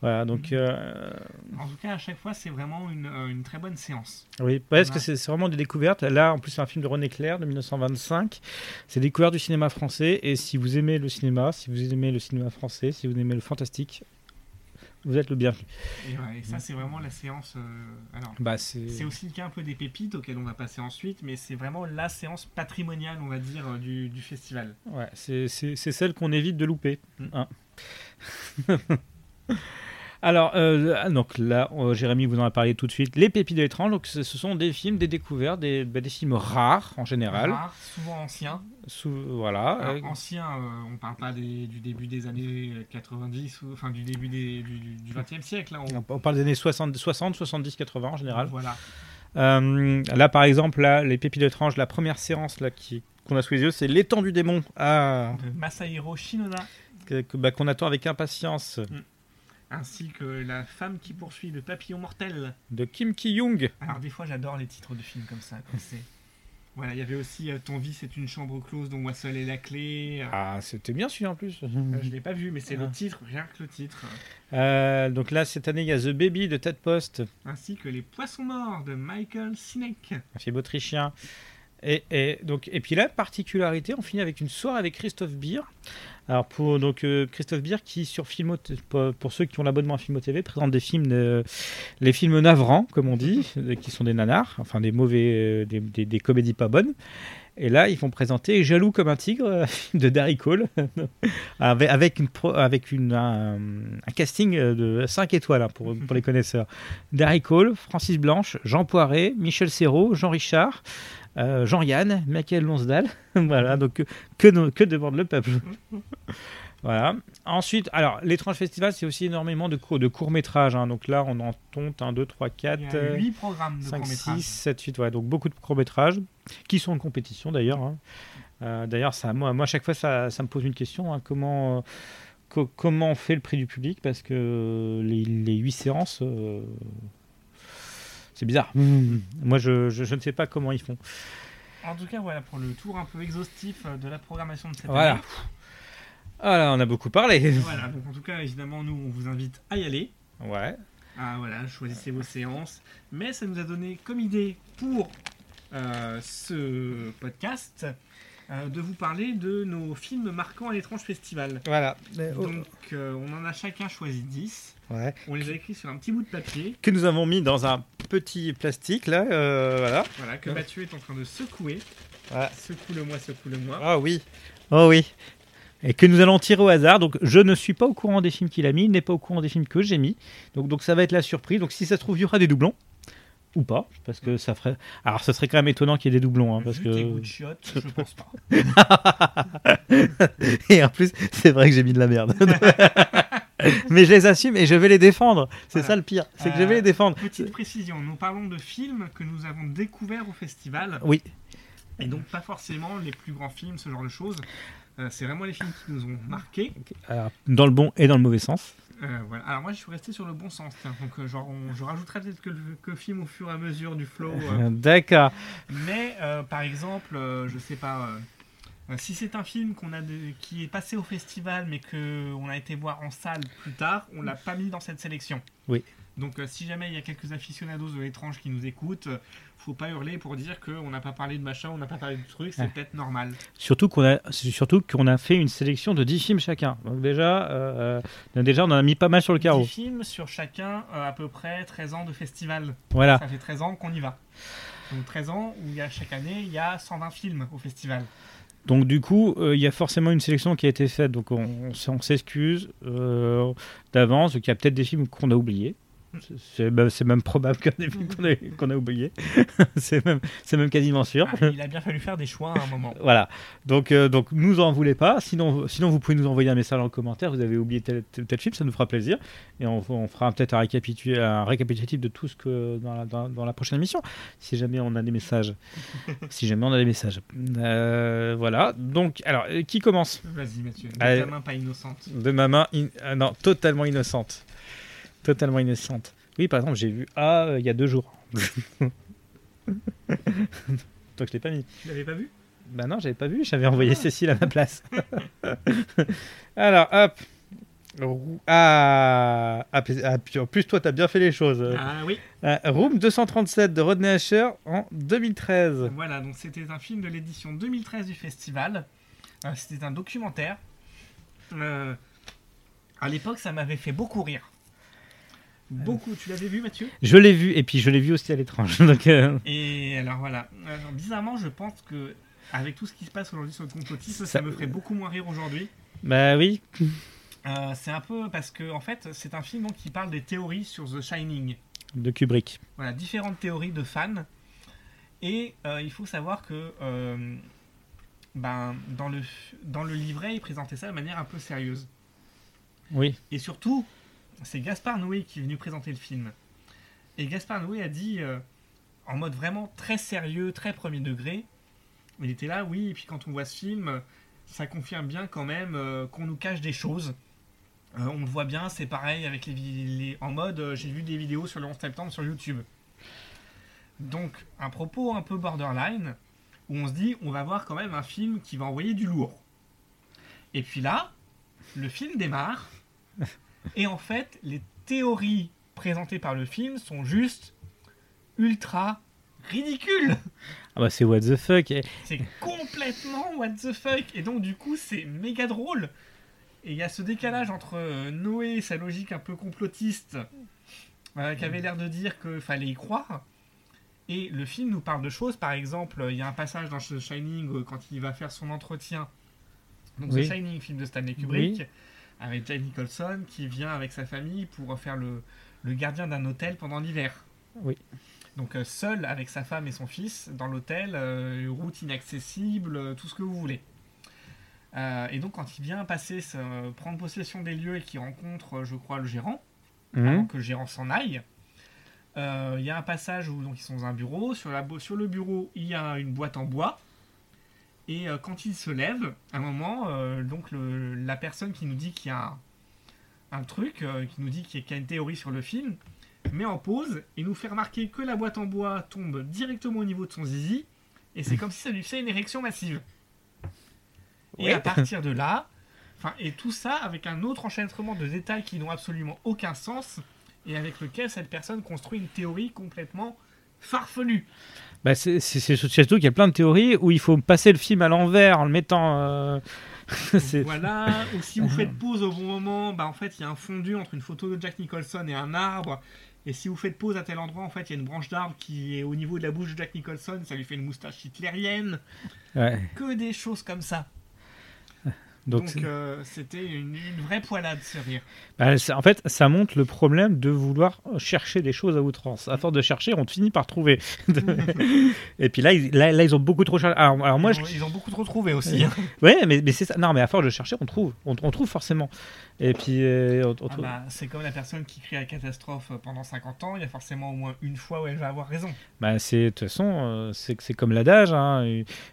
Voilà, donc. euh, En tout cas, à chaque fois, c'est vraiment une, euh, une très bonne séance. oui, parce que c'est vraiment des découvertes. Là, en plus, c'est un film de René Clair de 1925. C'est découvert du cinéma français. Et si vous aimez le cinéma, si vous aimez le cinéma français, si vous aimez le fantastique, vous êtes le bienvenu. Et, ouais, et ça, c'est vraiment la séance. euh, alors, Bah, c'est. aussi le cas un peu des pépites auxquelles on va passer ensuite, mais c'est vraiment la séance patrimoniale, on va dire, euh, du, du festival. Ouais, c'est celle qu'on évite de louper. Mm. Hein. *laughs* Alors, euh, donc là, euh, Jérémy vous en a parlé tout de suite. Les pépites de l'étrange, donc ce, sont des films, des découvertes, des, bah, des films rares en général. Rares, souvent anciens. Sous, voilà. Alors, anciens, euh, on parle pas des- du début des années 90, ou, enfin du début des- du, du 20e siècle. hein, on- on parle des années 60, 60 70, 80 en général. Voilà. Euh, là, par exemple, là, les pépites de l'étrange, la première séance là, qui, qu'on a sous les yeux, c'est L'étang du démon, ah, De Masahiro Shinoda, que- que- bah, qu'on attend avec impatience, ainsi que La femme qui poursuit le papillon mortel. de Kim Ki-young. Alors des fois, j'adore les titres de films comme ça. Comme c'est... Voilà, il y avait aussi euh, Ton vie, c'est une chambre close dont moi seul est la clé. Euh, Ah, c'était bien celui en plus. euh, je l'ai pas vu, mais c'est Ah. le titre, rien que le titre. Donc là, cette année, il y a The Baby de Ted Post, Ainsi que Les poissons morts de Michael Sinek. un film autrichien. Et, donc, et puis là, particularité, on finit avec une soirée avec Christophe Beer. Alors, pour donc, euh, Christophe Beer, qui sur Filmo, pour, ceux qui ont l'abonnement à Filmo TV, présente des films, les films navrants, comme on dit, qui sont des nanars, enfin des mauvais, euh, des, des- comédies pas bonnes. Et là, ils vont présenter Jaloux comme un tigre *laughs* de Darry Cole, *laughs* avec, avec, un casting euh, de 5 étoiles hein, pour, pour les connaisseurs. Darry Cole, Francis Blanche, Jean Poiret, Michel Serrault, Jean Richard, euh, Jean-Yann, Michael Lonsdal. *laughs* voilà, donc que, que, que demande le peuple *laughs* Voilà. Ensuite, alors, l'étrange festival, c'est aussi énormément de, cours, de courts-métrages. hein. Donc là, on en compte 1, 2, 3, Il 4, y a 8 programmes de 5, court-métrage. 6, 7, 8. Ouais, donc beaucoup de courts-métrages qui sont en compétition d'ailleurs. hein. Euh, d'ailleurs, ça, moi, moi, à chaque fois, ça, ça me pose une question. hein. comment, euh, co- comment on fait le prix du public? Parce que les, les 8 séances, euh, c'est bizarre. Moi, je, je, je ne sais pas comment ils font. En tout cas, voilà pour le tour un peu exhaustif euh, de la programmation de cette Voilà. année. Voilà, on a beaucoup parlé. Voilà, donc en tout cas, évidemment, nous, on vous invite à y aller. Ouais. Ah voilà, choisissez vos séances. Mais ça nous a donné comme idée pour euh, ce podcast euh, de vous parler de nos films marquants à l'étrange festival. Voilà. Donc euh, on en a chacun choisi 10. Ouais. On les a écrits sur un petit bout de papier. Que nous avons mis dans un petit plastique là. euh, voilà. Voilà, que. Mathieu est en train de secouer. Ouais. Secoue-le-moi, secoue-le-moi. Ah oui. Oh oui. Et que nous allons tirer au hasard. Donc je ne suis pas au courant des films qu'il a mis, il n'est pas au courant des films que j'ai mis. Donc, donc ça va être la surprise. Donc si ça se trouve, il y aura des doublons. Ou pas. Parce que ça ferait. Alors ce serait quand même étonnant qu'il y ait des doublons. hein, parce Vu tes que... de chiottes, je *laughs* pense pas. *laughs* et en plus, c'est vrai que j'ai mis de la merde. *laughs* Mais je les assume et je vais les défendre. C'est Voilà. ça le pire. C'est que je Euh, vais les défendre. Petite précision, nous parlons de films que nous avons découverts au festival. Oui. Et donc pas forcément les plus grands films, ce genre de choses. Euh, c'est vraiment les films qui nous ont marqués. Alors, dans le bon et dans le mauvais sens. Euh, voilà. Alors moi je suis resté sur le bon sens. tiens. Donc euh, genre on- je rajouterai peut-être que le que film au fur et à mesure du flow. euh. *laughs* D'accord. Mais euh, par exemple, je sais pas. si c'est un film qu'on a de- qui est passé au festival mais que on a été voir en salle plus tard, on l'a pas mis dans cette sélection. Oui. Donc euh, si jamais il y a quelques aficionados de l'étrange qui nous écoutent, euh, faut pas hurler pour dire qu'on n'a pas parlé de machin, on n'a pas parlé de truc, c'est Ouais. peut-être normal. Surtout qu'on a, surtout qu'on a fait une sélection de 10 films chacun. Donc déjà, euh, euh, déjà, on en a mis pas mal sur le 10 carreau. films sur chacun à peu près 13 ans de festival. Voilà. Ça fait 13 ans qu'on y va. Donc 13 ans où il y a chaque année, il y a 120 films au festival. Donc du coup, euh, il y a forcément une sélection qui a été faite. Donc on, on s- on s'excuse euh, d'avance. qu'il y a peut-être des films qu'on a oubliés. C'est- même probable des qu'on a, oubliés. *laughs* c'est même, même quasiment sûr. Ah, il a bien fallu faire des choix à un moment. *laughs* Voilà. Donc, euh, donc nous en voulez pas. Sinon, sinon, vous pouvez nous envoyer un message en commentaire. Vous avez oublié tel, tel, tel film, ça nous fera plaisir. Et on, on fera peut-être un, récapitu- un récapitulatif de tout ce que dans la, dans, dans la prochaine émission. Si jamais on a des messages. *laughs* si jamais on a des messages. Euh, voilà. Donc, alors, euh, qui commence? Vas-y Mathieu, de ta main pas innocente. De ma main. in- euh, non, totalement innocente. Totalement innocente. Oui, par exemple, j'ai vu A euh, il y a deux jours. *laughs* Donc, je l'ai pas mis. Tu l'avais pas vu? Bah non, j'avais pas vu, j'avais envoyé Ah. Cécile à ma place. *laughs* Alors, hop. Ah, ah, ah, en plus, toi, t'as bien fait les choses. Ah oui. Euh, Room 237 de Rodney Asher en 2013. Voilà, donc c'était un film de l'édition 2013 du festival. Euh, c'était un documentaire. Euh, à l'époque, ça m'avait fait beaucoup rire. Beaucoup. Tu l'avais vu, Mathieu? Je l'ai vu, et puis je l'ai vu aussi à l'étrange. *laughs* Donc, euh, Et alors voilà. Alors, bizarrement, je pense que avec tout ce qui se passe aujourd'hui sur le complotisme, ça, Ça- me ferait beaucoup moins rire aujourd'hui. bah oui. Euh, c'est un peu parce que en fait, c'est un film donc, qui parle des théories sur The Shining. De Kubrick. Voilà, différentes théories de fans. Et euh, il faut savoir que euh, ben, dans, le, dans le livret, il présentait ça de manière un peu sérieuse. Oui. Et surtout, c'est Gaspard Noé qui est venu présenter le film. Et Gaspard Noé a dit, euh, en mode vraiment très sérieux, très premier degré, il était là, oui, et puis quand on voit ce film, ça confirme bien quand même euh, qu'on nous cache des choses. Euh, on le voit bien, c'est pareil avec les, les- en mode, j'ai vu des vidéos sur le 11 septembre sur YouTube. Donc, un propos un peu borderline, où on se dit, on va voir quand même un film qui va envoyer du lourd. Et puis là, le film démarre, *laughs* et en fait, les théories présentées par le film sont juste ultra ridicules. Ah bah c'est what the fuck. C'est complètement what the fuck. Et donc, du coup, c'est méga drôle. Et il y a ce décalage entre euh, Noé et sa logique un peu complotiste, euh, qui avait l'air de dire qu'il fallait y croire. Et le film nous parle de choses. Par exemple, il y a un passage dans The Shining euh, quand il va faire son entretien. Donc, Oui. The Shining, film de Stanley Kubrick, Oui. Avec Jack Nicholson qui vient avec sa famille pour faire le, le gardien d'un hôtel pendant l'hiver. Oui. Donc euh, seul avec sa femme et son fils dans l'hôtel, euh, route inaccessible, euh, tout ce que vous voulez. Euh, et donc, quand il vient passer, prendre possession des lieux et qu'il rencontre, euh, je crois, le gérant, Mhm. avant que le gérant s'en aille, il y a un passage où donc, ils sont dans un bureau. Sur, la, sur le bureau, il y a une boîte en bois. Et euh, quand il se lève, à un moment, euh, donc le- la personne qui nous dit qu'il y a un, un truc, euh, qui nous dit qu'il y a- une théorie sur le film, met en pause et nous fait remarquer que la boîte en bois tombe directement au niveau de son zizi. Et c'est comme si ça lui fait une érection massive. Et Ouais. à partir de là, et tout ça avec un autre enchaînement de détails qui n'ont absolument aucun sens et avec lequel cette personne construit une théorie complètement farfelue. Bah, c'est surtout qu'il y a plein de théories où il faut passer le film à l'envers en le mettant. euh, *laughs* Voilà, ou si vous faites *laughs* pause au bon moment, bah en fait il y a un fondu entre une photo de Jack Nicholson et un arbre. Et si vous faites pause à tel endroit, en fait il y a une branche d'arbre qui est au niveau de la bouche de Jack Nicholson, ça lui fait une moustache hitlérienne. ouais. Que des choses comme ça. Donc, euh, c'était une, une vraie poilade ce rire. bah, en fait, ça montre le problème de vouloir chercher des choses à outrance. À force de chercher, on finit par trouver. *laughs* *laughs* Et puis là, ils, là, là, ils ont beaucoup trop cherché. Alors, alors moi, ils, je... ont, ils ont beaucoup trop trouvé aussi. hein. *laughs* ouais, mais, mais c'est ça. Non, mais à force de chercher, on trouve. On, on trouve forcément. Et puis, euh, on, on Ah bah, c'est comme la personne qui crie la catastrophe pendant 50 ans, il y a forcément au moins une fois où elle va avoir raison. Bah, c'est de toute façon, euh, c'est comme l'adage. hein,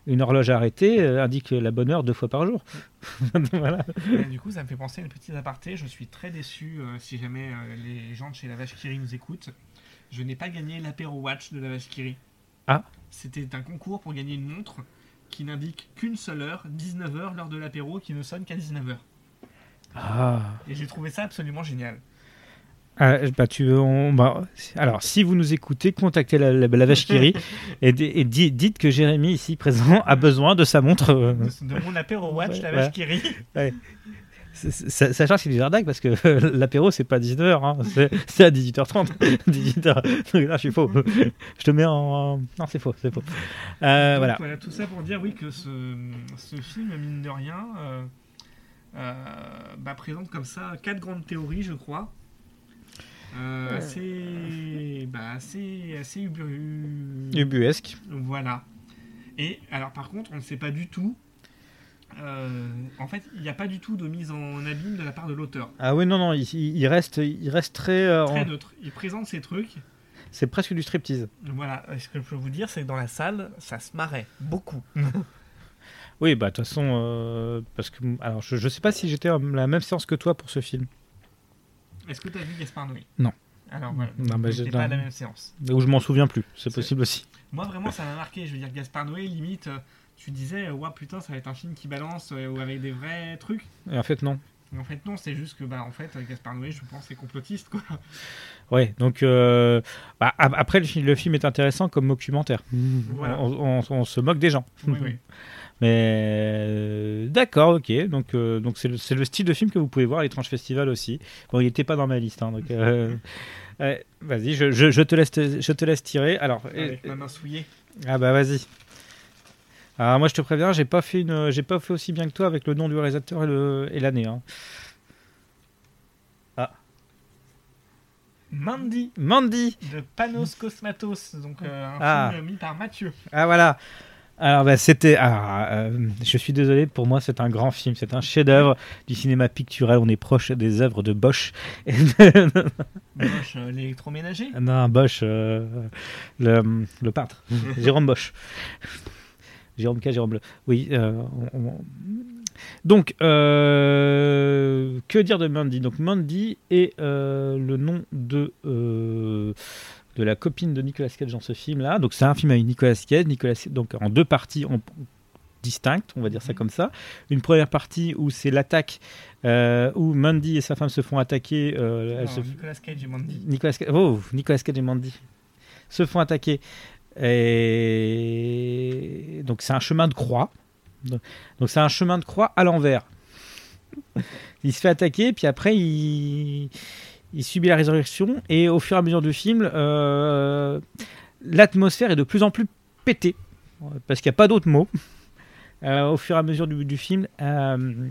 une- horloge arrêtée indique la bonne heure deux fois par jour. *laughs* voilà. Et du coup, ça me fait penser à une petite aparté. Je suis très déçu euh, si jamais euh, les gens de chez La Vache Kiri nous écoutent. Je n'ai pas gagné l'apéro watch de La Vache Kiri. Ah. C'était un concours pour gagner une montre qui n'indique qu'une seule heure, 19h, l'heure de l'apéro, qui ne sonne qu'à 19h. Ah. Et j'ai trouvé ça absolument génial. Ah, bah, tu, on- bah, alors, si vous nous écoutez, contactez la, la, la vache qui rit *laughs* et, di- et di- dites que Jérémy, ici présent, a besoin de sa montre. euh, De, mon apéro watch, Ouais, La ouais. Vache Kiri. c'est- c'est- Sachant que c'est du parce que euh, l'apéro, c'est pas 19h, hein, c'est à 18h30. 18h. *laughs* Donc là, je suis faux. Je te mets en. Non, c'est faux, c'est faux. Euh, Donc, voilà. Tout ça pour dire, oui, que ce, ce film, mine de rien, euh, bah, présente comme ça quatre grandes théories, je crois. Euh, assez, bah, assez, assez ubu- Ubuesque. Voilà. Et alors, par contre, on ne sait pas du tout. euh, en fait, il n'y a pas du tout de mise en abîme de la part de l'auteur. Ah oui, non, non, il, il reste, il reste très. euh, Très neutre. Il présente ses trucs. C'est presque du striptease. Voilà. Ce que je peux vous dire, c'est que dans la salle, ça se marrait beaucoup. *laughs* Oui, bah, de toute façon, euh, parce que. Alors, je, je sais pas si j'étais à la même séance que toi pour ce film. Est-ce que tu as vu Gaspard Noé? Non. Alors voilà, Non, bah, pas à la même séance. Ou je m'en souviens plus, c'est C'est- possible aussi. Moi vraiment ça m'a marqué, je veux dire Gaspard Noé limite, euh, tu disais euh, ouais putain ça va être un film qui balance euh, ou avec des vrais trucs. Et en fait, non. Mais en fait non, c'est juste que bah en fait Gaspard Noé je pense est complotiste quoi. Ouais, donc euh, bah, ap- après le film, le film est intéressant comme documentaire. Voilà. On, on- on se moque des gens. Oui, oui. *laughs* Mais euh, d'accord, ok. Donc euh, donc c'est le, c'est le style de film que vous pouvez voir à l'étrange festival aussi. Bon, il n'était pas dans ma liste, hein, donc euh, *laughs* vas-y, je, je- je te laisse je te laisse tirer. Alors Avec et- ma main souillée. ah bah vas-y. Alors moi je te préviens, j'ai pas fait une, j'ai pas fait aussi bien que toi avec le nom du réalisateur et le- et l'année. hein. Mandy Mandy. de Panos Cosmatos, donc un Ah. film mis par Mathieu. Ah voilà. Alors bah, c'était. ah, euh, je suis désolé, pour moi c'est un grand film, c'est un chef-d'œuvre du cinéma pictural. On est proche des œuvres de Bosch. Moche, euh, l'électroménager? *laughs* non, Bosch, euh, le, le peintre, *laughs* Jérôme Bosch. Jérôme K, Jérôme Bleu. Oui. on- on- Donc, que dire de Mandy? Donc Mandy est le nom de de la copine de Nicolas Cage dans ce film-là. Donc c'est un film avec Nicolas Cage, Nicolas donc en deux parties distinctes, on va dire ça Mhm. comme ça. Une première partie où c'est l'attaque euh, où Mandy et sa femme se font attaquer. euh, se- Nicolas Cage et Mandy. Nicolas, oh, Nicolas Cage et Mandy se font attaquer. Et donc c'est un chemin de croix. Donc donc c'est un chemin de croix à l'envers. Il se fait attaquer, puis après il, il subit la résurrection. Et au fur et à mesure du film, euh, l'atmosphère est de plus en plus pétée. Parce qu'il n'y a pas d'autre mot. *laughs* Euh, au fur et à mesure du, du film. euh,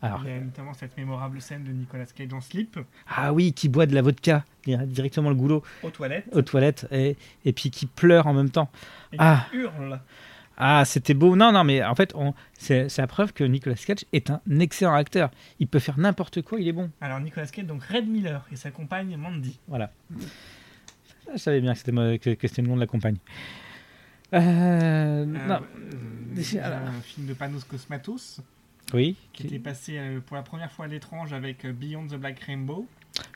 alors, Il y a notamment cette mémorable scène de Nicolas Cage en slip ah oui, qui boit de la vodka directement le goulot. aux toilettes aux toilettes et, et puis qui pleure en même temps. et Ah. qui hurle. Ah, c'était beau. Non, non, mais en fait, on- c'est la preuve que Nicolas Cage est un excellent acteur. Il peut faire n'importe quoi, il est bon. Alors Nicolas Cage, donc Red Miller et sa compagne Mandy. Voilà. Ah, Je savais bien que c'était que, que le nom de la compagne. Euh, Euh, non. euh, un film de Panos Cosmatos Oui, qui était passé euh, pour la première fois à l'étrange avec Beyond the Black Rainbow.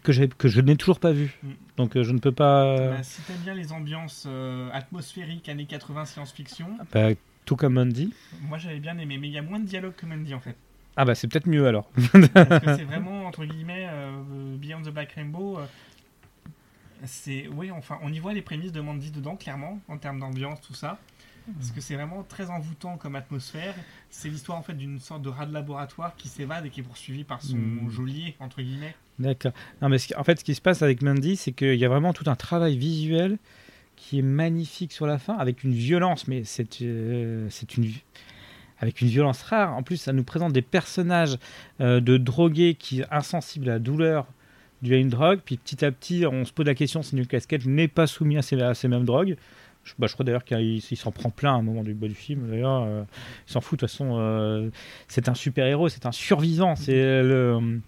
Que, que je n'ai toujours pas vu. Mm. Donc euh, je ne peux pas. Bah, si t'aimes bien les ambiances euh, atmosphériques années 80 science-fiction, Bah, tout comme Mandy. moi j'avais bien aimé, mais il y a moins de dialogue que Mandy en fait. Ah bah c'est peut-être mieux alors. Parce que c'est vraiment, entre guillemets, euh, Beyond the Black Rainbow. euh, c'est, oui, enfin, on y voit les prémices de Mandy dedans, clairement, en termes d'ambiance, tout ça. Parce que c'est vraiment très envoûtant comme atmosphère. C'est l'histoire en fait d'une sorte de rat de laboratoire qui s'évade et qui est poursuivi par son Mm. geôlier, entre guillemets. D'accord. Non, mais en fait, ce qui se passe avec Mandy, c'est qu'il y a vraiment tout un travail visuel qui est magnifique sur la fin, avec une violence, mais c'est euh, une avec une violence rare. En plus, ça nous présente des personnages euh, de drogués qui insensibles à la douleur due à une drogue, puis petit à petit, on se pose la question si Nicolas Cage n'est pas soumis à ces, mêmes drogues. Je, bah, je crois d'ailleurs qu'il il s'en prend plein à un moment du, du film. D'ailleurs, euh, il s'en fout de toute façon. c'est un super héros, c'est un survivant. C'est le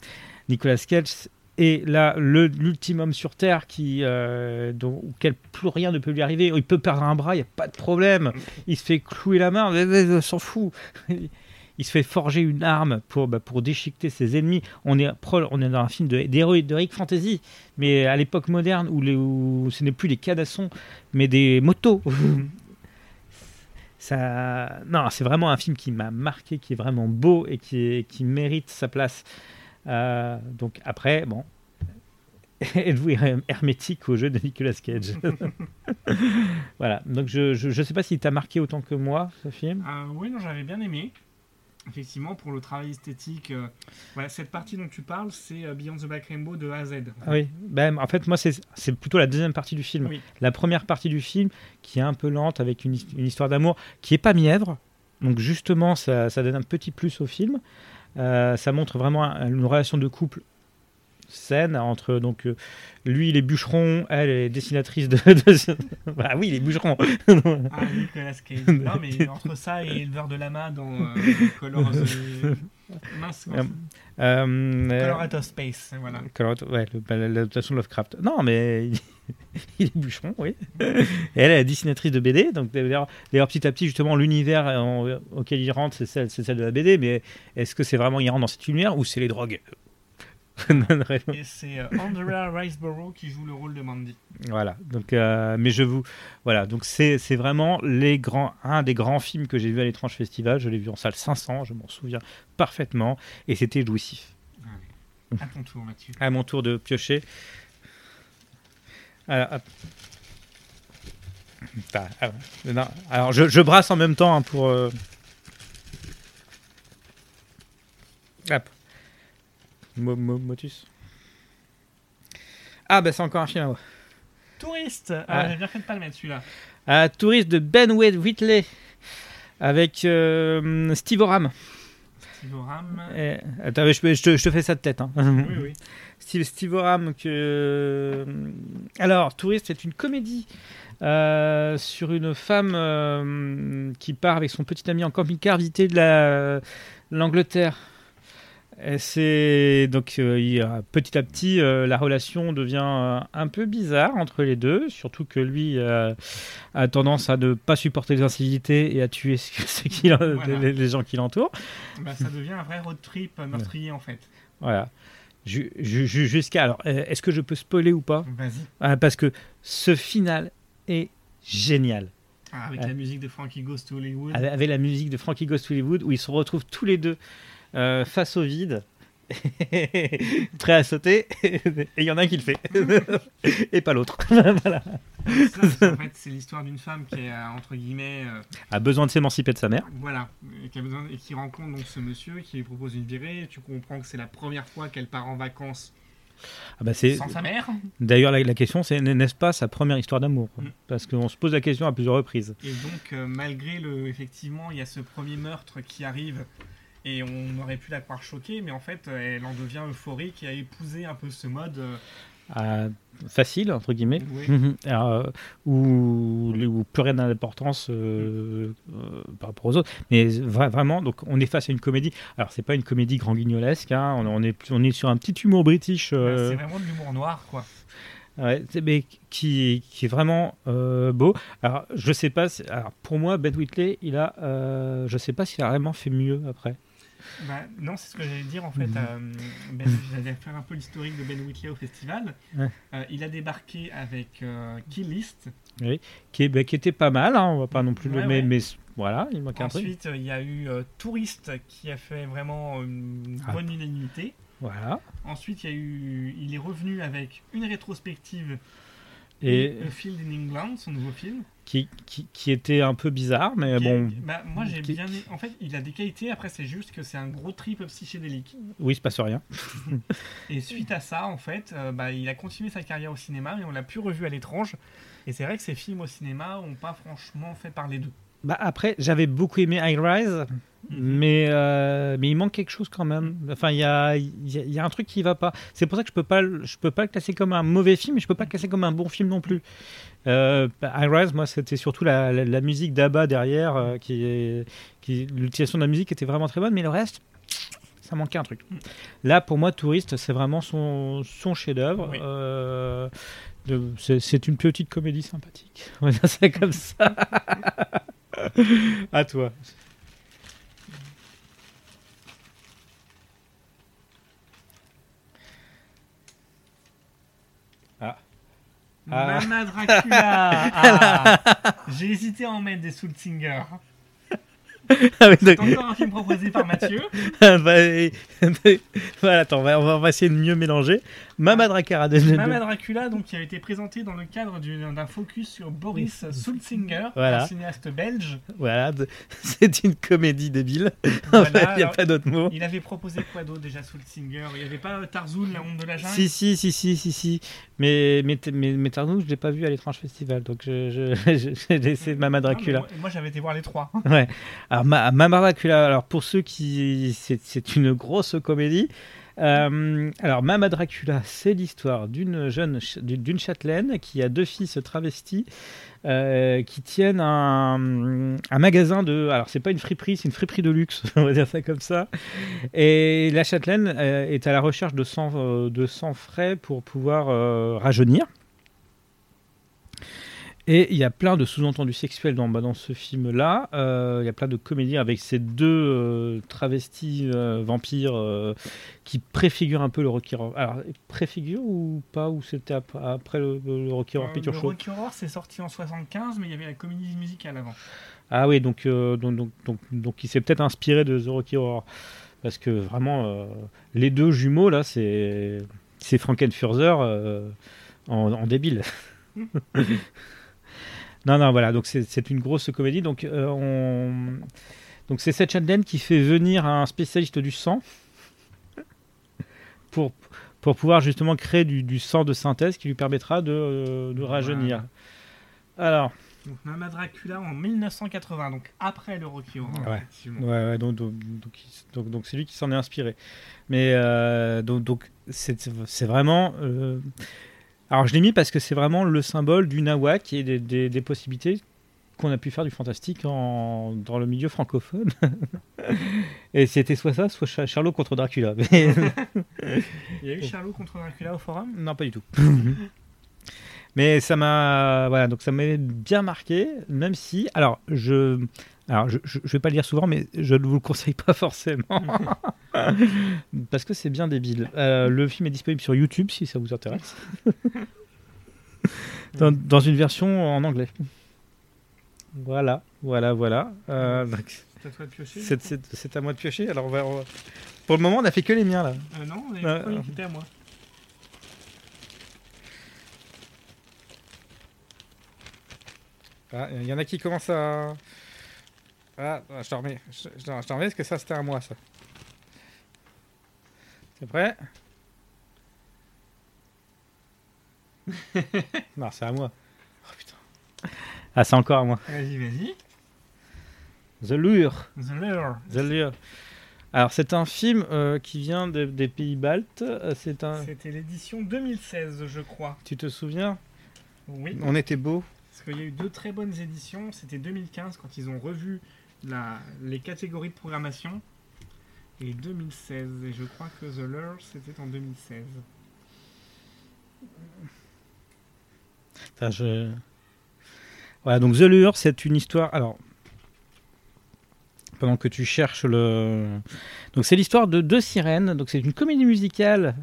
Nicolas Cage est là homme sur Terre qui, euh, dont, auquel plus rien ne peut lui arriver. Il peut perdre un bras, il n'y a pas de problème. Il se fait clouer la main, mais- s'en fout. *laughs* Il se fait forger une arme pour, bah, pour déchiqueter ses ennemis. On est, on est dans un film d'heroic fantasy, mais à l'époque moderne où, où ce n'est plus des cadassons, mais des motos. *laughs* Ça, non, c'est vraiment un film qui m'a marqué, qui est vraiment beau et qui, qui mérite sa place. Euh, donc après, bon, *laughs* êtes-vous her- hermétique au jeu de Nicolas Cage *laughs* Voilà. Donc je je, je sais pas s'il t'a marqué autant que moi ce film. Ah oui, non, j'avais bien aimé. Effectivement, pour le travail esthétique, euh, voilà, cette partie dont tu parles, c'est euh, Beyond the Black Rainbow de A à Z. Ah oui. Ben, en fait, moi c'est plutôt la deuxième partie du film. Oui. La première partie du film qui est un peu lente avec une, une histoire d'amour qui est pas mièvre. Donc justement, ça, ça donne un petit plus au film. Euh, ça montre vraiment un- une relation de couple saine entre donc euh, lui il est bûcheron, elle est dessinatrice de, de- *laughs* bah oui il est bûcheron. Ah, Nicolas Cage. non, mais entre ça et éleveur de lama dans euh, Color of the... *laughs* Mince, Euh, euh, Color Out of Space, voilà. Color- ouais, le- bah, l'adaptation de Lovecraft. Non, mais *laughs* il, est bûcheron, oui. Et elle est la dessinatrice de BD. Donc, d'ailleurs, petit à petit, justement, l'univers auquel il rentre, c'est celle, c'est celle de la BD. Mais est-ce que c'est vraiment il rentre dans cet univers ou c'est les drogues? *laughs* Et c'est euh, Andrea Riceborough qui joue le rôle de Mandy. Voilà. Donc, euh, mais je vous, voilà. Donc, c'est, c'est vraiment les grands, un des grands films que j'ai vu à l'étrange festival. Je l'ai vu en salle 500. Je m'en souviens parfaitement. Et c'était jouissif. À ton tour, Mathieu. À mon tour de piocher. Alors, hop. Putain, ah alors je, je brasse en même temps hein, pour. euh, Hop. Mo- mo- Motus. Ah, bah c'est encore un film à moi. Touriste Ah. Ah, j'ai bien fait de pas le mettre celui-là. Un touriste de Ben Wade Whitley avec euh, Steve Oram. Steve Oram. Attends, je, te, je te fais ça de tête. hein. Oui, *laughs* oui. Steve, Steve Oram que alors Touriste c'est une comédie euh, sur une femme euh, qui part avec son petit ami en camping-car visiter de la l'Angleterre Et c'est donc euh, petit à petit euh, la relation devient euh, un peu bizarre entre les deux surtout que lui a tendance à ne pas supporter les incivilités et à tuer *laughs* qui l'en- Voilà. les, les gens qui l'entourent Bah, ça devient un vrai road trip meurtrier en fait. voilà Ju- ju- ju- jusqu'à alors est-ce que je peux spoiler ou pas? Vas-y. Ah, parce que ce final est génial. Ah, avec la musique de Frankie Goes to Hollywood. Avec, avec la musique de Frankie Goes to Hollywood, où ils se retrouvent tous les deux euh, face au vide, *laughs* prêts à sauter, et il y en a un qui le fait, *laughs* et pas l'autre. *laughs* voilà. Ça, c'est- en fait, c'est l'histoire d'une femme qui est, euh, entre guillemets, euh, A besoin de s'émanciper de sa mère. voilà, et qui, a besoin, et qui rencontre donc ce monsieur qui lui propose une virée. Tu comprends que c'est la première fois qu'elle part en vacances Ah bah c'est sans sa mère. d'ailleurs la, la question, c'est n'est-ce pas sa première histoire d'amour? Mm. Parce qu'on se pose la question à plusieurs reprises. Et donc, euh, malgré le. Effectivement, il y a ce premier meurtre qui arrive. Et on aurait pu la croire choquée, mais en fait, elle en devient euphorique et a épousé un peu ce mode euh, à- facile entre guillemets. Oui. Euh, *laughs* où, où plus rien n'a d'importance euh, euh, par rapport aux autres. Mais vra- vraiment, donc on est face à une comédie. Alors c'est pas une comédie grand guignolesque. hein. On, on est on est sur un petit humour british. Bah, C'est vraiment de l'humour noir, quoi. ouais, mais qui, qui est vraiment euh, beau. Alors je sais pas. si- alors pour moi, Ben Whitley, il a, euh, je sais pas s'il a vraiment fait mieux après. Bah, non, c'est ce que j'allais dire en fait. Mhm. euh, ben, *laughs* J'allais faire un peu l'historique de Ben Whitley au festival. Ouais. Euh, il a débarqué avec euh, Kill List. Qui, bah, était pas mal. Hein, on va pas non plus Ouais, le. Mais, mais voilà, il manque un truc. Ensuite, il y a eu Touriste qui a fait vraiment une Ah. bonne unanimité. Voilà. Ensuite, il, y a eu, il est revenu avec une rétrospective Et A Field in England, son nouveau film. qui, qui, qui était un peu bizarre, mais Qui bon. bah, moi, j'ai bien. aimé- En fait, il a des qualités. Après, c'est juste que c'est un gros trip psychédélique. Oui, il se passe rien. *laughs* Et suite à ça, en fait, euh, bah, il a continué sa carrière au cinéma et on l'a plus revu à l'étrange. Et c'est vrai que ses films au cinéma ont pas franchement fait parler d'eux. Bah après, j'avais beaucoup aimé High Rise, mais, euh, mais il manque quelque chose quand même. Enfin, il y a, y a- y a un truc qui va pas. C'est pour ça que je peux pas, le- je peux pas le classer comme un mauvais film, mais je peux pas le classer comme un bon film non plus. Euh, High Rise, moi, c'était surtout la, la, la musique d'Abba derrière, euh, qui, l'utilisation de la musique était vraiment très bonne, mais le reste, ça manquait un truc. Là, pour moi, Touriste, c'est vraiment son, son chef-d'œuvre. Oui. Euh, c'est une petite comédie sympathique. *laughs* On va dire ça comme ça. *laughs* à toi. Ah. Mama Dracula *laughs* Ah. J'ai hésité à en mettre des Soul Singer. Ah oui, C'est encore un film proposé par Mathieu. *laughs* bah, et- *laughs* voilà, attends, va- on va essayer de mieux mélanger. Mama Dracula. Mama Dracula, donc, qui a été présenté dans le cadre d'un focus sur Boris Sulzinger, Voilà. un cinéaste belge. Voilà, *laughs* c'est une comédie débile. *laughs* Voilà, il n'y a pas d'autre mot. Il avait proposé quoi d'autre déjà Sulzinger? Il n'y avait pas euh, Tarzoun, la honte de la jungle? Si, si, si, si, si, si. Mais, mais, mais, je ne l'ai pas vu à l'étrange festival, donc je, je- *laughs* je- j'ai laissé Mama Dracula. moi, moi, j'avais été voir les trois. Ouais. Alors, Ma- Mama Dracula, alors pour ceux qui. C'est une grosse comédie. Euh, alors, Mama Dracula, c'est l'histoire d'une jeune, d'une châtelaine qui a deux fils travestis euh, qui tiennent un, magasin de. Alors, c'est pas une friperie, c'est une friperie de luxe, *laughs* on va dire ça comme ça. Et la châtelaine euh, est à la recherche de sang, de sang frais pour pouvoir rajeunir. Et il y a plein de sous-entendus sexuels dans, bah, dans ce film-là. Euh, il y a plein de comédies avec ces deux euh, travestis euh, vampires euh, qui préfigurent un peu le Rocky Horror. Alors, préfigurent ou pas Ou c'était ap- après le, le Rocky Horror Picture le Show Rocky Horror, c'est sorti en 75, mais il y avait la comédie musicale avant. Ah oui, donc, donc, donc, donc, donc il s'est peut-être inspiré de The Rocky Horror. Parce que vraiment, les deux jumeaux, là, c'est euh, en, en débile. *laughs* non, non, voilà, donc c'est une grosse comédie. Donc, euh, on... donc c'est cette châtelaine qui fait venir un spécialiste du sang pour, pour pouvoir justement créer du, du sang de synthèse qui lui permettra de, euh, de rajeunir. Alors, Donc Mama Dracula en 1980, donc après le Rocky Horror. Ouais. Ouais, ouais, donc donc donc c'est lui qui s'en est inspiré. Mais euh, donc c'est c'est vraiment. Alors je l'ai mis parce que c'est vraiment le symbole du nawak et des, des, des possibilités qu'on a pu faire du fantastique en, dans le milieu francophone. *laughs* et c'était soit ça, soit Cha- Charlot contre Dracula. *laughs* Mais Il y a eu Charlot contre Dracula au forum? Non, pas du tout. *laughs* Mais ça m'a voilà donc ça m'a bien marqué, même si alors je alors je, je, je vais pas le dire souvent, mais je ne vous le conseille pas *laughs* forcément *laughs* parce que c'est bien débile. Euh, le film est disponible sur YouTube si ça vous intéresse, *laughs* dans, dans une version en anglais. Voilà, voilà, voilà. Euh, C'est à toi de piocher c'est- à moi de piocher. Alors on va, on va- pour le moment, on a fait que les miens là. Euh, Non, mais Euh, pourquoi il était à moi Ah, il y en a qui commencent à. Ah, je t'en remets. Je, je t'en remets parce que ça c'était à moi ça. C'est prêt? *laughs* Non, c'est à moi. Oh putain. Ah, c'est encore à moi. Vas-y, vas-y. The Lure. The Lure. The Lure. Alors, c'est un film euh, qui vient de- des pays baltes. Euh, C'est un. C'était l'édition 2016, je crois. Tu te souviens? Oui. On était beau. Parce qu'il y a eu deux très bonnes éditions. C'était 2015 quand ils ont revu les catégories de programmation. Et 2016. Et je crois que The Lure, c'était en 2016. Attends, je- Voilà, donc The Lure, c'est une histoire. Alors, pendant que tu cherches le. Donc, c'est l'histoire de deux sirènes. Donc, c'est une comédie musicale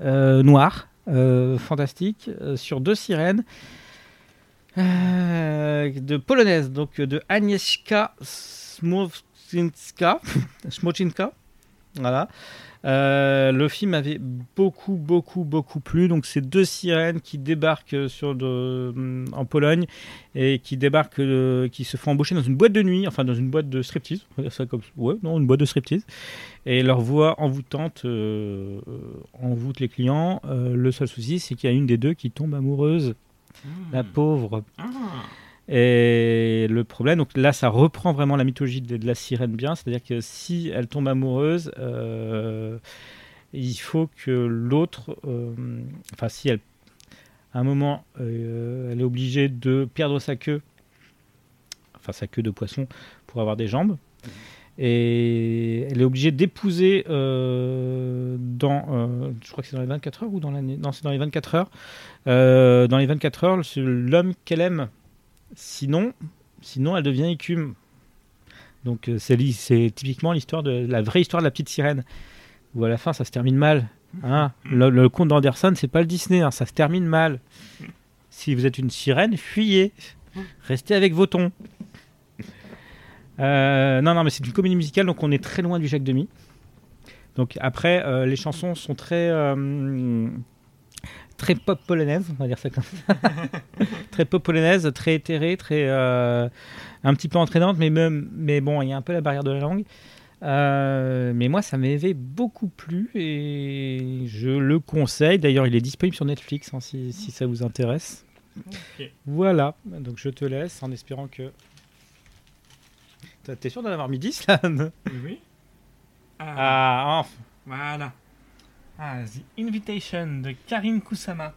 euh, noire, euh, fantastique, euh, sur deux sirènes de polonaise. Donc, de Agnieszka Smoczynska. *laughs* Voilà. Euh, le film avait beaucoup, beaucoup, beaucoup plu. Donc, c'est deux sirènes qui débarquent sur de, en Pologne et qui débarquent, euh, qui se font embaucher dans une boîte de nuit, enfin dans une boîte de striptease. On va dire ça comme ouais, non, une boîte de striptease. Et leur voix envoûtante euh, envoûte les clients. Euh, le seul souci, c'est qu'il y a une des deux qui tombe amoureuse, la pauvre. Ah, Et le problème, donc là, ça reprend vraiment la mythologie de, de la sirène bien, c'est-à-dire que si elle tombe amoureuse, euh, il faut que l'autre, euh, enfin si elle, à un moment, euh, elle est obligée de perdre sa queue, enfin sa queue de poisson pour avoir des jambes, et elle est obligée d'épouser dans, je crois que c'est dans les 24 heures ou dans l'année, non c'est dans les 24 heures, dans les 24 heures, l'homme qu'elle aime Sinon, sinon elle devient écume. Donc euh, c'est typiquement l'histoire de la vraie histoire de la petite sirène. Où à la fin ça se termine mal. Hein le, conte d'Anderson, c'est pas le Disney, hein, ça se termine mal. Si vous êtes une sirène, fuyez. Restez avec vos tons. Euh, non, non, mais c'est une comédie musicale, donc on est très loin du Jacques Demy. Donc après, euh, les chansons sont très très pop polonaise, on va dire ça comme ça. *laughs* très pop polonaise, très éthérée, très euh, un petit peu entraînante, mais même, mais bon, il y a un peu la barrière de la langue. Euh, mais moi, ça m'avait beaucoup plu et je le conseille. D'ailleurs, il est disponible sur Netflix hein, si, si ça vous intéresse. Voilà, donc je te laisse en espérant que. T'es- sûr d'en avoir mis 10 là? Oui, oui. Ah, Ah, enfin. Voilà. Ah, The Invitation de Karine Kusama.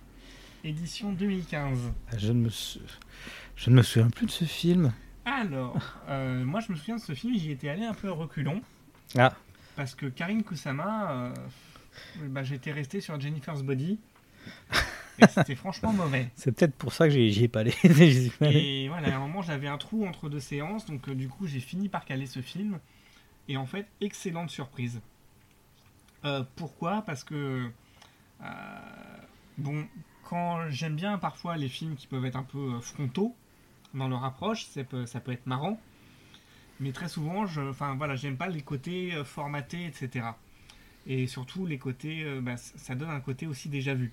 Édition 2015. je, ne me sou- je ne me souviens plus de ce film. Alors, *laughs* euh, moi je me souviens de ce film, j'y étais allé un peu à reculons. Ah. Parce que Karine Kusama, euh, bah, j'étais resté sur Jennifer's Body. Et *laughs* c'était franchement mauvais. C'est peut-être pour ça que j'y ai pas allé. *laughs* Et voilà, à un moment j'avais un trou entre deux séances, donc euh, du coup j'ai fini par caler ce film. Et en fait, excellente surprise. Euh, pourquoi Parce que, euh, bon, quand j'aime bien parfois les films qui peuvent être un peu euh, frontaux dans leur approche, ça peut, ça peut être marrant. Mais très souvent, je, enfin voilà, j'aime pas les côtés formatés, etc. Et surtout les côtés, bah, ça donne un côté aussi déjà vu.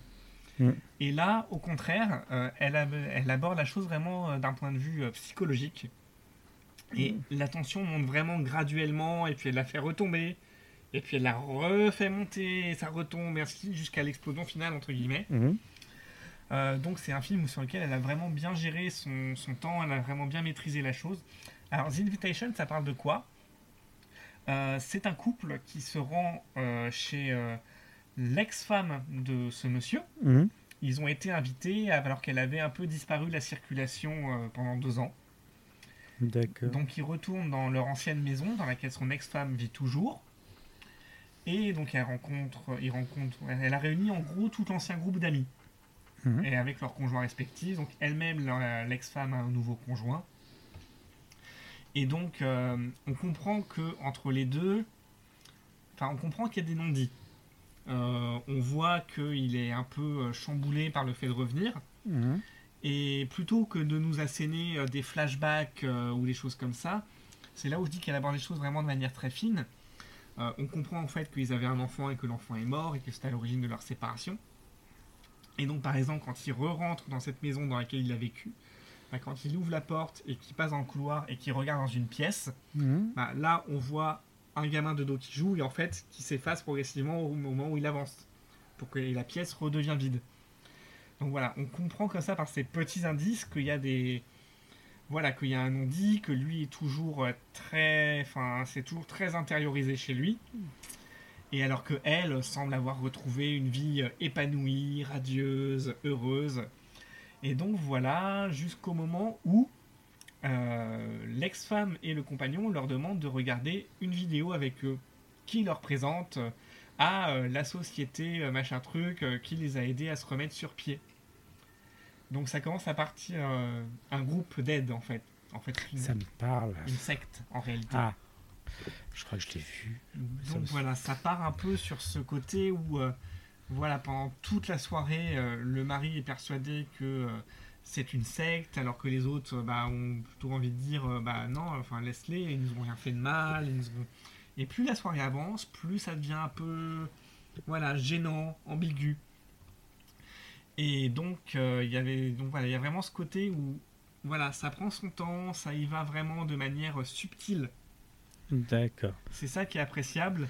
Mm. Et là, au contraire, elle, ab- elle aborde la chose vraiment d'un point de vue psychologique. Et la tension monte vraiment graduellement, et puis elle la fait retomber, et puis elle la refait monter, ça retombe, ainsi jusqu'à l'explosion finale, entre guillemets. Mhm. Euh, donc c'est un film sur lequel elle a vraiment bien géré son, son temps, elle a vraiment bien maîtrisé la chose. Alors The Invitation, ça parle de quoi? Euh, C'est un couple qui se rend euh, chez l'ex-femme de ce monsieur. Mhm. Ils ont été invités alors qu'elle avait un peu disparu de la circulation pendant deux ans. D'accord. Donc ils retournent dans leur ancienne maison dans laquelle son ex-femme vit toujours. Et donc elle rencontre, elle a réuni en gros tout l'ancien groupe d'amis. Mhm. Et avec leurs conjoints respectifs. Donc elle-même, l'ex-femme a un nouveau conjoint. Et donc euh, on comprend que entre les deux, enfin on comprend qu'il y a des non-dits. Euh, on voit qu'il est un peu euh, chamboulé par le fait de revenir. Mhm. Et plutôt que de nous asséner des flashbacks euh, ou des choses comme ça, c'est là où je dis qu'elle aborde les choses vraiment de manière très fine. Euh, on comprend en fait qu'ils avaient un enfant et que l'enfant est mort et que c'était à l'origine de leur séparation. Et donc par exemple quand il re-rentre dans cette maison dans laquelle il a vécu, bah, quand il ouvre la porte et qu'il passe dans le couloir et qu'il regarde dans une pièce, Mhm. bah, là on voit un gamin de dos qui joue et en fait qui s'efface progressivement au moment où il avance pour que la pièce redevienne vide. Donc voilà, on comprend comme ça par ces petits indices qu'il y a des voilà, qu'il y a un non-dit, que lui est toujours euh, très. Enfin, c'est toujours très intériorisé chez lui. Et alors que elle semble avoir retrouvé une vie euh, épanouie, radieuse, heureuse. Et donc voilà, jusqu'au moment où euh, l'ex-femme et le compagnon leur demandent de regarder une vidéo avec eux, qui leur présente à la société machin truc qui les a aidés à se remettre sur pied. Donc ça commence à partir euh, un groupe d'aide en fait. En fait, une, Ça me parle. une secte en réalité. Ah, je crois que je l'ai vu. ça Donc me- voilà, ça part un peu sur ce côté où, euh, voilà, pendant toute la soirée, euh, le mari est persuadé que c'est une secte, alors que les autres bah, ont plutôt envie de dire, bah non, enfin laisse-les, ils nous ont rien fait de mal. ils nous ont- Et plus la soirée avance, plus ça devient un peu, voilà, gênant, ambigu. Et donc, euh, il y avait, donc voilà, il y a vraiment ce côté où, voilà, ça prend son temps, ça y va vraiment de manière subtile. D'accord. C'est ça qui est appréciable.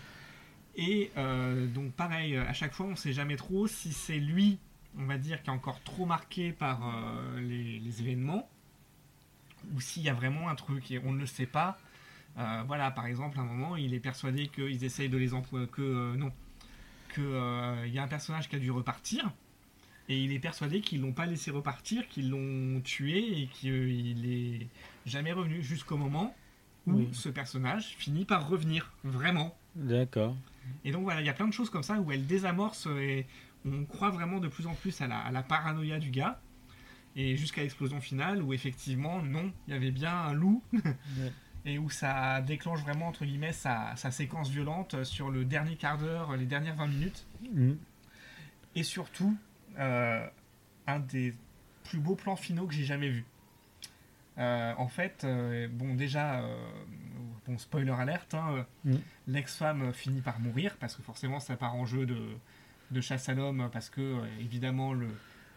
Et euh, donc pareil, à chaque fois, on ne sait jamais trop si c'est lui, on va dire, qui est encore trop marqué par euh, les, les événements, ou s'il y a vraiment un truc et on ne le sait pas. Euh, voilà, par exemple, à un moment, il est persuadé qu'ils essayent de les employer, que non, que euh, il y a un personnage qui a dû repartir. Et il est persuadé qu'ils l'ont pas laissé repartir, qu'ils l'ont tué et qu'il est jamais revenu jusqu'au moment où Oui. ce personnage finit par revenir, vraiment. D'accord. Et donc voilà, il y a plein de choses comme ça où elle désamorce et on croit vraiment de plus en plus à la, à la paranoïa du gars. Et jusqu'à l'explosion finale où effectivement, non, il y avait bien un loup. *laughs* et où ça déclenche vraiment, entre guillemets, sa, sa séquence violente sur le dernier quart d'heure, les dernières 20 minutes. Mm. Et surtout, un des plus beaux plans finaux que j'ai jamais vu. Euh, en fait, euh, bon déjà, euh, bon spoiler alerte, hein, euh, Mm. l'ex-femme finit par mourir parce que forcément ça part en jeu de, de chasse à l'homme parce que euh, évidemment le,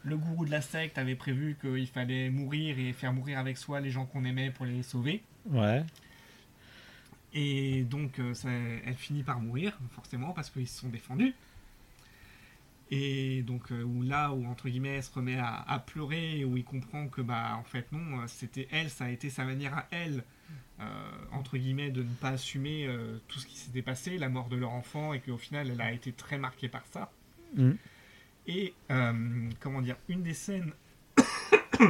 le gourou de la secte avait prévu qu'il fallait mourir et faire mourir avec soi les gens qu'on aimait pour les sauver. Ouais. Et donc, euh, ça- elle finit par mourir, forcément, parce qu'ils se sont défendus. Et donc, euh, où là, où entre guillemets, elle se remet à, à pleurer, et où il comprend que, bah, en fait, non, euh, c'était elle, ça a été sa manière à elle, euh, entre guillemets, de ne pas assumer euh, tout ce qui s'était passé, la mort de leur enfant, et qu'au final, elle a été très marquée par ça. Mm. Et, comment dire, une des scènes *coughs*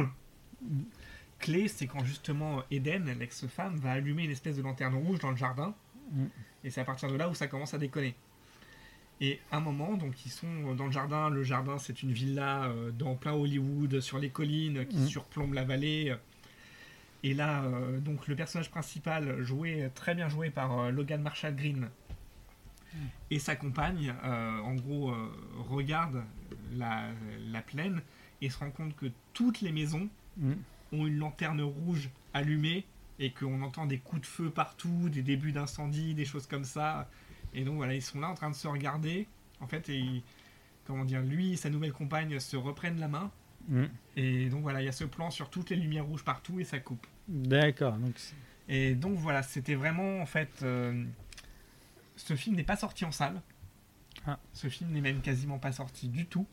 clés, c'est quand justement Eden, l'ex-femme, va allumer une espèce de lanterne rouge dans le jardin. Mm. Et c'est à partir de là où ça commence à déconner. Et un moment, donc ils sont dans le jardin. Le jardin, c'est une villa euh, dans plein Hollywood, sur les collines qui Mm. surplombent la vallée. Et là, euh, donc le personnage principal, joué très bien joué par euh, Logan Marshall Green, et sa compagne, euh, en gros, euh, regarde la, la plaine et se rend compte que toutes les maisons Mm. ont une lanterne rouge allumée et qu'on entend des coups de feu partout, des débuts d'incendie, des choses comme ça. Et donc voilà, ils sont là en train de se regarder, en fait, et ils- comment dire, lui et sa nouvelle compagne se reprennent la main. Mm. Et donc voilà, il y a ce plan sur toutes les lumières rouges partout et ça coupe. D'accord. Donc, Et donc voilà, c'était vraiment en fait. euh, ce film n'est pas sorti en salle. Ah. Ce film n'est même quasiment pas sorti du tout.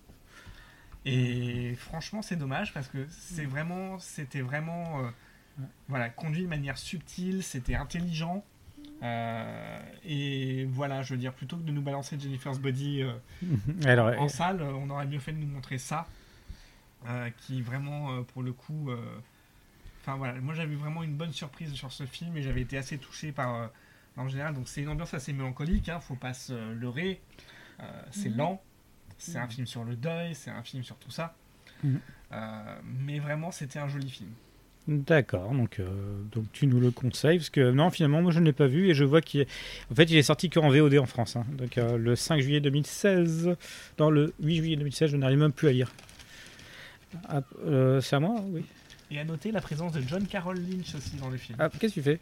Et franchement, c'est dommage parce que c'est vraiment, c'était vraiment, euh, Ouais. voilà, conduit de manière subtile, c'était intelligent. Euh, et voilà, je veux dire, plutôt que de nous balancer Jennifer's Body euh, *laughs* Alors, en euh, salle, on aurait mieux fait de nous montrer ça, euh, qui vraiment, euh, pour le coup, euh, enfin voilà, moi j'avais vraiment une bonne surprise sur ce film et j'avais été assez touché par, euh, en général, donc c'est une ambiance assez mélancolique, hein, faut pas se leurrer, euh, c'est Mhm. lent, c'est un film sur le deuil, c'est un film sur tout ça, Mhm. Euh, mais vraiment c'était un joli film. D'accord, donc, euh, donc tu nous le conseilles, parce que non, finalement, moi je ne l'ai pas vu, et je vois qu'il est... En fait, il est sorti qu'en VOD en France, hein. donc euh, le 5 juillet 2016, dans le 8 juillet 2016, je n'arrive même plus à lire. Ah, euh, c'est à moi Oui. Et à noter la présence de John Carroll Lynch aussi dans le film. Ah, qu'est-ce que tu fais?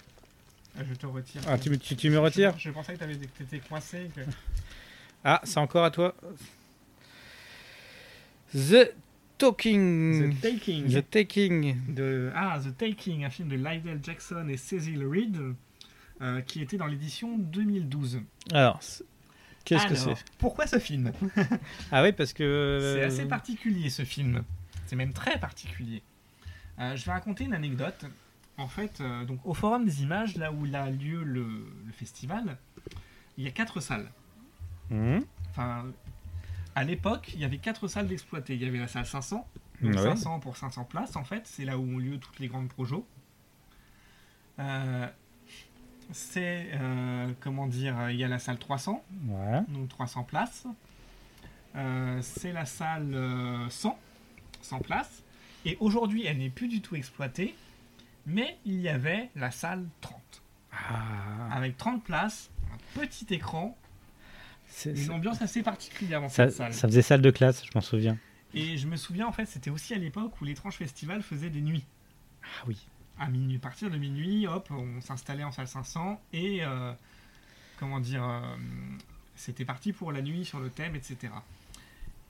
Euh, Je te retire. Ah, tu, me- tu, tu me Je- retires? Je, pensais que tu étais coincé. que- Ah, c'est encore à toi. The Talking. The Taking. The Taking. de ah The Taking, un film de Lydell Jackson et Cecil Reed, euh, qui était dans l'édition 2012. Alors, qu'est-ce que c'est Pourquoi ce film *laughs* Ah oui, parce que... C'est assez particulier ce film. C'est même très particulier. Euh, je vais raconter une anecdote. en fait, euh, donc au Forum des Images, là où il a lieu le, le festival, il y a quatre salles. Mhm. Enfin, à l'époque, il y avait quatre salles d'exploiter. Il y avait la salle 500, donc Ouais. 500 pour 500 places en fait. C'est là où ont lieu toutes les grandes projos. Euh, c'est euh, comment dire, il y a la salle 300, Ouais. donc 300 places. Euh, c'est la salle euh, 100, 100 places. Et aujourd'hui, elle n'est plus du tout exploitée, mais il y avait la salle 30, Ah, avec 30 places, un petit écran, une ambiance assez particulière dans ça, cette salle. ça faisait salle de classe, je m'en souviens. Et je me souviens, en fait, c'était aussi à l'époque où l'étrange festival faisait des nuits. Ah oui. À minuit, partir de minuit, hop, on s'installait en salle 500 et euh, comment dire, euh, c'était parti pour la nuit sur le thème, etc.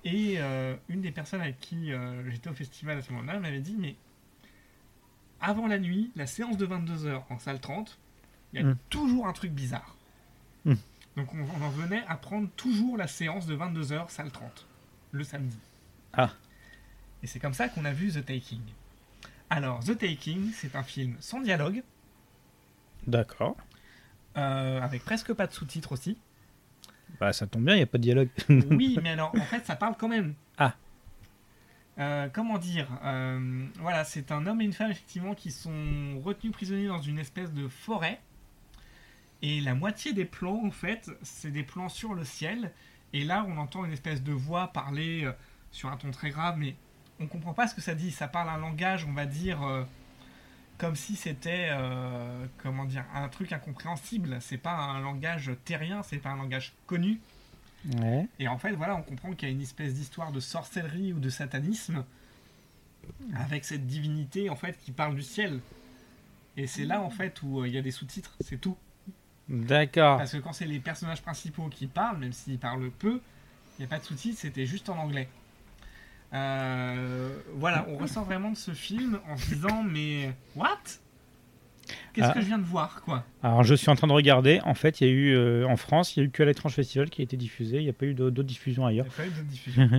Et euh, une des personnes avec qui j'étais au festival à ce moment-là m'avait dit, mais avant la nuit, la séance de 22h en salle 30, il y a Mm. toujours un truc bizarre. Mm. Donc on, en venait à prendre toujours la séance de 22h salle 30, le samedi. Ah. Et c'est comme ça qu'on a vu The Taking. Alors, The Taking, c'est un film sans dialogue, D'accord. euh, avec presque pas de sous-titres aussi. Bah, ça tombe bien, il n'y a pas de dialogue. *laughs* Oui, mais alors, en fait, ça parle quand même. Ah. Euh, comment dire euh, Voilà, c'est un homme et une femme, effectivement, qui sont retenus prisonniers dans une espèce de forêt. Et la moitié des plans, en fait, c'est des plans sur le ciel. Et là, on entend une espèce de voix parler euh, sur un ton très grave, mais on comprend pas ce que ça dit. Ça parle un langage, on va dire, euh, comme si c'était, euh, comment dire, un truc incompréhensible. C'est pas un langage terrien, c'est pas un langage connu. Ouais. Et en fait, voilà, on comprend qu'il y a une espèce d'histoire de sorcellerie ou de satanisme avec cette divinité en fait qui parle du ciel. Et c'est là en fait où il y a des sous-titres, c'est tout. D'accord. Parce que quand c'est les personnages principaux qui parlent, même s'ils parlent peu, il n'y a pas de sous-titres, c'était juste en anglais. Euh, voilà, on ressort vraiment de ce film en se disant mais what? Qu'est-ce Ah. que je viens de voir quoi? Alors, je suis en train de regarder. En fait, il y a eu, euh, en France, il y a eu que l'étrange festival qui a été diffusé. Il n'y a pas eu d'autres d'autres diffusions Il y ailleurs. a pas eu de diffusion.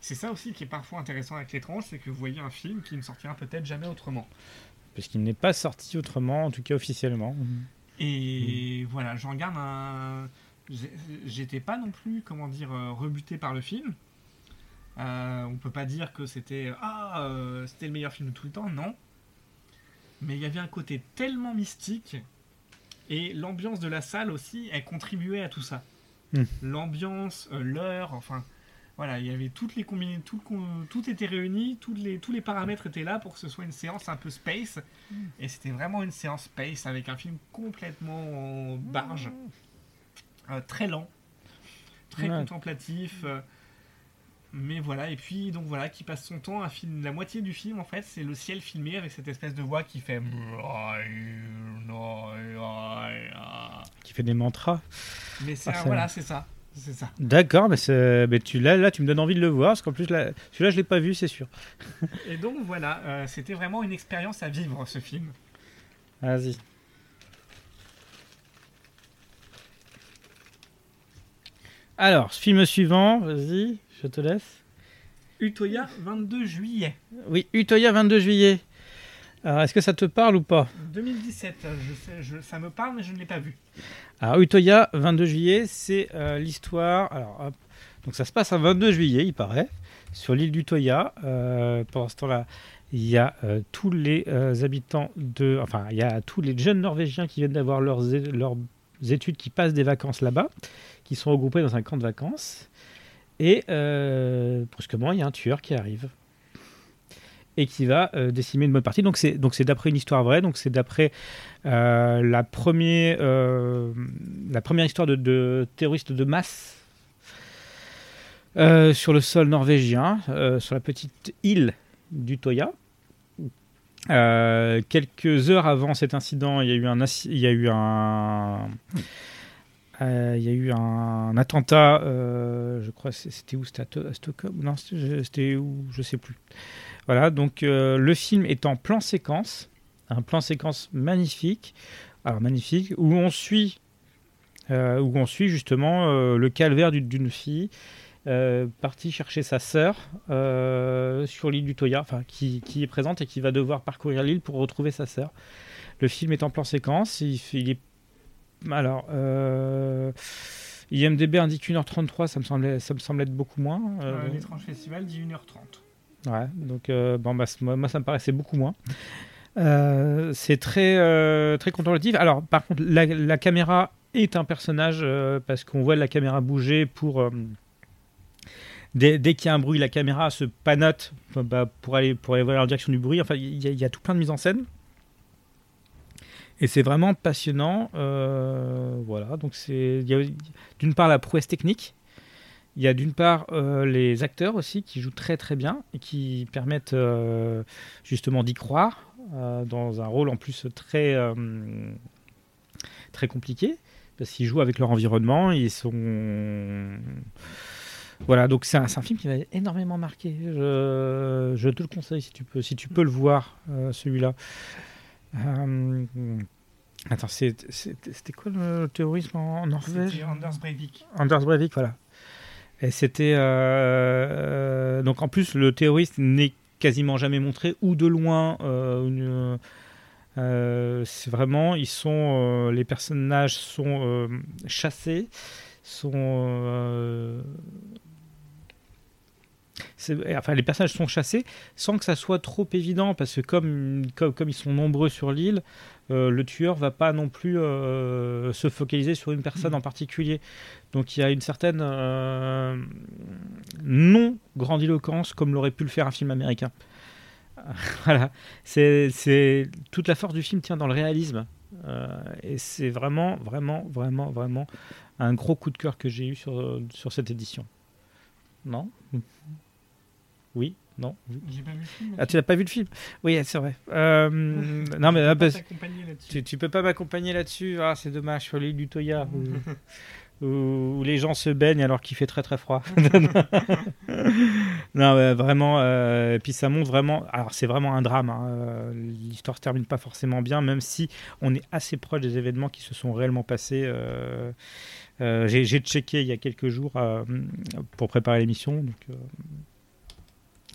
C'est ça aussi qui est parfois intéressant avec l'étrange, c'est que vous voyez un film qui ne sortira peut-être jamais autrement. Parce qu'il n'est pas sorti autrement, en tout cas officiellement. Et voilà, j'en garde un. J'étais pas non plus, comment dire, euh, rebuté par le film. Euh, on peut pas dire que c'était ah euh, c'était le meilleur film de tout le temps, non. Mais il y avait un côté tellement mystique et l'ambiance de la salle aussi, elle contribuait à tout ça. Hmm. L'ambiance, euh, l'heure, enfin voilà, il y avait toutes les combinaisons, tout, était réuni, tous les, tous les paramètres étaient là pour que ce soit une séance un peu space. Et c'était vraiment une séance space avec un film complètement en barge, euh, très lent, très Ouais. contemplatif. euh, mais voilà, et puis donc voilà, qui passe son temps à film. La moitié du film en fait, c'est le ciel filmé avec cette espèce de voix qui fait. Qui fait des mantras. Mais c'est Ah, voilà, c'est ça, c'est ça. D'accord, mais, tu, là, là, tu me donnes envie de le voir. Parce qu'en plus, là, celui-là, je l'ai pas vu, c'est sûr. *laughs* Et donc voilà, euh, c'était vraiment une expérience à vivre ce film. Vas-y. Alors, film suivant, vas-y, je te laisse. Utoya, 22 juillet Oui, Utoya, 22 juillet. Alors, est-ce que ça te parle ou pas 2017. Je sais, je- ça me parle, mais je ne l'ai pas vu. Alors, Utoya, 22 juillet, c'est euh, l'histoire. Alors, hop. donc ça se passe un 22 juillet, il paraît, sur l'île d'Utoya. Euh, pendant ce temps-là, il y a euh, tous les euh, habitants de. Enfin, il y a tous les jeunes Norvégiens qui viennent d'avoir leurs, leurs études, qui passent des vacances là-bas, qui sont regroupés dans un camp de vacances. Et euh, brusquement, il y a un tueur qui arrive et qui va euh, décimer une bonne partie. Donc c'est donc c'est d'après une histoire vraie. Donc c'est d'après euh, la première euh, la première histoire de, de terroristes de masse sur le sol norvégien, sur la petite île d'Utoya. Euh, quelques heures avant cet incident, il y a eu un, il y a eu un, il y a eu un attentat. je crois c'était où? C'était à, To- à Stockholm? Non, c'était où? Je sais plus. Voilà, donc euh, le film est en plan séquence, un plan séquence magnifique, alors magnifique, où on suit, euh, où on suit justement euh, le calvaire d'une- fille euh, parti chercher sa sœur sur l'île du Toya, enfin qui, qui est présente et qui va devoir parcourir l'île pour retrouver sa sœur. Le film est en plan séquence. Il, il est alors IMDb indique 1h33, ça me semblait, ça me semble être beaucoup moins. Euh, L'étrange festival dit 1h30. Ouais, donc euh, bon, bah, moi, ça me paraissait beaucoup moins. Euh, c'est très, euh, très contemplatif. Alors, par contre, la, la caméra est un personnage parce qu'on voit la caméra bouger pour. dès dès qu'il y a un bruit, la caméra se panote bah, pour, aller, pour aller voir en direction du bruit. Enfin, il y, a- tout plein de mise en scène. Et c'est vraiment passionnant. voilà, donc c'est. d'une part la prouesse technique. Il y a d'une part euh, les acteurs aussi qui jouent très très bien et qui permettent euh, justement d'y croire euh, dans un rôle en plus très très compliqué parce qu'ils jouent avec leur environnement, ils sont voilà donc c'est un, film qui m'a énormément marqué. Je, je te le conseille si tu peux si tu peux le voir celui-là. Attends c'était quoi le terrorisme en Norvège? C'était Anders Breivik. Anders Breivik, voilà. Et c'était. euh, euh, donc en plus, le terroriste n'est quasiment jamais montré, ou de loin. euh, c'est vraiment. Ils sont. les personnages sont chassés, sont. enfin, les personnages sont chassés sans que ça soit trop évident, parce que comme ils sont nombreux sur l'île, euh, le tueur va pas non plus euh, se focaliser sur une personne en particulier. Donc il y a une certaine euh, non-grandiloquence comme l'aurait pu le faire un film américain. *laughs* voilà, c'est c'est- toute la force du film tient dans le réalisme. Et c'est vraiment, vraiment, vraiment, vraiment un gros coup de cœur que j'ai eu sur, sur cette édition. Non? Oui Non. J'ai pas vu le film. Ah, tu n'as pas vu le film? Oui, c'est vrai. Euh, non, mais *laughs* ah, là-dessus. tu, tu peux pas m'accompagner là-dessus. Ah, c'est dommage, sur l'île du Toya, *laughs* où, les gens se baignent alors qu'il fait très très froid. *laughs* non, ouais, vraiment. euh, et puis ça montre vraiment. Alors, c'est vraiment un drame. hein, L'histoire se termine pas forcément bien, même si on est assez proche des événements qui se sont réellement passés. euh, J'ai checké il y a quelques jours pour préparer l'émission. donc,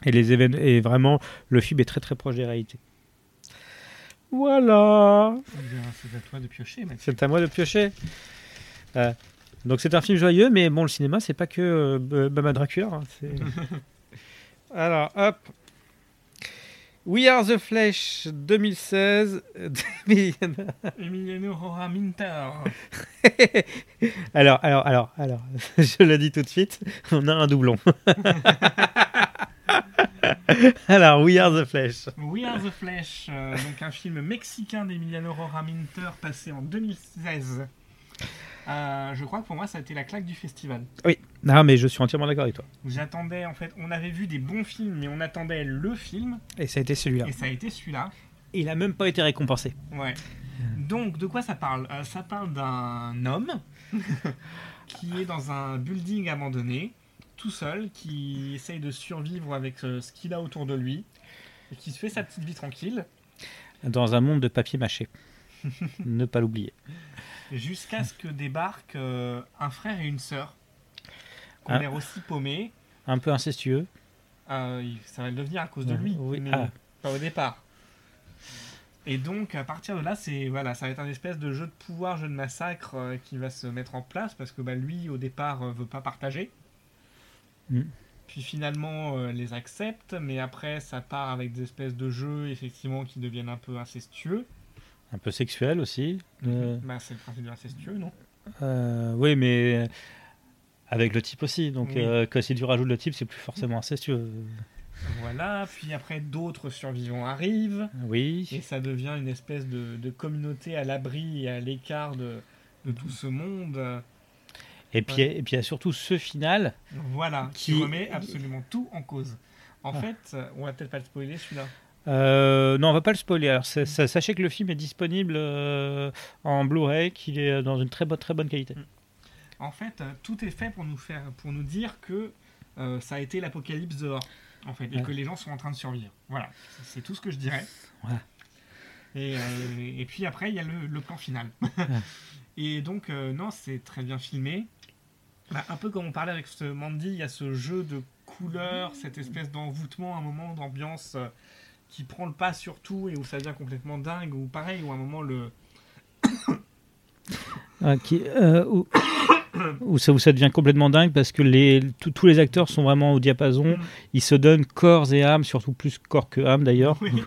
et, les et vraiment, le film est très très proche des réalités. Voilà. C'est à toi de piocher, Mathieu. C'est à moi de piocher. Euh, donc c'est un film joyeux, mais bon, le cinéma, c'est pas que euh, Bama Dracula. hein, *laughs* Alors, hop. We Are the Flesh 2016. *laughs* Emiliano Rora Minter. *laughs* alors, alors, alors, alors, je le dis tout de suite, on a un doublon. *laughs* alors, We Are the Flesh. We Are the Flesh, euh, donc un film mexicain d'Emiliano Rora Minter passé en 2016. Euh, je crois que pour moi, ça a été la claque du festival. Non, mais je suis entièrement d'accord avec toi. J'attendais, en fait, on avait vu des bons films, mais on attendait le film, Et ça a été celui-là. et ça a été celui-là. Il a même pas été récompensé. Ouais. Donc, de quoi ça parle? Euh, Ça parle d'un homme *laughs* qui est dans un building abandonné, tout seul, qui essaye de survivre avec euh, ce qu'il a autour de lui, et qui se fait sa petite vie tranquille, Dans un monde de papier mâché. *laughs* ne pas l'oublier. jusqu'à ce que débarque euh, un frère et une sœur, Ah. l'air aussi paumés. Un peu incestueux. Euh, ça va le devenir à cause de lui, Oui. mais Ah. pas au départ. Et donc, à partir de là, c'est voilà, ça va être un espèce de jeu de pouvoir, jeu de massacre euh, qui va se mettre en place parce que bah, lui, au départ, veut pas partager. Mm. Puis finalement, euh, les accepte, mais après, ça part avec des espèces de jeux, effectivement, qui deviennent un peu incestueux. Un peu sexuel aussi. Euh, Bah, c'est le principe de l'incestueux, non? Euh, oui, mais avec le type aussi. Donc, Oui. euh, que si tu rajoutes le type, c'est plus forcément incestueux. Voilà, puis après, d'autres survivants arrivent, et Oui. ça devient une espèce de, de communauté à l'abri et à l'écart de, de tout ce monde. Et puis, et puis il y a surtout ce final. Voilà, qui, Qui- remet absolument tout en cause. En Ah. fait, euh, on va peut-être pas le spoiler celui-là. Euh, non, on va pas le spoiler. Alors, sa- sachez que le film est disponible euh, en Blu-ray, qu'il est dans une très bonne, très bonne qualité. En fait, euh, tout est fait pour nous faire, pour nous dire que euh, ça a été l'apocalypse dehors, en fait, et Ouais. que les gens sont en train de survivre. Voilà, c'est tout ce que je dirais. Voilà. Et, euh, et puis après, il y a le, le plan final. *laughs* et donc, euh, non, c'est très bien filmé. Bah, un peu comme on parlait avec ce Mandy, il y a ce jeu de couleurs, cette espèce d'envoûtement, un moment d'ambiance euh, qui prend le pas sur tout et où ça devient complètement dingue, ou pareil, où à un moment le. Ah, euh, où ça, où ça devient complètement dingue parce que les, tous- les acteurs sont vraiment au diapason. Mm. Ils se donnent corps et âme, surtout plus corps que âme d'ailleurs. Oui. *laughs*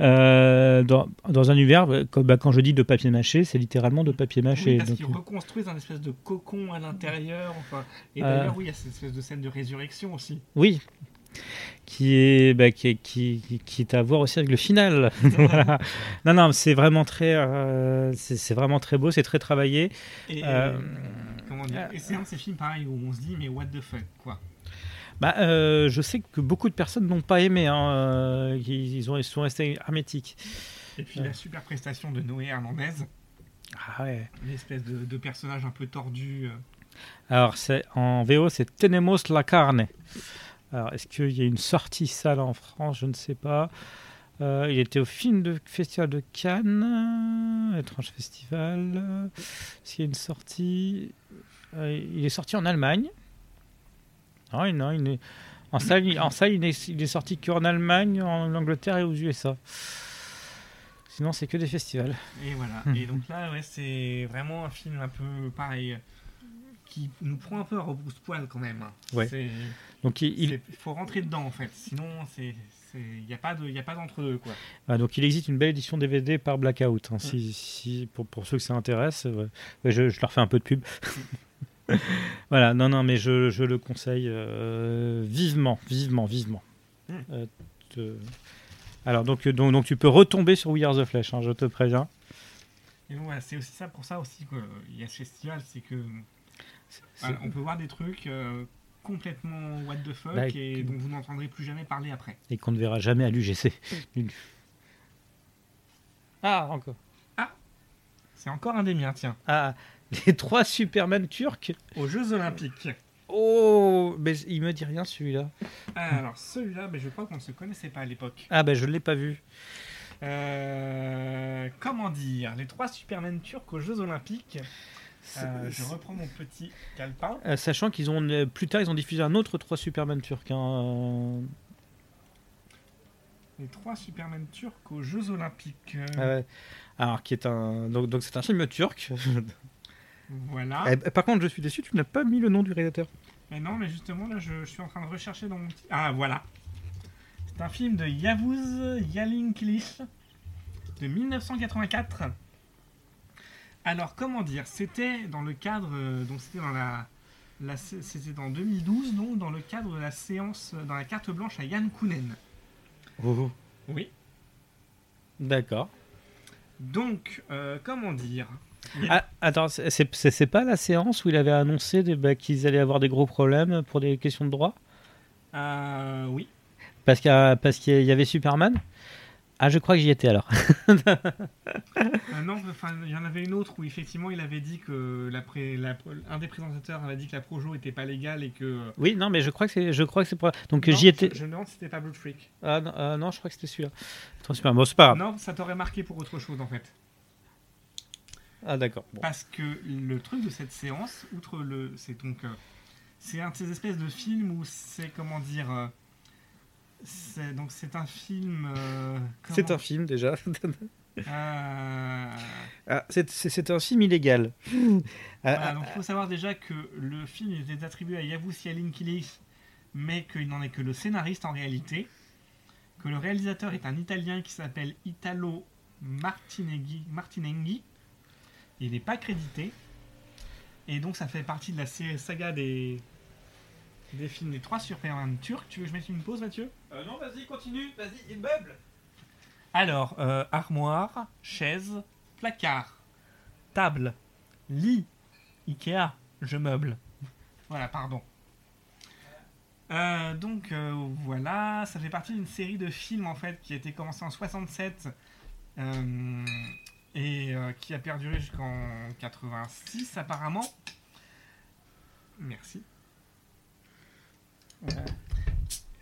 Euh, dans, dans un univers, euh, bah, quand je dis de papier mâché, c'est littéralement de papier mâché. Oui, parce qu'ils reconstruisent un espèce de cocon à l'intérieur. Enfin, et Euh. d'ailleurs, oui, il y a cette espèce de scène de résurrection aussi. Oui, qui est, bah, qui, est- qui, qui- qui est à voir aussi avec le final. *laughs* Voilà. Non, non, c'est vraiment très, euh, c'est c'est vraiment très beau, c'est très travaillé. Et, Euh, comment dire Et c'est un de ces films pareil où on se dit, mais what the fuck, quoi. Bah, euh, je sais que beaucoup de personnes n'ont pas aimé, hein, euh, ils, ils ont, ils sont restés hermétiques. Et puis la super prestation de Noé Hernandez, Ah ouais. une espèce de, de personnage un peu tordu. euh. Alors, c'est, en VO, c'est Tenemos la carne. Alors, est-ce qu'il y a une sortie salle en France? Je ne sais pas. Euh, il était au film de festival de Cannes, étrange festival. Est-ce qu'il y a une sortie? Euh, Il est sorti en Allemagne. Non, non, il est... En salle, il- en salle il, est, il est sorti qu'en Allemagne, en Angleterre et aux USA. Sinon, c'est que des festivals. Et voilà. Hmm. Et donc là, ouais, c'est vraiment un film un peu pareil, qui nous prend un peu à rebrousse-poil quand même. Ouais. C'est- Donc, il, faut rentrer dedans en fait. Sinon, c'est, il n'y a pas de, y a pas d'entre deux quoi. Ah, donc il existe une belle édition DVD par Blackout. hein, si, si- pour, pour ceux que ça intéresse, euh, ouais, je, je leur fais un peu de pub. *laughs* *laughs* voilà, non, non, mais je, je le conseille euh, vivement, vivement, vivement. Mm. Euh, te- Alors, donc, euh, donc, donc tu peux retomber sur We Are the Flesh, hein, je te préviens. Et donc voilà, c'est aussi ça pour ça aussi qu'il y a ce festival, c'est que voilà, on peut voir des trucs euh, complètement what the fuck Bah, et dont vous n'entendrez plus jamais parler après. Et qu'on ne verra jamais à l'UGC. *laughs* ah, encore. C'est encore un des miens, tiens. Ah, *laughs* les trois Superman turcs. Aux Jeux Olympiques. Oh, mais il me dit rien celui-là. Ah, alors celui-là, ben, je crois qu'on ne se connaissait pas à l'époque. Ah, ben je ne l'ai pas vu. Euh, comment dire Les trois Superman turcs aux Jeux Olympiques. Euh, je reprends mon petit calepin. Euh, sachant qu'ils ont plus tard ils ont diffusé un autre 3 Superman turc. hein, Les trois Superman turcs aux Jeux Olympiques. Euh, alors qui est un donc donc c'est un film turc. *laughs* Voilà. Eh, par contre je suis déçu tu n'as pas mis le nom du réalisateur. Mais non, mais justement, là, je, je suis en train de rechercher dans mon petit... Ah, voilà. C'est un film de Yavuz Yalinkilish de 1984. Alors, comment dire C'était dans le cadre... euh, donc, c'était dans la... c'était en 2012, donc, dans le cadre de la séance, euh, dans la carte blanche à Yann Kounen. Oui. D'accord. Donc, euh, comment dire? Ah, attends c'est pas la séance où il avait annoncé bah, qu'ils allaient avoir des gros problèmes pour des questions de droit? Euh, oui. parce qu'il y, avait Superman? Ah je crois que j'y étais alors. Euh, non, enfin, il y en avait une autre où effectivement il avait dit que la pré- la- un des présentateurs avait dit que la Projo était pas légale et que. oui non mais je crois que c'est je crois que c'est pour donc j'y étais. Je, me demande si c'était pas Blood Freak. Ah non, euh, non, je crois que c'était celui-là. Attends. Bon c'est pas grave. Non, ça t'aurait marqué pour autre chose en fait. Ah d'accord. Bon. Parce que le truc de cette séance, outre le. C'est donc. euh, c'est un de ces espèces de films où c'est comment dire. euh, c'est, donc c'est un film. euh, C'est un film déjà. *laughs* Ah, c'est un film illégal. *laughs* Ah, Voilà, donc il faut savoir déjà que le film était attribué à Yavuz Yalinkilish, mais qu'il n'en est que le scénariste en réalité, que le réalisateur est un Italien qui s'appelle Italo Martineghi, Martinenghi, il n'est pas crédité, et donc ça fait partie de la saga des, des films des trois Superman turcs. Tu veux que je mette une pause, Mathieu? Non, vas-y, continue. Vas-y, il meuble. Alors, euh, armoire, chaise, placard, table, lit, Ikea, je meuble. Voilà, pardon. Euh, donc euh, voilà, ça fait partie d'une série de films en fait qui a été commencée en 67 euh, et euh, qui a perduré jusqu'en 86 apparemment. Merci. Euh,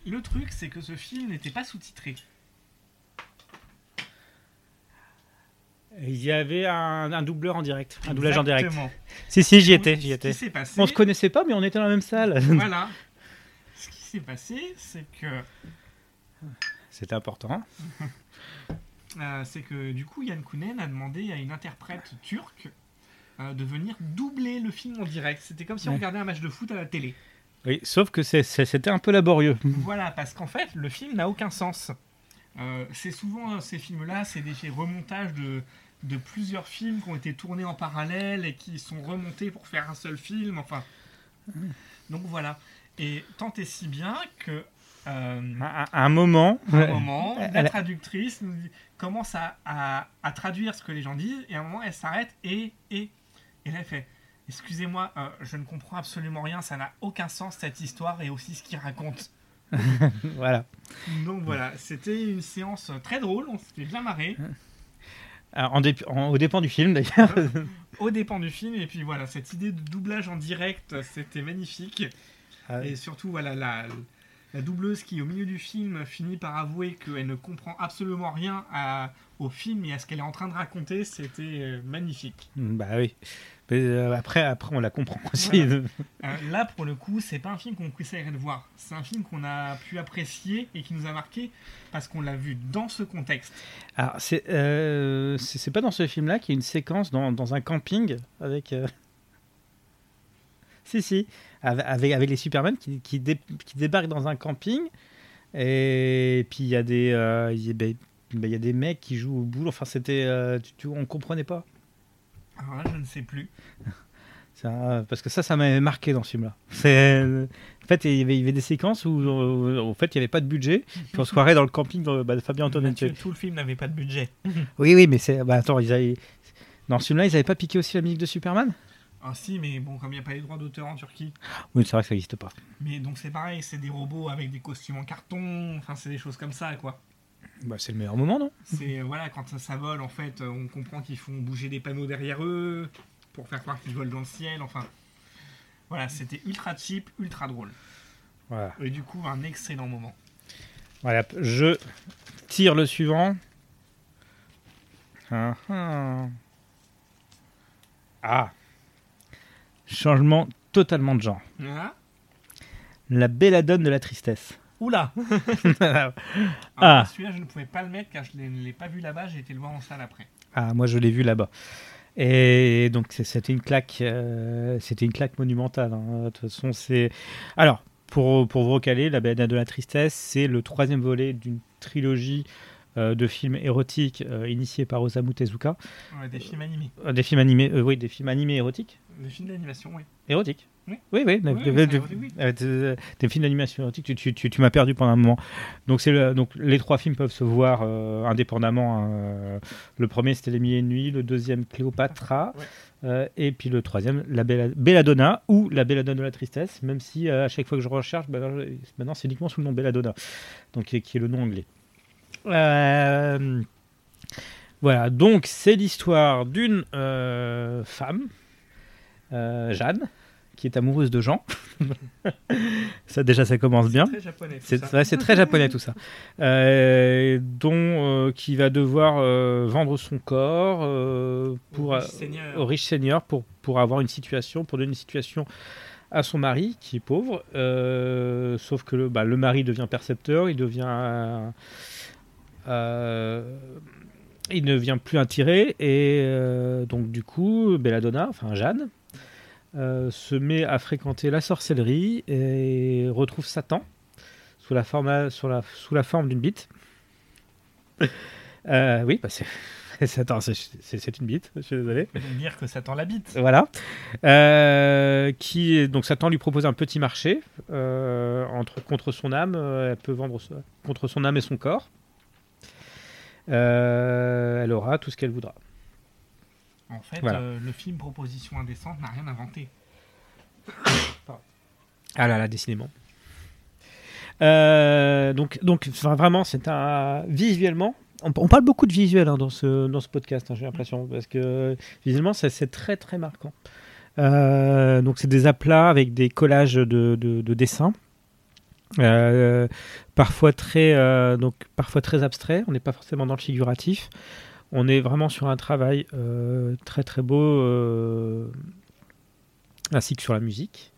le truc, c'est que ce film n'était pas sous-titré. Il y avait un, un doubleur en direct, un doublage en direct. Exactement. Si, si, j'y étais, j'y étais. passé, On se connaissait pas, mais on était dans la même salle. *laughs* voilà. Ce qui s'est passé, c'est que C'était important. *laughs* Euh, c'est que du coup Yann Kounen a demandé à une interprète turque euh, de venir doubler le film en direct. C'était comme si on regardait un match de foot à la télé. Oui, sauf que c'est- c'est- c'était un peu laborieux. *laughs* Voilà, parce qu'en fait, le film n'a aucun sens. Euh, c'est souvent euh, ces films-là, c'est des remontages de, de plusieurs films qui ont été tournés en parallèle et qui sont remontés pour faire un seul film. Enfin, donc voilà. Et tant et si bien que euh, À, à un moment, à un moment, Elle- la traductrice nous dit- commence à, à- à traduire ce que les gens disent, et à un moment, elle s'arrête et, et, et là, elle fait Excusez-moi, euh, je ne comprends absolument rien, ça n'a aucun sens cette histoire et aussi ce qu'il raconte. *laughs* voilà. Donc voilà, c'était une séance très drôle, on s'était bien marré, en en- au dépend du film d'ailleurs. au dépend du film, et puis voilà, cette idée de doublage en direct, c'était magnifique. Ah, Et surtout, voilà, la, la doubleuse qui, au milieu du film, finit par avouer qu'elle ne comprend absolument rien à- au film et à ce qu'elle est en train de raconter, c'était euh, magnifique. Bah oui. Mais, euh, après, après, on la comprend aussi. *laughs* Euh, là, pour le coup, c'est pas un film qu'on conseillerait de voir. C'est un film qu'on a pu apprécier et qui nous a marqué parce qu'on l'a vu dans ce contexte. Alors, c'est euh, pas dans ce film-là qu'il y a une séquence dans, dans un camping avec. *laughs* Si, si. Avec, les Superman qui, qui, dé- qui débarquent dans un camping. Et puis il y a des. euh, y ben, ben, y a des mecs qui jouent au boule. Enfin, c'était. euh, tu, tu- on comprenait pas. Alors là, je ne sais plus. *laughs* Ça, parce que ça, ça m'avait marqué dans ce film-là. En fait, il y, avait, il y avait des séquences où, euh, en fait, il n'y avait pas de budget. Puis on se croirait dans le camping de, bah, de Fabien Antoine. Mathieu, tout le film n'avait pas de budget. Oui, oui, mais c'est. Bah, attends, ils avaient. Dans ce film-là, ils n'avaient pas piqué aussi la musique de Superman? Ah si, mais bon, comme il n'y a pas les droits d'auteur en Turquie. Oui, c'est vrai que ça n'existe pas. Mais donc c'est pareil, c'est des robots avec des costumes en carton, enfin c'est des choses comme ça, quoi. Bah, c'est le meilleur moment, non? C'est euh, voilà, quand ça, ça vole, en fait, euh, on comprend qu'ils font bouger des panneaux derrière eux pour faire croire qu'ils volent dans le ciel. Enfin, voilà, c'était ultra cheap, ultra drôle. Voilà. Et du coup, un excellent moment. Voilà, je tire le suivant. Ah, ah. Ah. Changement totalement de genre. Ah, La belladone de la tristesse. Oula *laughs* ah, Ah, Celui-là, je ne pouvais pas le mettre car je ne l'ai pas vu là-bas, j'ai été le voir en salle après. moi je l'ai vu là-bas. Et donc c'était une claque, euh, c'était une claque monumentale. hein. De toute façon, c'est. Alors pour pour vous recaler, la belladone de la tristesse, c'est le troisième volet d'une trilogie de films érotiques euh, initiés par Osamu Tezuka. Ouais, des films animés. Euh, Des films animés, euh, oui, des films animés érotiques. Des films d'animation, oui. Érotiques Oui. Oui, oui. des- Oui, oui, euh, films d'animation érotique, tu, tu, tu, tu m'as perdu pendant un moment. Donc, le- donc les trois films peuvent se voir euh, indépendamment. hein. Euh, Le premier, c'était Les Mille et une Nuits. Le deuxième, Cléopatra. Ouais. Euh, et puis le troisième, la Bella- Belladonna ou la Belladonna de la tristesse, même si euh, à chaque fois que je recherche, ben, maintenant c'est uniquement sous le nom Belladonna, donc qui est, qui est le nom anglais. Euh, voilà, donc c'est l'histoire d'une euh, femme, euh, Jeanne, qui est amoureuse de Jean. *laughs* ça déjà, ça commence bien. C'est très japonais. tout ça. ouais, c'est très japonais tout ça. Euh, dont euh, qui va devoir euh, vendre son corps pour Au riche seigneur. au riche seigneur pour pour avoir une situation, pour donner une situation à son mari qui est pauvre. Sauf que le, bah, le mari devient percepteur, il devient il ne vient plus attiré et euh, donc du coup Belladonna, enfin Jeanne, euh, se met à fréquenter la sorcellerie et retrouve Satan sous la forme, sur la, sous la forme d'une bite. Euh, oui, bah c'est, *laughs* Satan, c'est, une bite, je suis désolé. Dire que Satan l'habite. Voilà. Euh, qui, donc Satan lui propose un petit marché euh, entre, contre son âme. euh, elle peut vendre contre son âme et son corps. Euh, elle aura tout ce qu'elle voudra. En fait, Voilà. euh, le film Proposition indécente n'a rien inventé. Ah là là, décidément. Euh, donc, donc enfin, vraiment, c'est un visuellement. On, on parle beaucoup de visuel hein, dans ce dans ce podcast, hein, j'ai l'impression, parce que visuellement, c'est très très marquant. Euh, donc, c'est des aplats avec des collages de, de, de dessins, euh, parfois très euh, donc parfois très abstraits. On n'est pas forcément dans le figuratif. on est vraiment sur un travail euh, très très beau, ainsi que sur la musique.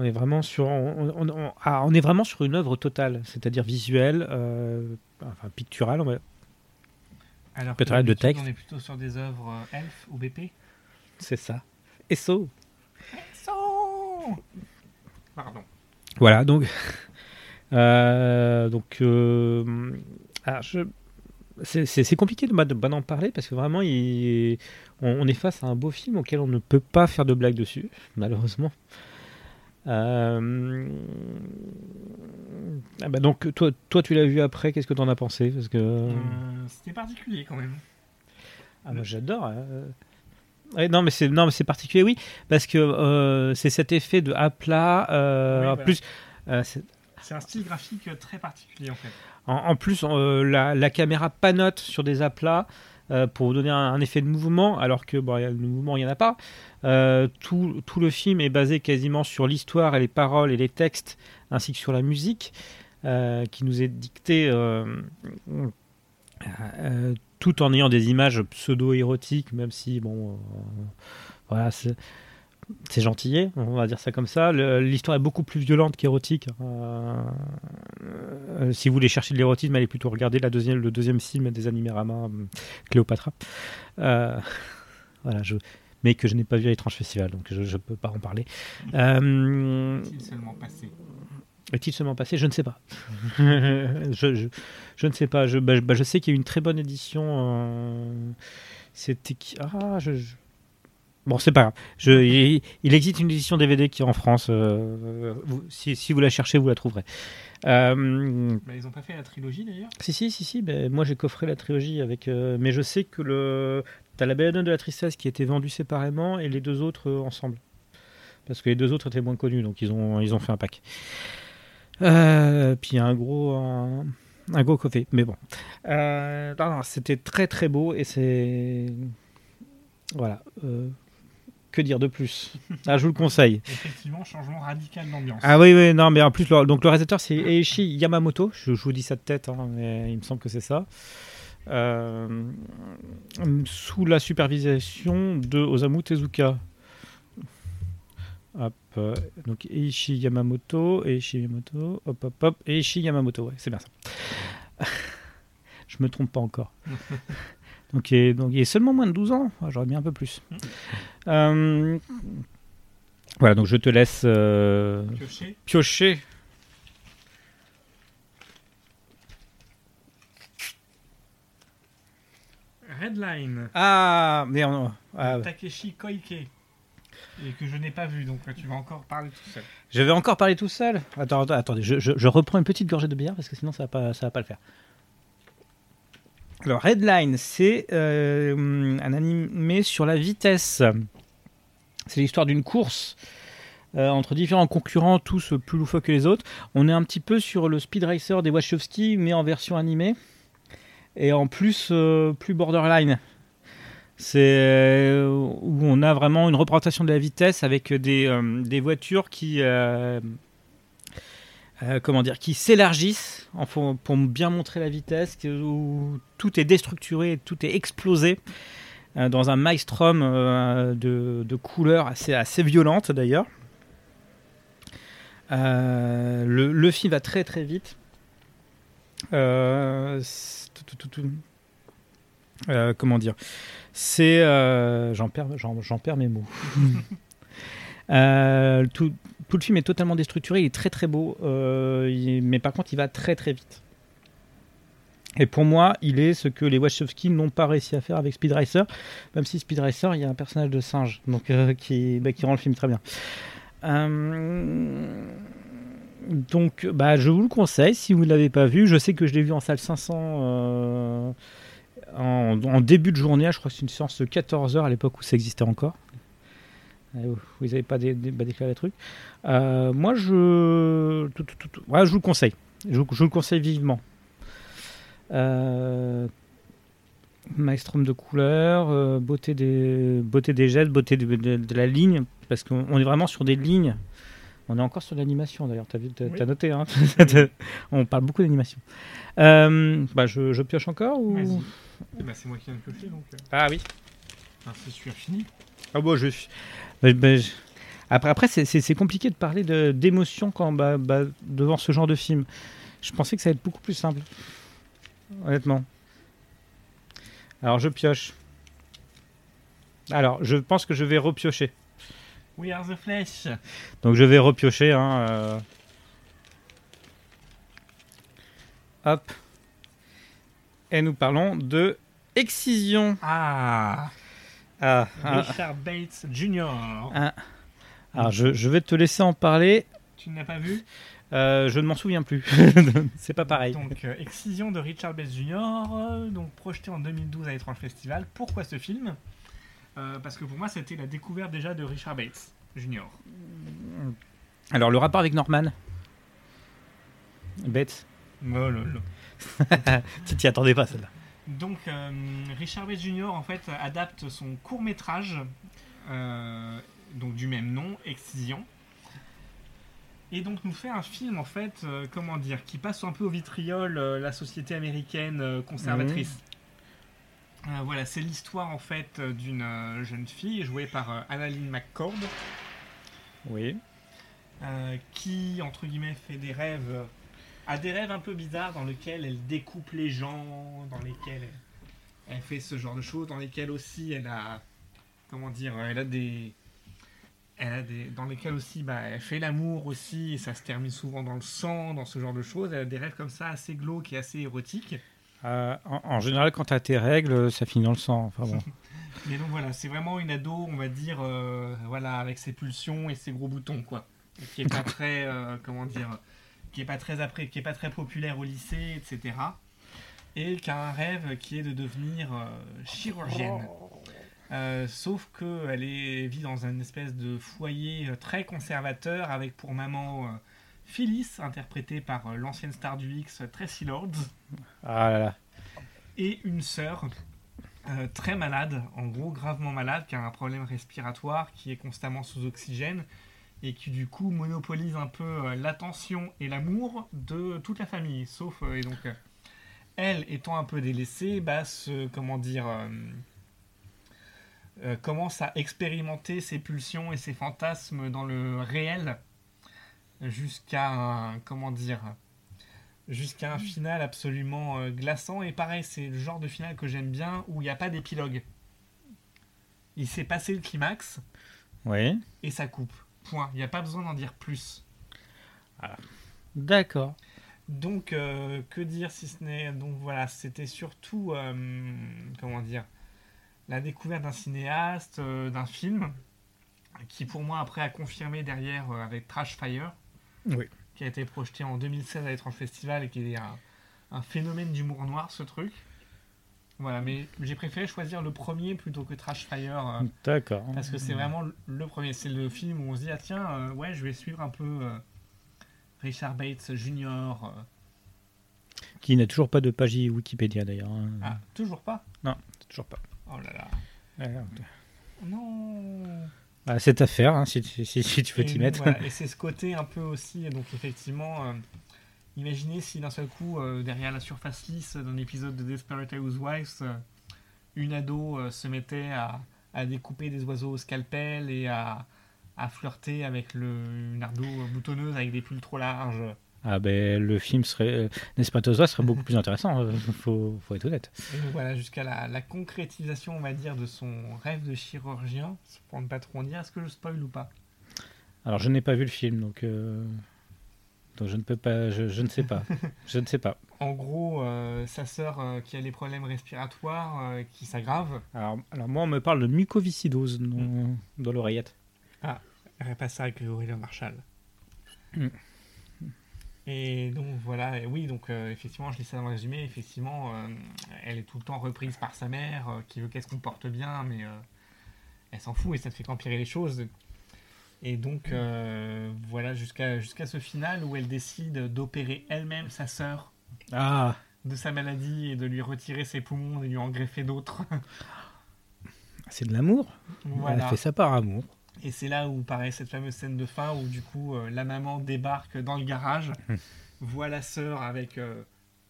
On est vraiment sur, on, on- on- ah, on est vraiment sur une œuvre totale, c'est-à-dire visuelle, enfin picturale. on va- Alors arrête de texte. On est plutôt sur des œuvres Elf ou BP. C'est ça. Et so. Pardon. Voilà, donc, *laughs* euh, donc, euh, je- c'est- compliqué de, bien en parler parce que vraiment, il- on, on est face à un beau film auquel on ne peut pas faire de blagues dessus, malheureusement. Euh, ah bah donc, toi, toi, tu l'as vu après, qu'est-ce que tu en as pensé? Parce que Euh, C'était particulier quand même. ah, moi, j'adore. euh. Ouais, non, mais c'est non, mais c'est particulier, oui, parce que euh, c'est cet effet de à plat. euh, Oui, en voilà. plus, euh, c'est- C'est un style graphique très particulier en fait. En, en plus, la, la caméra panote sur des aplats pour donner un, un effet de mouvement, alors que bon, le mouvement, il n'y en a pas. Tout, tout le film est basé quasiment sur l'histoire et les paroles et les textes, ainsi que sur la musique, qui nous est dictée tout en ayant des images pseudo-érotiques, même si, bon, euh, voilà, c'est. C'est gentillet, on va dire ça comme ça. L'histoire est beaucoup plus violente qu'érotique. Euh, euh, si vous voulez chercher de l'érotisme, allez plutôt regarder la deuxième, le deuxième film des Animérama, euh, Cléopatra. Euh, voilà, mais que je n'ai pas vu à l'étrange festival, donc je ne peux pas en parler. Est-il seulement passé? Est-il seulement passé? Je ne sais pas. *laughs* je, je, je ne sais pas. Je, bah, bah, sais qu'il y a eu une très bonne édition. euh, C'était qui? Ah, je. Bon, c'est pas grave. Je, il, il existe une édition DVD qui est en France. euh, vous- si, si vous la cherchez, vous la trouverez. Euh, Bah, Ils ont pas fait la trilogie d'ailleurs? Si, si, si, si. ben, moi, j'ai coffré la trilogie avec. euh, mais je sais que le. T'as la Belladone de la Tristesse qui était vendue séparément et les deux autres euh, ensemble. Parce que les deux autres étaient moins connus, donc ils ont, ils ont fait un pack. Euh, puis un gros. Un, un gros coffret. Mais bon. Euh, non, non, c'était très très beau et c'est. Voilà. euh, que dire de plus? Ah, je vous le conseille. Effectivement, changement radical d'ambiance. Ah oui, oui, non, mais en plus, le, donc le réalisateur, c'est Eiichi Yamamoto. Je, je vous dis ça de tête, hein, mais il me semble que c'est ça. Sous la supervision de Osamu Tezuka. Hop, euh, donc Eiichi Yamamoto, Eiichi Yamamoto, hop, hop, hop, Eiichi Yamamoto, ouais, c'est bien ça. *laughs* je me trompe pas encore. *laughs* donc, il est, donc il est seulement moins de 12 ans, Ah, j'aurais bien un peu plus. Euh, voilà, donc je te laisse euh, Piocher. piocher. Redline. Ah, mais on- ah, Takeshi Koike. Et que je n'ai pas vu, donc tu vas encore parler tout seul. je vais encore parler tout seul. Attends, attends, attendez, je, reprends une petite gorgée de bière parce que sinon ça va pas, ça va pas le faire. Alors, Redline, c'est euh, un animé sur la vitesse. C'est l'histoire d'une course euh, entre différents concurrents, tous plus loufoques que les autres. On est un petit peu sur le Speed Racer des Wachowski, mais en version animée. Et en plus, euh, plus borderline. C'est euh, où on a vraiment une représentation de la vitesse avec des, euh, des voitures qui, euh, comment dire, qui s'élargissent pour bien montrer la vitesse, où tout est déstructuré, tout est explosé dans un maelstrom de, de couleurs assez, assez violentes d'ailleurs. Le, film va très très vite. Comment dire? C'est. euh, J'en perds, mes mots. *laughs* Euh, tout, le film est totalement déstructuré, il est très très beau, euh, mais par contre il va très très vite. Et pour moi, il est ce que les Wachowski n'ont pas réussi à faire avec Speed Racer, même si Speed Racer, il y a un personnage de singe donc, qui, bah, qui rend le film très bien. Donc, bah, je vous le conseille si vous ne l'avez pas vu. Je sais que je l'ai vu en salle 500 euh, en, début de journée. Je crois que c'est une séance de 14 heures à l'époque où ça existait encore. Euh, Vous n'avez pas dé- dé- déclaré les trucs. Euh, moi, je, je vous le conseille. Je, vous- je le conseille vivement. Euh, de couleurs, euh, beauté, des, beauté des jets, beauté de, la ligne, parce qu'on on est vraiment sur des lignes On est encore sur l'animation d'ailleurs, t'as vu, t'as Oui. t'as noté, hein *laughs* On parle beaucoup d'animation. Euh, bah, je, je pioche encore ou? Vas-y. Eh ben, c'est moi qui viens de piocher, donc euh, Ah oui. enfin, c'est sûr fini. Ah bon, je. bah, bah, je- Après, après c'est- c'est c'est compliqué de parler de- d'émotion quand bah, bah, devant ce genre de film. Je pensais que ça allait être beaucoup plus simple, honnêtement. Alors je pioche. Alors, je pense que je vais repiocher. We are the flesh. Donc je vais repiocher. Hein, euh. Hop. Et nous parlons de Excision. Ah, Ah, ah, Richard Bates Jr. ah. Alors je, je vais te laisser en parler. Tu ne l'as pas vu? Euh, je ne m'en souviens plus. *laughs* C'est pas pareil. Donc, euh, Excision de Richard Bates Jr., donc projeté en 2012 à l'étrange festival. Pourquoi ce film? Euh, Parce que pour moi, c'était la découverte déjà de Richard Bates Jr. Alors le rapport avec Norman? Bête. Oh là là. *laughs* Tu t'y attendais pas celle-là. Donc, euh, Richard Bates Jr. en fait adapte son court métrage, donc du même nom, Excision, et donc nous fait un film en fait, euh, comment dire, qui passe un peu au vitriol euh, la société américaine euh, conservatrice. Euh, voilà, c'est l'histoire en fait euh, d'une euh, jeune fille jouée par Annalyn McCord, Oui. euh, qui entre guillemets fait des rêves, a des rêves un peu bizarres dans lesquels elle découpe les gens, dans lesquels elle, elle fait ce genre de choses, dans lesquels aussi elle a, comment dire, elle a des, elle a des, dans lesquels aussi bah, elle fait l'amour aussi et ça se termine souvent dans le sang, dans ce genre de choses. Elle a des rêves comme ça assez glauques et assez érotiques. Euh, en, en général, quand t'as tes règles, ça finit dans le sang. Enfin bon. *laughs* Mais donc voilà, c'est vraiment une ado, on va dire, euh, voilà, avec ses pulsions et ses gros boutons, quoi. Et Qui est pas *laughs* très, euh, comment dire, qui est pas très après, qui est pas très populaire au lycée, etc. Et qui a un rêve qui est de devenir euh, chirurgienne. Euh, sauf qu'elle est vit dans une espèce de foyer très conservateur avec pour maman euh, Phyllis, interprétée par euh, l'ancienne star du X, Tracy Lords Ah là là. et une sœur euh, très malade, en gros gravement malade, qui a un problème respiratoire, qui est constamment sous oxygène et qui du coup monopolise un peu euh, l'attention et l'amour de toute la famille. Sauf euh, et donc euh, elle étant un peu délaissée, bah se, comment dire euh, euh, commence à expérimenter ses pulsions et ses fantasmes dans le réel jusqu'à un comment dire jusqu'à un final absolument euh, glaçant. Et pareil, c'est le genre de final que j'aime bien où il n'y a pas d'épilogue. Il s'est passé le climax Oui. et ça coupe. Point. Il n'y a pas besoin d'en dire plus. D'accord. Donc, euh, que dire si ce n'est. Donc voilà, c'était surtout. euh, comment dire La découverte d'un cinéaste, euh, d'un film, qui pour moi après a confirmé derrière avec Trash Fire. Oui. Qui a été projeté en 2016 à l'étrange festival et qui est un, un phénomène d'humour noir ce truc. Voilà, mais j'ai préféré choisir le premier plutôt que Trash Fire. euh, D'accord. parce que c'est vraiment le premier. C'est le film où on se dit, ah tiens, euh, ouais, je vais suivre un peu euh, Richard Bates Jr. euh. Qui n'a toujours pas de page Wikipédia d'ailleurs. hein. Ah, toujours pas? Toujours pas. Oh là là. Ouais, Non Ah, c'est à faire hein, si, tu- si, si tu veux Et t'y mettre. voilà, Et *laughs* c'est ce côté un peu aussi, donc effectivement, euh, imaginez si d'un seul coup, euh, derrière la surface lisse d'un épisode de Desperate Housewives, euh, une ado se mettait à, à découper des oiseaux au scalpel et à, à flirter avec le, une ado boutonneuse avec des pulls trop larges. Ah ben le film serait, euh, Housewives serait beaucoup plus intéressant. euh, *laughs* faut, faut être honnête. Et donc voilà, jusqu'à la, la concrétisation, on va dire, de son rêve de chirurgien, pour ne pas trop en dire, est-ce que je spoil ou pas? Alors je n'ai pas vu le film donc euh, donc je ne peux pas, je, je ne sais pas, *laughs* je ne sais pas. En gros, euh, sa sœur euh, qui a des problèmes respiratoires qui s'aggravent, Alors, alors moi on me parle de mucoviscidose dans, dans l'oreillette. elle pas ça avec Aurélien Marshall. Mm. Et donc voilà, et oui, donc euh, effectivement, je lis ça dans le résumé, effectivement, euh, elle est tout le temps reprise par sa mère, euh, qui veut qu'elle se comporte bien, mais elle s'en fout et ça ne fait qu'empirer les choses. Et donc voilà, jusqu'à jusqu'à ce final où elle décide d'opérer elle-même sa sœur Ah de sa maladie et de lui retirer ses poumons et lui en greffer d'autres. c'est de l'amour. Elle a fait ça par amour. Et c'est là où paraît cette fameuse scène de fin où du coup euh, la maman débarque dans le garage, voit la sœur avec euh,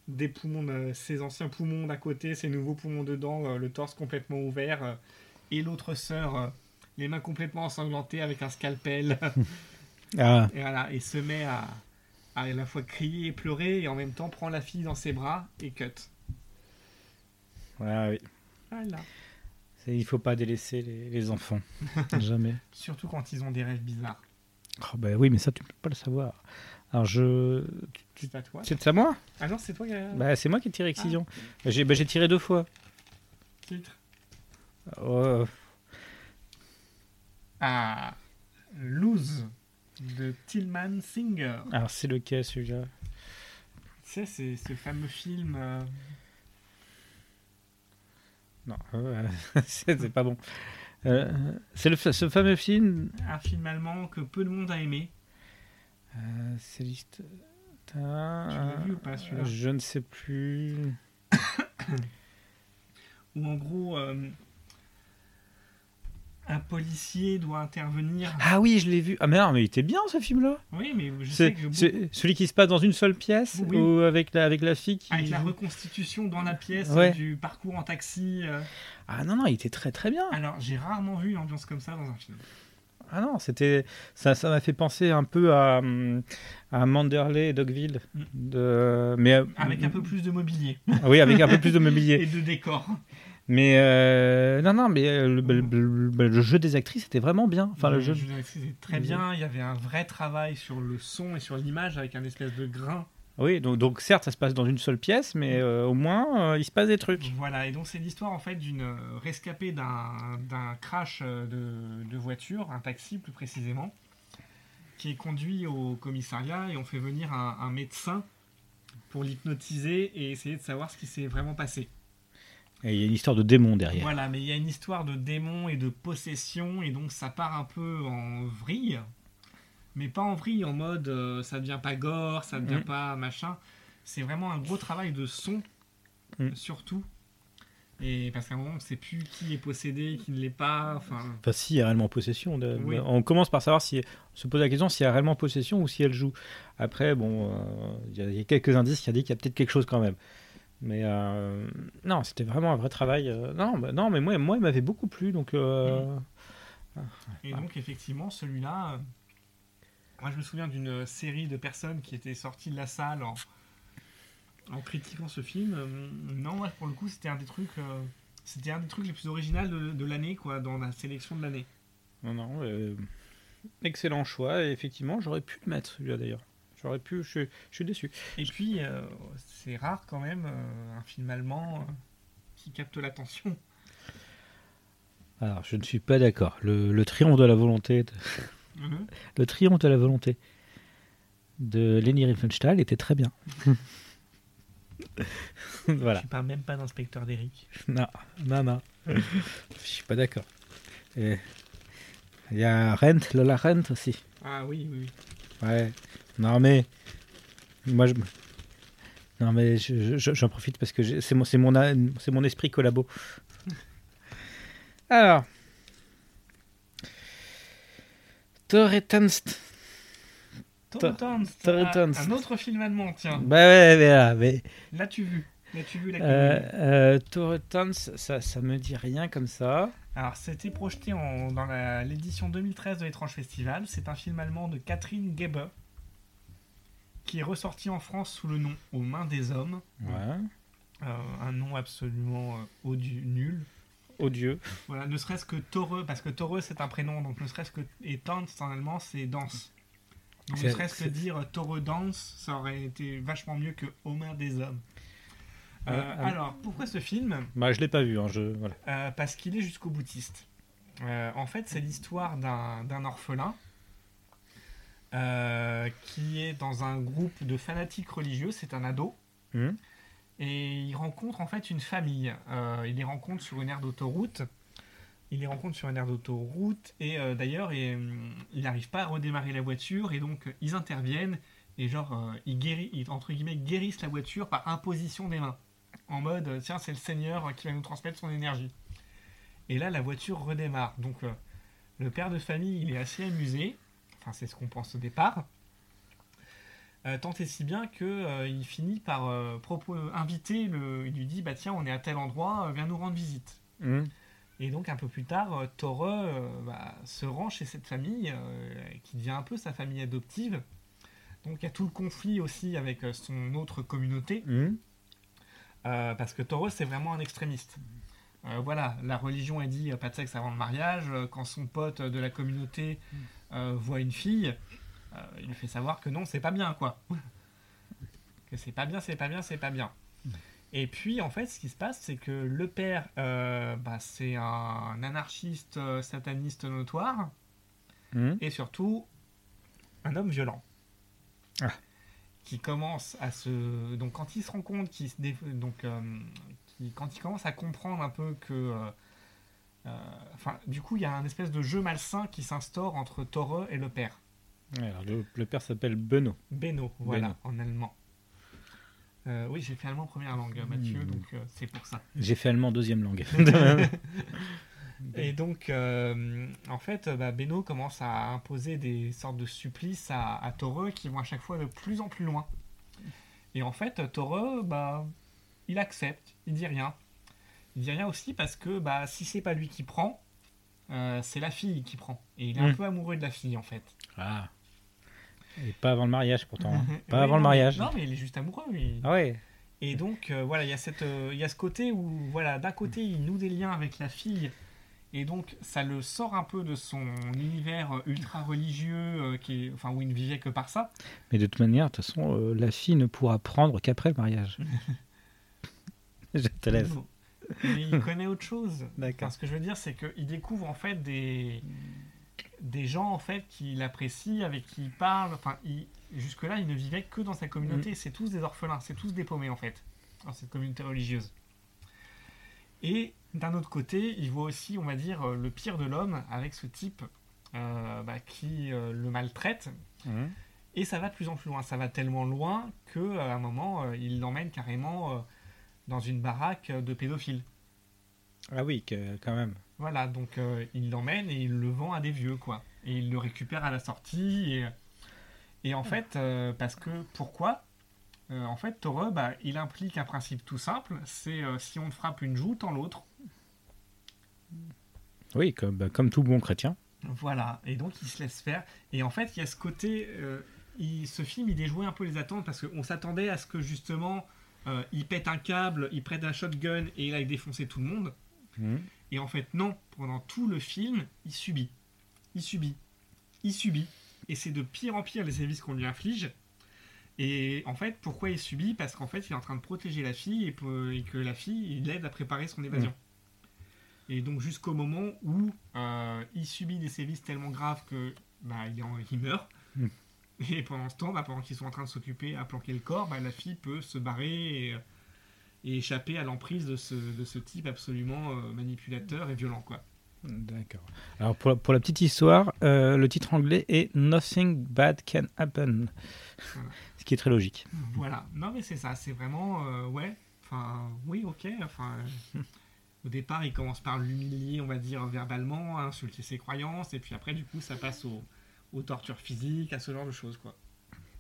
des poumons, de- ses anciens poumons d'à côté, ses nouveaux poumons dedans, euh, le torse complètement ouvert, euh, et l'autre sœur, euh, les mains complètement ensanglantées avec un scalpel, *laughs* Ah, et voilà, et se met à, à la fois crier et pleurer, et en même temps prend la fille dans ses bras et cut. oui. Voilà. Il faut pas délaisser les, les enfants. *laughs* Jamais. Surtout quand ils ont des rêves bizarres. Oh, bah oui, mais ça, tu peux pas le savoir. Alors, je. C'est à toi C'est à moi? Ah non, c'est toi qui Bah, c'est moi qui ai tiré Excision. J'ai bah, j'ai tiré deux fois. titre. Oh, Ah, Lose de Tillman Singer. alors, c'est lequel celui-là? Tu sais, c'est ce fameux film. euh, Non, *laughs* c'est pas bon. Euh, c'est ce fameux film. un film allemand que peu de monde a aimé. Euh, c'est liste. Tu l'as vu ou pas celui-là? Je ne sais plus. Où en gros, euh, un policier doit intervenir. Ah oui, je l'ai vu. Ah mais non, mais il était bien ce film-là. Oui, mais je sais C'est que celui qui se passe dans une seule pièce Oui. ou avec la avec la fille qui. avec la reconstitution dans la pièce Ouais. du parcours en taxi. euh. Ah non non, il était très très bien. Alors, j'ai rarement vu une ambiance comme ça dans un film. Ah non, c'était ça ça m'a fait penser un peu à hum, à Manderley et Dogville Mm. de mais euh, Avec un peu plus de mobilier oui, avec un peu plus de mobilier. *laughs* et de décor. Mais euh, non non, mais euh, le, le- le- le jeu des actrices était vraiment bien. Enfin le Ouais, jeu. je veux dire, C'était très bien. Il y avait un vrai travail sur le son et sur l'image avec un espèce de grain. Oui, donc, donc certes, ça se passe dans une seule pièce, mais euh, au moins, euh, il se passe des trucs. Voilà, et donc c'est l'histoire en fait d'une rescapée d'un crash de, de voiture, un taxi plus précisément, qui est conduit au commissariat et on fait venir un, un médecin pour l'hypnotiser et essayer de savoir ce qui s'est vraiment passé. Et il y a une histoire de démon derrière. Voilà, mais il y a une histoire de démon et de possession et donc ça part un peu en vrille, mais pas en vrille en mode euh, ça devient pas gore, ça devient Mhm. pas machin. C'est vraiment un gros travail de son Mhm. surtout. Et parce qu'à un moment on sait plus qui est possédé, qui ne l'est pas. Enfin, Enfin, si, il y a réellement possession. de- Oui. On commence par savoir si. On se pose la question s'il y a réellement possession ou si elle joue. Après, bon, euh, y, il y a quelques indices qui indiquent qu'il y a peut-être quelque chose quand même. Mais euh, non, c'était vraiment un vrai travail. euh, non, bah, non, mais moi, moi il m'avait beaucoup plu. Donc, euh, et donc effectivement celui-là, moi je me souviens d'une série de personnes qui étaient sorties de la salle en, en critiquant ce film. Non, moi, pour le coup c'était un des trucs, c'était un des trucs les plus originaux de, de l'année quoi, dans la sélection de l'année. non, non, euh, excellent choix. Et effectivement, j'aurais pu le mettre celui-là d'ailleurs. J'aurais pu, je, suis- je suis déçu. Et puis euh, c'est rare quand même euh, un film allemand euh, qui capte l'attention. Alors, je ne suis pas d'accord. Le, le triomphe de la volonté, de- Mhm. *laughs* le triomphe de la volonté de Leni Riefenstahl était très bien. *laughs* voilà. Tu parles même pas d'inspecteur d'Eric. Non, non, non. Je suis pas d'accord. Et Il y a Rent, Lola Rent aussi. Ah oui, oui, oui. Ouais. Non, mais. Moi, je. Non, mais je- je- j'en profite parce que c'est mon, c'est mon, mon esprit collabo. *laughs* Alors. Torretanst. Torrentons. un autre film allemand, tiens. Bah ouais, mais là, mais. L'as-tu vu? L'as-tu vu la Euh, euh, ça, ça me dit rien comme ça. Alors, c'était projeté en- dans la- l'édition 2013 de l'Étrange Festival. C'est un film allemand de. Catherine Geber qui est ressorti en France sous le nom Aux mains des hommes. Ouais. Euh, un nom absolument euh, odieux, nul. Odieux. Voilà, ne serait-ce que Torre, parce que Torre c'est un prénom, donc ne serait-ce que. Et Tanz en allemand c'est danse. Donc ne serait-ce que dire Torre danse, ça aurait été vachement mieux que Aux mains des hommes. Euh, Euh, euh, alors, pourquoi ce film? Bah, je l'ai pas vu. Hein, je... voilà. Euh, Parce qu'il est jusqu'au boutiste. Euh, en fait, c'est l'histoire d'un d'un orphelin euh, qui est dans un groupe de fanatiques religieux. C'est un ado. Mhm. Et il rencontre en fait une famille. Euh, il les rencontre sur une aire d'autoroute. Il les rencontre sur une aire d'autoroute. Et euh, d'ailleurs, et, hum, il n'arrive pas à redémarrer la voiture. Et donc, ils interviennent. Et genre, euh, ils, guéri- ils, entre guillemets, guérissent la voiture par imposition des mains. En mode, tiens, c'est le Seigneur qui va nous transmettre son énergie. Et là, la voiture redémarre. Donc, Le père de famille, il est assez amusé. Enfin, c'est ce qu'on pense au départ. Euh, tant et si bien que euh, il finit par euh, inviter le. Il lui dit bah tiens, on est à tel endroit, euh, viens nous rendre visite. Hmm. Et donc un peu plus tard, euh, Tore euh, bah, se rend chez cette famille euh, qui devient un peu sa famille adoptive. Donc il y a tout le conflit aussi avec euh, son autre communauté. Euh, parce que Taureau, c'est vraiment un extrémiste. Euh, voilà, la religion a dit euh, pas de sexe avant le mariage. Euh, Quand son pote de la communauté euh, voit une fille, euh, il lui fait savoir que non, c'est pas bien, quoi. *laughs* que c'est pas bien, c'est pas bien, c'est pas bien. Et puis, en fait, ce qui se passe, c'est que le père, euh, bah, c'est un anarchiste euh, sataniste notoire Hmm. et surtout un homme violent. Ah. Qui commence à se. Donc, quand il se rend compte qu'il se. dé- Donc, euh, qui- quand il commence à comprendre un peu que. Euh, Enfin, du coup, il y a un espèce de jeu malsain qui s'instaure entre Tore et le père. Alors, le, le père s'appelle Beno. Benno, voilà, en allemand. Euh, oui, j'ai fait allemand première langue, Mathieu, Hmm. donc euh, c'est pour ça. J'ai fait allemand deuxième langue. *laughs* *laughs* Et donc, euh, en fait, bah, Beno commence à imposer des sortes de supplices à, à qui vont à chaque fois de plus en plus loin. Et en fait, Tore, bah, il accepte, il dit rien. Il dit rien aussi parce que bah, si c'est pas lui qui prend, euh, c'est la fille qui prend. Et il est un Mm. peu amoureux de la fille, en fait. ah. Et pas avant le mariage pourtant. hein. *laughs* Pas Oui, avant le mariage. Non, mais il est juste amoureux. il- Ah ouais. Et donc, euh, voilà, il y, a cette, euh, y a ce côté où, voilà, d'un côté, il noue des liens avec la fille, et donc ça le sort un peu de son univers ultra religieux, euh, qui est, enfin, où il ne vivait que par ça. Mais de toute manière, de toute façon, la fille ne pourra prendre qu'après le mariage. *laughs* *laughs* Je te laisse. Mais il connaît autre chose. D'accord. Enfin, ce que je veux dire, c'est qu'il découvre en fait des, des gens en fait qu'il apprécie, avec qui il parle. Enfin, il- jusque-là, il ne vivait que dans sa communauté. C'est tous des orphelins, c'est tous des paumés en fait, dans cette communauté religieuse. Et d'un autre côté, il voit aussi, on va dire, euh, le pire de l'homme avec ce type euh, bah, qui euh, le maltraite. Mhm. Et ça va de plus en plus loin. Ça va tellement loin que à un moment, il l'emmène carrément dans une baraque de pédophiles. Ah oui, que- quand même. Voilà, donc euh, il l'emmène et il le vend à des vieux, quoi. Et il le récupère à la sortie. Et, et en fait, euh, parce que pourquoi? Euh, En fait, Tore, bah, il implique un principe tout simple c'est euh, si on frappe une joue, tant l'autre. Oui, comme, bah, comme tout bon chrétien. Voilà, et donc il se laisse faire. Et en fait, il y a ce côté. euh, il- ce film, il déjouait un peu les attentes parce qu'on s'attendait à ce que justement, euh, il pète un câble, il prête un shotgun et il aille défoncer tout le monde. Mhm. Et en fait, non, pendant tout le film, il subit. Il subit. Il subit. Et c'est de pire en pire les services qu'on lui inflige. Et en fait, pourquoi il subit? Parce qu'en fait, il est en train de protéger la fille et, que la fille, il l'aide à préparer son évasion. Et donc, jusqu'au moment où euh, il subit des sévices tellement graves que bah, il, en- il meurt. Mm. *laughs* Et pendant ce temps, bah, pendant qu'ils sont en train de s'occuper à planquer le corps, bah, la fille peut se barrer et, et échapper à l'emprise de ce, de ce type absolument euh, manipulateur et violent. Quoi. D'accord. Alors pour la, pour la petite histoire, euh, le titre anglais est Nothing Bad Can Happen. Voilà. Ce qui est très logique. Voilà. Non, mais c'est ça. C'est vraiment. euh, ouais. Enfin, oui, ok. Enfin, euh, *laughs* au départ, il commence par l'humilier, on va dire, verbalement, insulter ses croyances, et puis après, du coup, ça passe au- aux tortures physiques, à ce genre de choses, quoi.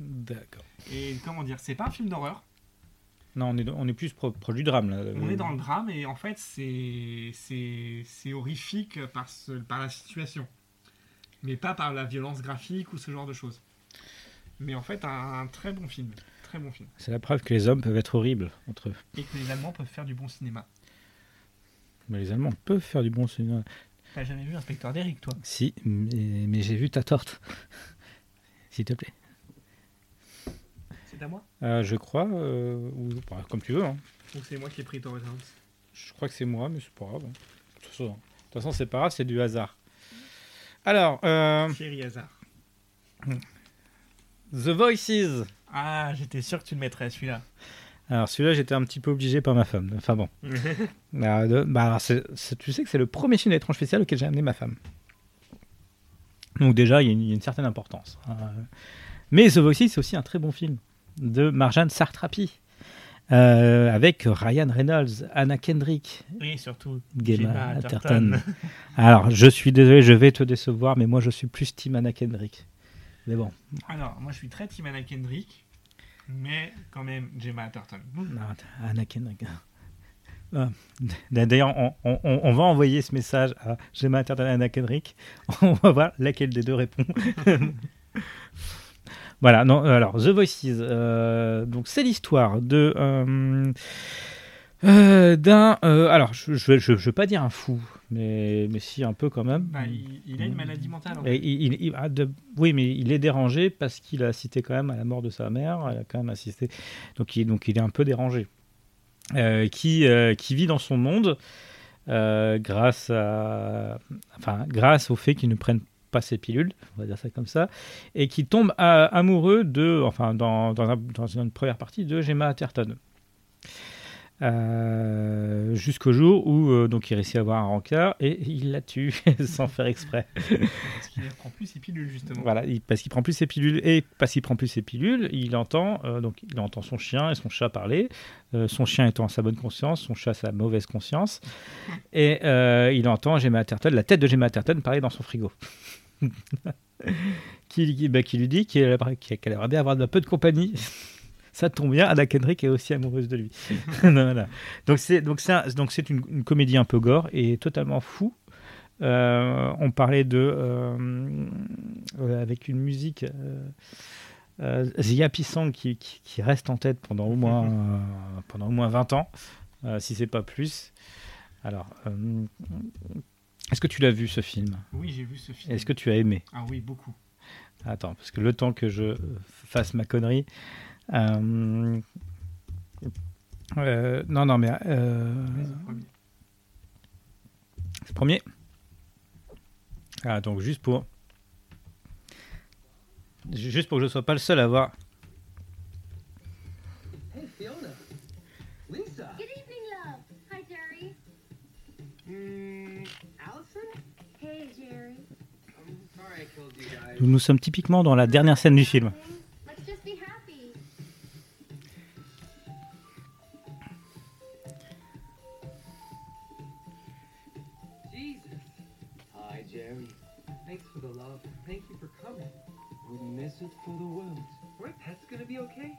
D'accord. Et comment dire, c'est pas un film d'horreur. Non, on est, on est plus pro- proche du drame là. On est dans le drame, et en fait, c'est horrifique par, ce, par la situation. Mais pas par la violence graphique ou ce genre de choses. Mais en fait, un, un très bon film. Très bon film. C'est la preuve que les hommes peuvent être horribles entre eux. Et que les Allemands peuvent faire du bon cinéma. Mais les Allemands peuvent faire du bon cinéma. T'as jamais vu Inspecteur d'Eric, toi? Si, mais, mais j'ai vu ta torte. *laughs* S'il te plaît. C'est à moi? Euh, je crois, euh, ou bah, comme tu veux. hein. Ou c'est moi qui ai pris Torres House Je crois que c'est moi, mais c'est pas grave. hein. De toute façon, c'est pas grave, c'est du hasard. Alors, euh, Thierry Hazard. The Voices. Ah, j'étais sûr que tu le mettrais, celui-là. Alors celui-là, j'étais un petit peu obligé par ma femme. Enfin bon. *laughs* Ah, de- bah, alors, c'est- tu sais que c'est le premier film d'étrange spécial auquel j'ai amené ma femme. Donc déjà, il y, a une- il y a une certaine importance. Euh, mais The Voices, c'est aussi un très bon film de Marjane Sartrapi. Euh, avec Ryan Reynolds, Anna Kendrick, Oui, surtout. Gemma. Atherton. Alors, je suis désolé, je vais te décevoir, mais moi je suis plus Team Anna Kendrick. Mais bon, Alors, moi je suis très team Anna Kendrick, mais quand même Gemma Atherton. Kendrick. Ah. D'ailleurs, on, on- on- va envoyer ce message à Gemma Atherton et Anna Kendrick. *laughs* On va voir laquelle des deux répond. *laughs* voilà, non, alors The Voices, euh, donc c'est l'histoire de euh, euh, d'un. alors, je je vais vais pas dire un fou, mais, mais si un peu quand même. Bah, il, il a une maladie mentale. en fait. il, il- il a de- oui, mais il est dérangé parce qu'il a assisté quand même à la mort de sa mère. Il a quand même assisté. Donc il, donc il est un peu dérangé. Euh, qui, euh, qui vit dans son monde euh, grâce, à, enfin, grâce au fait qu'il ne prenne pas ses pilules, on va dire ça comme ça, et qui tombe à- amoureux de, enfin, dans, dans, un- dans une première partie de Gemma Atherton. Euh, jusqu'au jour où euh, donc il réussit à avoir un rencard et il la tue *laughs* sans faire exprès. Parce qu'il prend plus ses pilules, justement. Voilà, il- parce qu'il prend plus ses pilules et parce qu'il prend plus ses pilules, il entend euh, donc il entend son chien et son chat parler. Son chien étant à sa bonne conscience, son chat à sa mauvaise conscience, et il entend Gemma Atherton, la tête de Gemma Atherton parler dans son frigo. *laughs* qui, bah, qui lui dit qu'elle aimerait, qu'elle aimerait bien avoir un peu de compagnie. Ça tombe bien, Anna Kendrick est aussi amoureuse de lui. *laughs* *laughs* Voilà. Donc c'est donc c'est un- donc c'est une, une comédie un peu gore et totalement fou. Euh, on parlait de euh, euh, avec une musique euh, The Happy Song qui, qui, qui reste en tête pendant au moins *laughs* pendant au moins 20 ans, si c'est pas plus. Alors, est-ce que tu l'as vu ce film? Oui, j'ai vu ce film. Est-ce que tu as aimé? Ah oui, beaucoup. Attends, parce que le temps que je fasse ma connerie. Euh, euh, non, non, mais euh, c'est le premier. c'est le premier. Ah, donc juste pour. Juste pour que je sois pas le seul à voir. Hey, Fiona. Lisa. Good evening, love. Hi, Jerry. Mm, Allison? Hey, Jerry. I'm sorry I killed you guys. Nous, nous sommes typiquement dans la dernière scène du film. For the world. Are pets gonna be okay?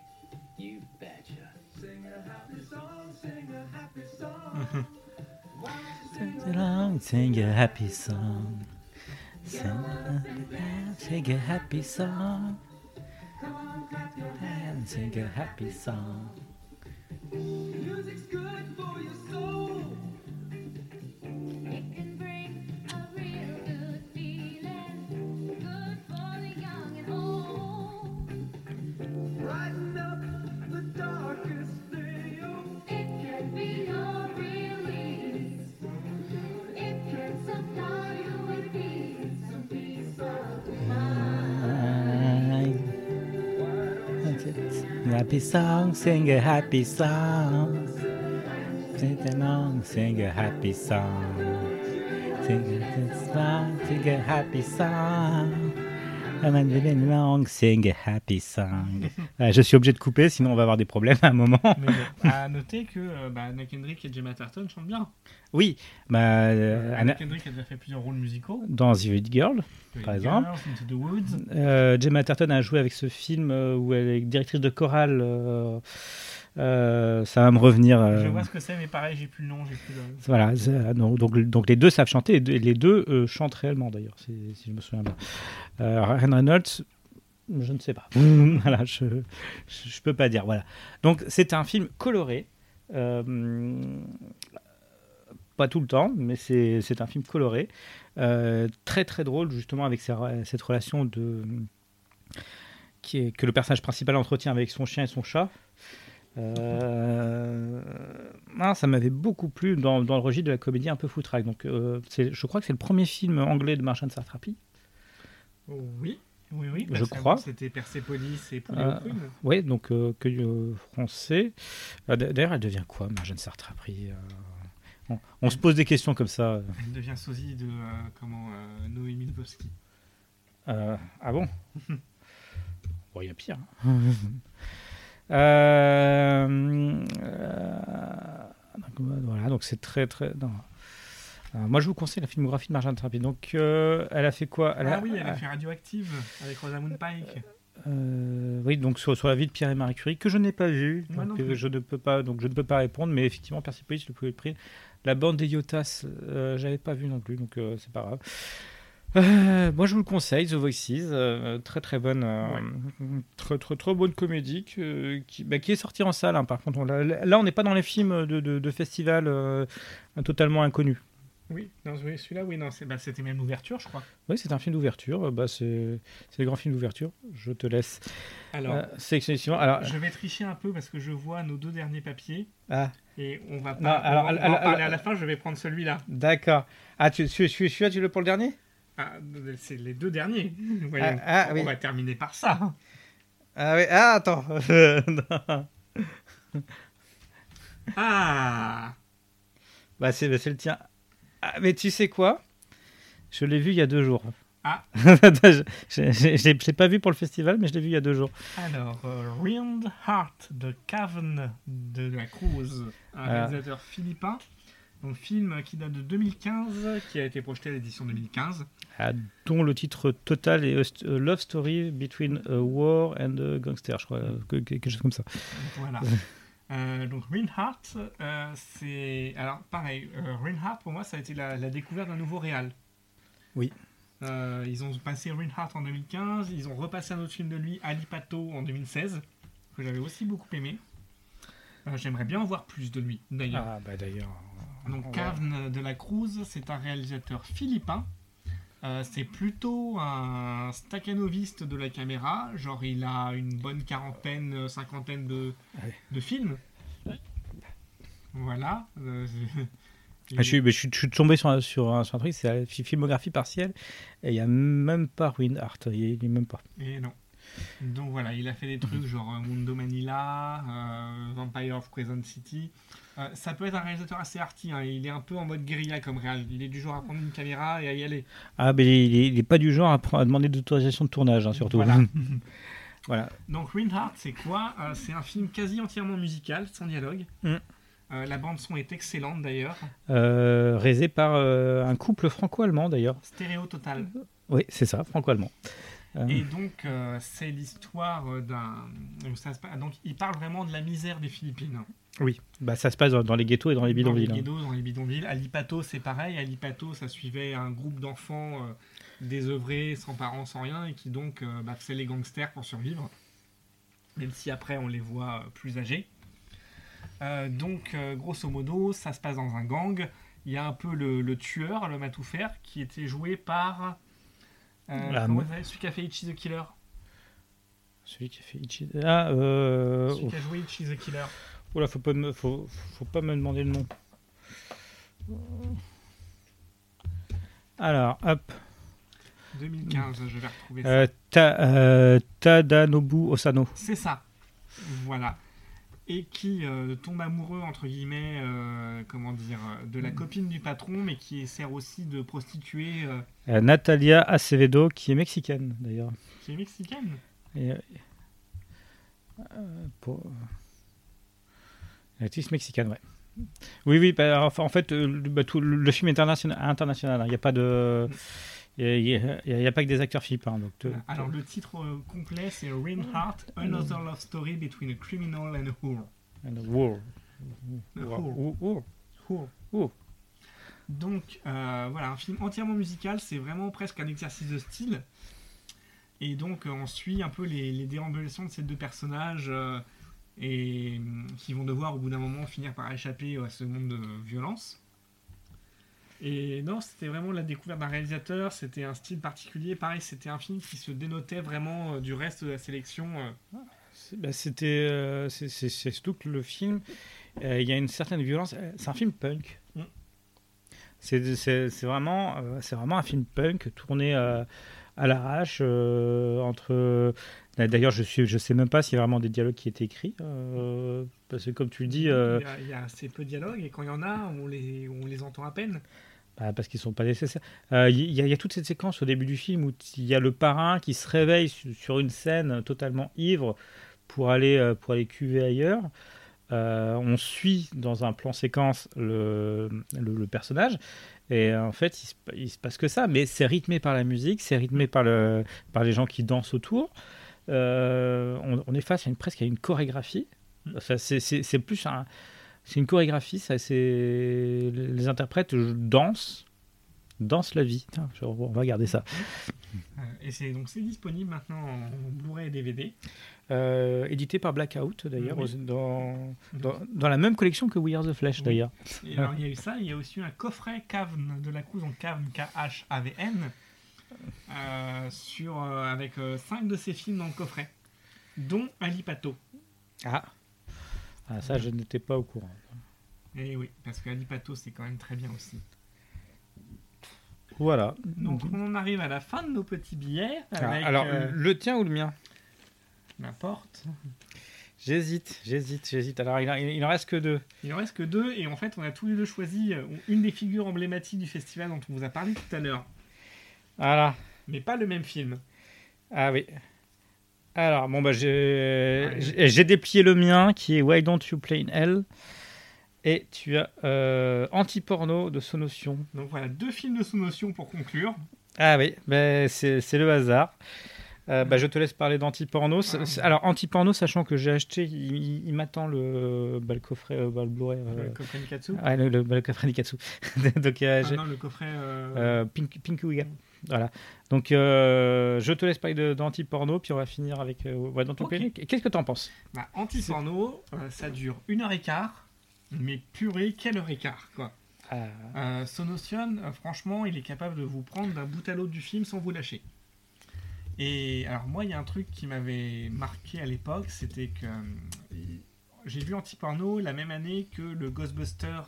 You betcha. Sing a happy song, sing a happy song. *laughs* Why sing a Sing a happy song. Sing a, sing a happy song. Come on, clap your hands. Sing a happy song. Music's good for your soul. Happy song, sing a happy song. Sing along, sing a happy song. Sing a song, sing a happy song. Long, sing a happy song. Ouais, je suis obligé de couper, sinon on va avoir des problèmes à un moment. Mais bon, *laughs* à noter que euh, bah, Anna Kendrick et Gemma Atherton chantent bien. Oui, bah, euh, Anna Kendrick a déjà fait plusieurs rôles musicaux. dans The Hit Girl, Par exemple. Into the Woods. Euh, Gemma a joué avec ce film euh, où elle est directrice de chorale. euh, euh, ça va me revenir. euh, Je vois ce que c'est, mais pareil, j'ai plus le nom, j'ai plus le. Voilà, ça- donc, donc, les deux savent chanter, et les deux euh, chantent réellement d'ailleurs, si, si je me souviens bien. Euh, Ryan Reynolds, je ne sais pas. *laughs* voilà, je, je, je peux pas dire. Voilà. Donc c'est un film coloré. euh, pas tout le temps, mais c'est c'est un film coloré, euh, très très drôle justement avec cette relation de qui est, que le personnage principal entretient avec son chien et son chat. Euh, non, ça m'avait beaucoup plu dans, dans le registre de la comédie un peu foutraque. Donc, euh, je crois que c'est le premier film anglais de Marjane Satrapi. Oui, oui, oui. Je crois. C'était Persepolis et Poulet Euh. Oui, donc euh, que euh, français. D- D'ailleurs, elle devient quoi, Marjane Satrapi on, on se pose des questions comme ça. Elle devient sosie de comment Noémie Lvovsky. Euh, ah bon? *laughs* Bon, il y a pire. hein. *laughs* Euh, euh, voilà, donc c'est très très. non. Euh, moi, je vous conseille la filmographie de Marjane Satrapi. Donc, euh, elle a fait quoi? Elle Ah oui, elle a fait Radioactive avec Rosamund Pike. Euh, oui, donc sur, sur la vie de Pierre et Marie Curie que je n'ai pas vu, Moi donc, plus. je ne peux pas, donc je ne peux pas répondre, mais effectivement Persepolis, le le prix. La bande des Yotas, j'avais pas vu non plus, donc c'est pas grave. Euh, moi, je vous le conseille, The Voices, euh, très très bonne, euh, très, très très bonne comédie qui, bah, qui est sortie en salle. hein, par contre, on là, on n'est pas dans les films de, de, de festival totalement inconnus. Oui, oui, celui-là, oui, non, c'est- bah, c'était même l'ouverture, je crois. Oui, c'est un film d'ouverture. Bah, c'est le grand film d'ouverture. Je te laisse. Alors, sélectionner. Alors, je vais tricher un peu parce que je vois nos deux derniers papiers ah. et on va pas. Non, alors, va- on va alors, en parler alors- à la fin. Je vais prendre celui-là. D'accord. Ah, tu, tu, tu, celui-là, tu l'as pour le dernier? Ah, c'est les deux derniers. *laughs* Voyons. Ah, ah, on oui. va terminer par ça. Ah oui, ah, attends. *laughs* Ah, bah, c'est bah, c'est le tien. Ah, mais tu sais quoi? Je l'ai vu il y a deux jours. Ah. *laughs* je l'ai pas vu pour le festival, mais je l'ai vu il y a deux jours. alors, euh, Rind Heart de Cavan de la Cruz, un réalisateur philippin. Un film qui date de 2015, qui a été projeté à l'édition 2015. Ah, dont le titre total est A A Love Story Between a War and a Gangster, je crois. euh, que- que- quelque chose comme ça. Voilà. *laughs* Euh, donc Reinhardt, euh, c'est alors pareil. Euh, Reinhardt pour moi ça a été la, la découverte d'un nouveau réal. Oui. Euh, ils ont passé Reinhardt en 2015, ils ont repassé un autre film de lui, Ali Pato en 2016, que j'avais aussi beaucoup aimé. Euh, J'aimerais bien en voir plus de lui d'ailleurs. Ah, bah d'ailleurs. Donc. Carne de la Cruz, c'est un réalisateur philippin. Euh, c'est plutôt un staccanoviste de la caméra, genre il a une bonne quarantaine, euh, cinquantaine de, films. Voilà. Euh, *laughs* Ah, je, suis, mais je, suis, je suis tombé sur un, sur un, sur un truc, c'est la fi- filmographie partielle, et il n'y a même pas Ruin Art, il n'y est même pas. Et non. Donc voilà, il a fait des trucs genre euh, Mundo Manila, euh, Vampire of Crescent City. Euh, ça peut être un réalisateur assez arty, hein, il est un peu en mode guérilla comme réal. Il est du genre à prendre une caméra et à y aller. Ah, mais il n'est pas du genre à, demander d'autorisation de tournage, hein, surtout. Voilà. *laughs* Voilà. Donc Reinhardt, c'est quoi? Euh, C'est un film quasi entièrement musical, sans dialogue. Mm. Euh, la bande son est excellente d'ailleurs, réalisé par un couple franco-allemand, d'ailleurs. stéréo total. Oui, c'est ça, franco-allemand. Euh, Et donc euh, c'est l'histoire euh, d'un. donc, il parle vraiment de la misère des Philippines. oui, bah, ça se passe dans, dans les ghettos et dans les Dans les bidonvilles. hein. ghettos, dans les bidonvilles. Alipato, c'est pareil. Alipato, ça suivait un groupe d'enfants euh, désœuvrés, sans parents, sans rien, et qui donc euh, bah, faisaient les gangsters pour survivre. Même si après on les voit plus âgés. Donc, grosso modo, ça se passe dans un gang. Il y a un peu le, le tueur, l'homme à tout faire, qui était joué par. Euh, Ah, comment Celui qui a fait Ichi the Killer. Celui qui a fait Ichi- Ah, euh... Celui qui a joué Ichi the Killer. Oula, faut pas, me, faut, faut pas me demander le nom. Alors, hop. 2015, je vais retrouver ça. Euh, Ta- euh, Tadanobu Osano. C'est ça. Voilà. Et qui euh, tombe amoureux, entre guillemets, euh, comment dire, de la copine du patron, mais qui sert aussi de prostituée euh, Natalia Acevedo, qui est mexicaine, d'ailleurs. qui est mexicaine. Et, pour... Actrice mexicaine, ouais. Oui, oui, bah, en fait, le, bah, tout, le film est international. hein. Il n'y a pas de. Il n'y a, pas que des acteurs philippins. Donc, te- Voilà. Alors, le titre euh, complet, c'est Reinhardt, Another Love Story Between a Criminal and a Whore. And a whore. Whore. Oh. Donc, euh, voilà, un film entièrement musical, c'est vraiment presque un exercice de style. Et donc, euh, on suit un peu les, les déambulations de ces deux personnages euh, et hum, qui vont devoir, au bout d'un moment, finir par échapper à ce monde de violence. Et non, c'était vraiment la découverte d'un réalisateur, c'était un style particulier. Pareil, c'était un film qui se dénotait vraiment euh, du reste de la sélection. euh. C'est- bah, C'était. euh, c'est- c'est c'est surtout que le film, euh, il y a une certaine violence. C'est un film punk. Mm. C'est vraiment, euh, c'est vraiment un film punk tourné à l'arrache. entre. D'ailleurs, je suis, je sais même pas s'il y a vraiment des dialogues qui étaient écrits. parce que comme tu le dis, Il, y a, il y a assez peu de dialogues et quand il y en a, on les, on les entend à peine. Bah, parce qu'ils sont pas nécessaires. Euh, Il il y a toute cette séquence au début du film où il y a le parrain qui se réveille su- sur une scène totalement ivre pour aller, euh, pour aller cuver ailleurs. Euh, on suit dans un plan séquence le, le, personnage et en fait il se, se passe que ça mais c'est rythmé par la musique c'est rythmé par, le, par les gens qui dansent autour Euh, on, est face à une, presque à une chorégraphie Enfin, c'est plus un, c'est une chorégraphie ça c'est les interprètes dansent dansent la vie Tiens, je- on va regarder ça Euh, et c'est donc c'est disponible maintenant en Blu-ray et DVD. Euh, édité par Blackout d'ailleurs Oui. dans, dans, dans la même collection que We Are the Flesh Oui. d'ailleurs Et alors il y a eu ça, il y a aussi eu un coffret Cavn de la Cruz, donc Cavn K-H-A-V-N, euh, sur, euh, avec 5 de ses films dans le coffret, dont Ali Pato. ah. Ah, ça je n'étais pas au courant Et oui, parce que Ali Pato c'est quand même très bien aussi. voilà Donc on arrive à la fin de nos petits billets. alors, Avec, alors, euh, le tien ou le mien? N'importe. J'hésite, j'hésite, j'hésite. Alors, il, en- il en reste que deux. Il en reste que deux, et en fait, on a tous les deux choisi euh, une des figures emblématiques du festival dont on vous a parlé tout à l'heure, Voilà. mais pas le même film. Ah oui. Alors, bon, bah, j'ai déplié le mien qui est Why Don't You Play in Hell? Et tu as euh, Anti-porno de Sonotion. Donc voilà, deux films de sous-notion pour conclure. Ah oui, ben, c'est le hasard. Euh, bah, je te laisse parler d'anti-porno. Ah. c'est- Alors, anti-porno, sachant que j'ai acheté, il, m'attend le, bah, le coffret, euh, bah, le Blu-ray. euh, Le coffret Nikatsu. ah, le, le- bah, le coffret Nikatsu. *laughs* Donc, Ah non, le coffret. Pink, Pink. Voilà. Donc, euh, je te laisse parler d'anti-porno, puis on va finir avec euh, ouais, dans ton. Qu'est-ce que tu en penses? Bah, Anti-porno, euh, ça dure une heure et quart, mais purée, quelle heure et quart, quoi. Ah, Sonotion, franchement, il est capable de vous prendre d'un bout à l'autre du film sans vous lâcher. Et alors moi, il y a un truc qui m'avait marqué à l'époque, c'était que j'ai vu Anti-Porno la même année que le Ghostbusters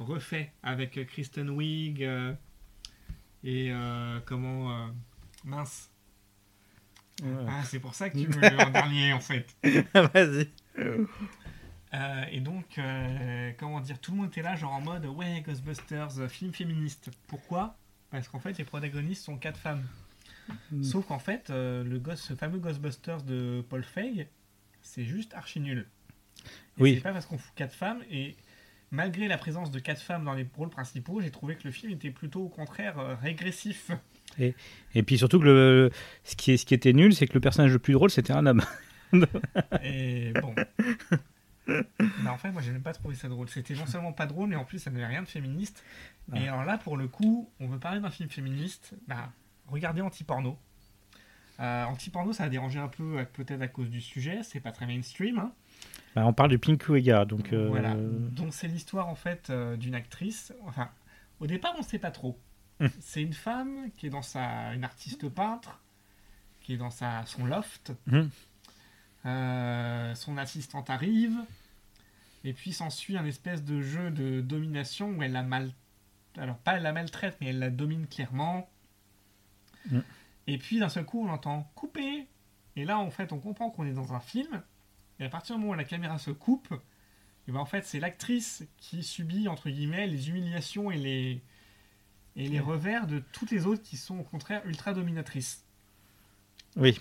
refait avec Kristen Wiig et euh, comment euh, mince. ouais. Ah, c'est pour ça que tu *laughs* me l'as en dernier en fait. Vas-y. Euh, et donc, euh, comment dire, tout le monde était là, genre en mode ouais, Ghostbusters, film féministe. Pourquoi? Parce qu'en fait, les protagonistes sont quatre femmes. Mm. Sauf qu'en fait, euh, le ce fameux Ghostbusters de Paul Feig, c'est juste archi nul. Et Oui. C'est pas parce qu'on fout quatre femmes et malgré la présence de quatre femmes dans les rôles principaux, j'ai trouvé que le film était plutôt au contraire euh, régressif. Et puis surtout que le, ce, qui est, ce qui était nul, c'est que le personnage le plus drôle, c'était un homme. *laughs* Et bon. Bah, en fait, moi, j'ai même pas trouvé ça drôle. C'était non seulement pas drôle, mais en plus, ça n'avait rien de féministe. Et alors là, pour le coup, on veut parler d'un film féministe. Bah, regardez Anti-Porno. Euh, Anti-Porno, ça a dérangé un peu, peut-être à cause du sujet. C'est pas très mainstream. hein. Bah, on parle du Pink Wiga, donc. euh, Voilà. Donc, c'est l'histoire, en fait, euh, d'une actrice. Enfin, au départ, on sait pas trop. Hmm. C'est une femme qui est dans sa. une artiste peintre, qui est dans sa, son loft. Hmm. Euh, son assistante arrive, et puis s'ensuit un espèce de jeu de domination où elle la mal... Alors pas elle la maltraite, mais elle la domine clairement. Mm. Et puis d'un seul coup on entend couper. Et là en fait on comprend qu'on est dans un film. Et à partir du moment où la caméra se coupe, et ben en fait c'est l'actrice qui subit entre guillemets les humiliations et les et les revers de toutes les autres qui sont au contraire ultra dominatrices. Oui.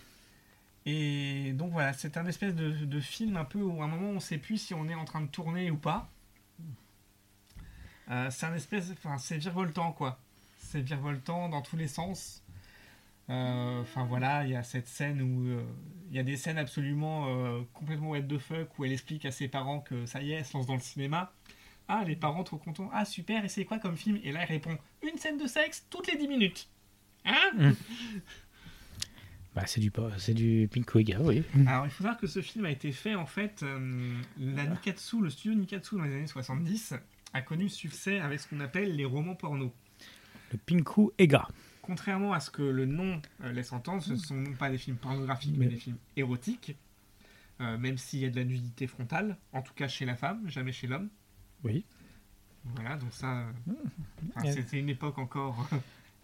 Et donc voilà, c'est un espèce de, de film un peu où à un moment on ne sait plus si on est en train de tourner ou pas. Euh, c'est un espèce, enfin c'est virevoltant quoi. C'est virevoltant dans tous les sens. Euh, Enfin voilà, il y a cette scène où euh, il y a des scènes absolument euh, complètement what the fuck où elle explique à ses parents que ça y est, elle se lance dans le cinéma. Ah, les parents trop contents. Ah, super, et c'est quoi comme film? Et là, elle répond Une scène de sexe toutes les 10 minutes. Hein? *laughs* Bah, c'est du, c'est du oui. Alors, il faut savoir que ce film a été fait, en fait, euh, la Nikatsu, le studio Nikatsu dans les années 70 a connu succès avec ce qu'on appelle les romans porno. Le Pinku Ega. Contrairement à ce que le nom euh, laisse entendre, ce ne sont non pas des films pornographiques, mais Mais- des films érotiques, euh, même s'il y a de la nudité frontale, en tout cas chez la femme, jamais chez l'homme. Oui. Voilà, donc ça, euh, Ouais. c'était une époque encore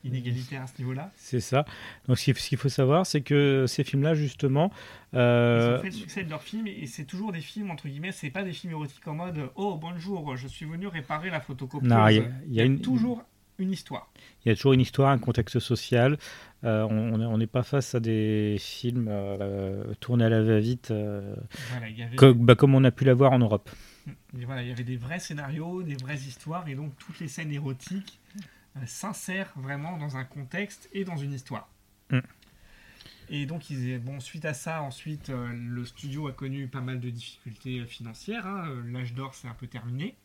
inégalitaire à ce niveau-là. C'est ça. Donc, ce qu'il ce faut savoir, c'est que ces films-là, justement. Ils ont fait le succès de leurs films et c'est toujours des films entre guillemets, c'est pas des films érotiques en mode oh bonjour, je suis venu réparer la photocopieuse. non, il y a- il y, a une. toujours une histoire. Il y a toujours une histoire, un contexte social. Euh, on n'est pas face à des films euh, tournés à la va-vite, euh, Voilà, avait, bah, comme on a pu l'avoir en Europe. et voilà, il y avait des vrais scénarios, des vraies histoires, et donc toutes les scènes érotiques s'insèrent vraiment dans un contexte et dans une histoire. Mm. Et donc, ils, bon, suite à ça, ensuite, le studio a connu pas mal de difficultés financières. hein. L'âge d'or, c'est un peu terminé.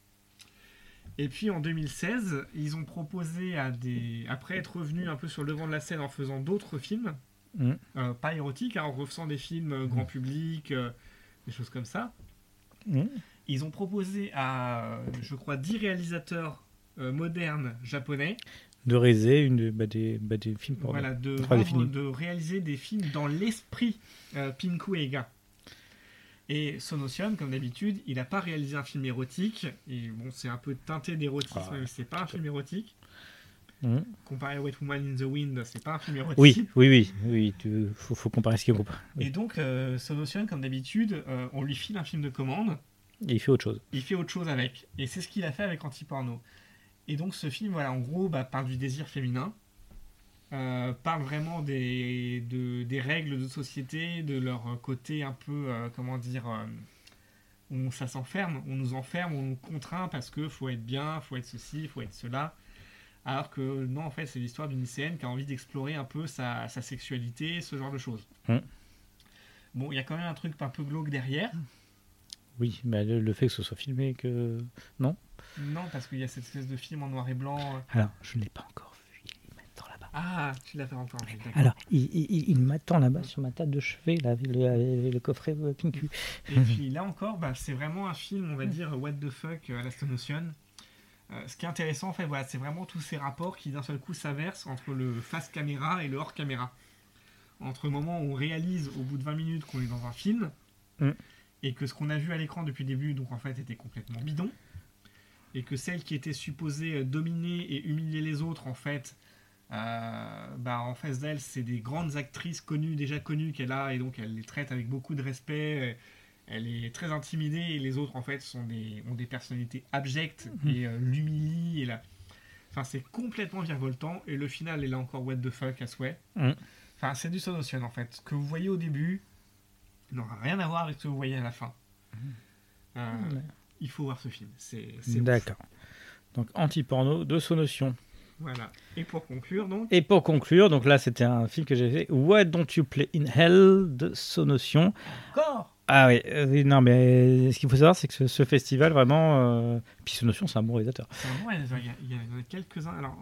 Et puis en 2016, ils ont proposé à des. Après être revenus un peu sur le devant de la scène en faisant d'autres films, Mm. euh, pas érotiques, hein, en refaisant des films euh, grand public, euh, des choses comme ça, Mm. ils ont proposé à, je crois, 10 réalisateurs euh, modernes japonais De réaliser une, bah, des, bah, des films pour voilà, de, Très rendre- défini. de réaliser des films dans l'esprit Pinku Eiga. Et Sonotion, comme d'habitude, il n'a pas réalisé un film érotique. Et bon, c'est un peu teinté d'érotisme, Ah mais c'est pas un film érotique. Mm. Comparé à Wet Woman in the Wind, c'est pas un film érotique. Oui, oui, oui, oui. Tu, faut, faut comparer ce qu'il groupe. Oui. Et donc, euh, comme d'habitude, euh, on lui file un film de commande. Et il fait autre chose. il fait autre chose avec. Et c'est ce qu'il a fait avec Anti-Porno. Et donc ce film, voilà, en gros, bah, parle du désir féminin, euh, parle vraiment des, de- des règles de société, de leur côté un peu, euh, comment dire, euh, où ça s'enferme, on nous enferme, on nous contraint parce que faut être bien, faut être ceci, faut être cela. Alors que non, en fait, c'est l'histoire d'une lycéenne qui a envie d'explorer un peu sa, sa sexualité, ce genre de choses. Mm. Bon, il y a quand même un truc un peu glauque derrière. Oui, mais le, le fait que ce soit filmé, que. Non, parce qu'il y a cette espèce de film en noir et blanc. euh, Alors, je ne l'ai pas encore vu. Il m'attend là-bas. Ah, tu l'as fait encore. oui, d'accord. Alors, il, il- il- m'attend là-bas sur ma table de chevet, là, avec le, avec le coffret euh, Pinku. Et puis là encore, bah, c'est vraiment un film, on va dire, what the fuck à la ocean. Euh, ce qui est intéressant, en fait, voilà, c'est vraiment tous ces rapports qui d'un seul coup s'inversent entre le face caméra et le hors caméra. Entre le moment où on réalise au bout de 20 minutes qu'on est dans un film Mm. et que ce qu'on a vu à l'écran depuis le début, donc en fait, était complètement bidon. Et que celle qui était supposée euh, dominer et humilier les autres, en fait, euh, bah, en face d'elle, c'est des grandes actrices connues, déjà connues qu'elle a, et donc elle les traite avec beaucoup de respect. Elle est très intimidée, et les autres, en fait, sont des, ont des personnalités abjectes et euh, l'humilient. Et la... Enfin, c'est complètement virevoltant, et le final est là encore what the fuck à souhait. Mm. Enfin, c'est du Sonotion, en fait. Ce que vous voyez au début n'aura rien à voir avec ce que vous voyez à la fin. Euh, Ouais. Il faut voir ce film. C'est. D'accord. Donc, anti-porno de Sonotion. Voilà. Et pour conclure, donc, Et pour conclure, donc là, c'était un film que j'ai fait. Why Don't You Play in Hell de Sonotion. encore? Ah oui, euh, oui, non, mais ce qu'il faut savoir, c'est que ce, ce festival, vraiment. euh, Puis Sonotion, c'est un bon réalisateur. C'est un bon réalisateur. Il y, en a quelques-uns. Alors,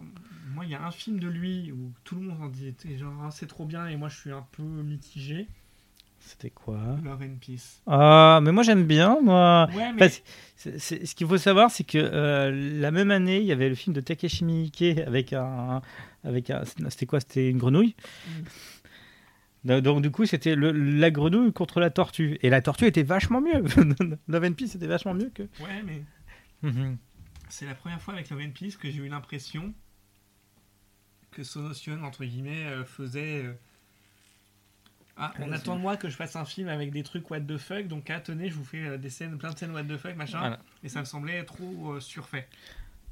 moi, il y a un film de lui où tout le monde en dit genre, ah, c'est trop bien, et moi, je suis un peu mitigé. C'était quoi Love and Peace. Ah, mais moi, j'aime bien, moi. Ouais, mais. Ce qu'il faut savoir, c'est que euh, la même année, il y avait le film de Takeshi Miike avec un, avec un, c'était quoi C'était une grenouille. Donc, donc, du coup, c'était la grenouille contre la tortue, et la tortue était vachement mieux. *laughs* Love and Peace était vachement mieux que. Ouais, mais c'est la première fois avec Love and Peace que j'ai eu l'impression que Sonotion, entre guillemets, euh, faisait. Euh, Ah, on Ouais, attend de moi que je fasse un film avec des trucs what the fuck, donc ah, tenez, je vous fais euh, des scènes, plein de scènes what the fuck, machin. Voilà. Et ça me semblait trop euh, surfait.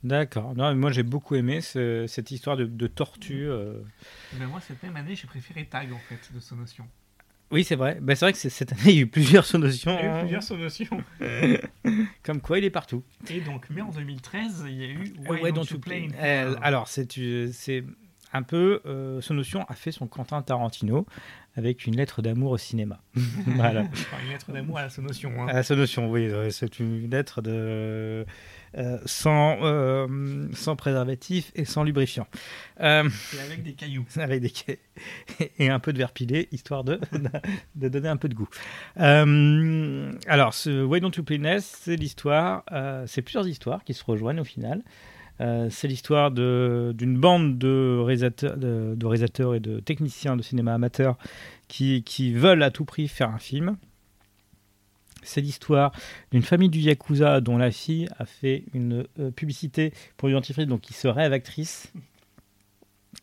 D'accord. Non, moi, j'ai beaucoup aimé ce- cette histoire de, de tortue. euh. Mais moi, cette même année, j'ai préféré Tag, en fait, de Sonotion. Oui, c'est vrai. Bah, c'est vrai que cette année, il y a eu plusieurs Il y a eu plusieurs Sonotions. *laughs* Comme quoi, il est partout. Et donc, mais en 2013, il y a eu Ouais, Why don't Don't You Play Euh, alors, c'est c'est un peu. Sonotion a fait son Quentin Tarantino avec une lettre d'amour au cinéma. *laughs* voilà. Une lettre d'amour à la Sonotion. Hein. À Sonotion, oui, euh, c'est une lettre de. euh, sans, euh, sans préservatif et sans lubrifiant. Euh, Et avec des cailloux. *laughs* avec des quais- et un peu de verre pilé, histoire de, *laughs* de donner un peu de goût. Alors, ce Why Don't You Play c'est l'histoire, c'est plusieurs histoires qui se rejoignent au final. Euh, c'est l'histoire d'une bande de réalisateurs, et de techniciens de cinéma amateurs qui, veulent à tout prix faire un film. C'est l'histoire d'une famille du Yakuza dont la fille a fait une euh, publicité pour du dentifrice, donc qui se rêve actrice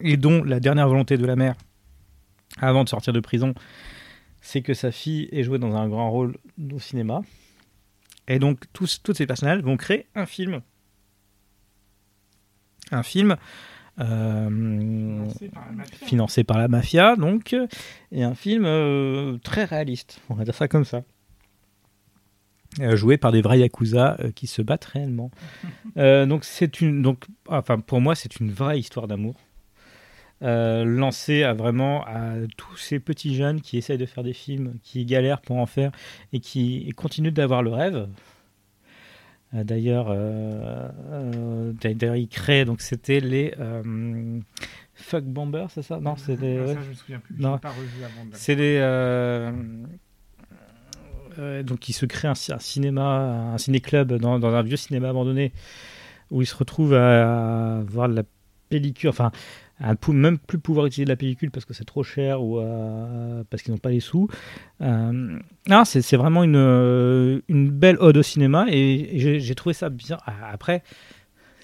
et dont la dernière volonté de la mère, avant de sortir de prison, c'est que sa fille ait joué dans un grand rôle au cinéma. Et donc, tous, tous ces personnages vont créer un film Un film euh, Financé par la mafia. donc, et un film euh, très réaliste, on va dire ça comme ça. Euh, joué par des vrais yakuza euh, qui se battent réellement. *laughs* Euh, donc c'est une, donc, enfin pour moi c'est une vraie histoire d'amour. Euh, lancée à vraiment à tous ces petits jeunes qui essayent de faire des films, qui galèrent pour en faire et qui et continuent d'avoir le rêve. Euh, d'ailleurs, euh, euh, d'ailleurs, ils créent donc c'était les Fuck Bombers, c'est ça? Non, c'est des. Ah. Ça, je me souviens plus. Non. l'ai pas revu avant. de- C'est des. euh, euh, donc, il se crée un, ci- un cinéma, un ciné-club dans, dans un vieux cinéma abandonné où ils se retrouvent à, voir de la pellicule, enfin, à même plus pouvoir utiliser de la pellicule parce que c'est trop cher ou euh, parce qu'ils n'ont pas les sous. Euh, non, c'est vraiment une, euh, une belle ode au cinéma et, et j'ai trouvé ça bien. Ah, Après,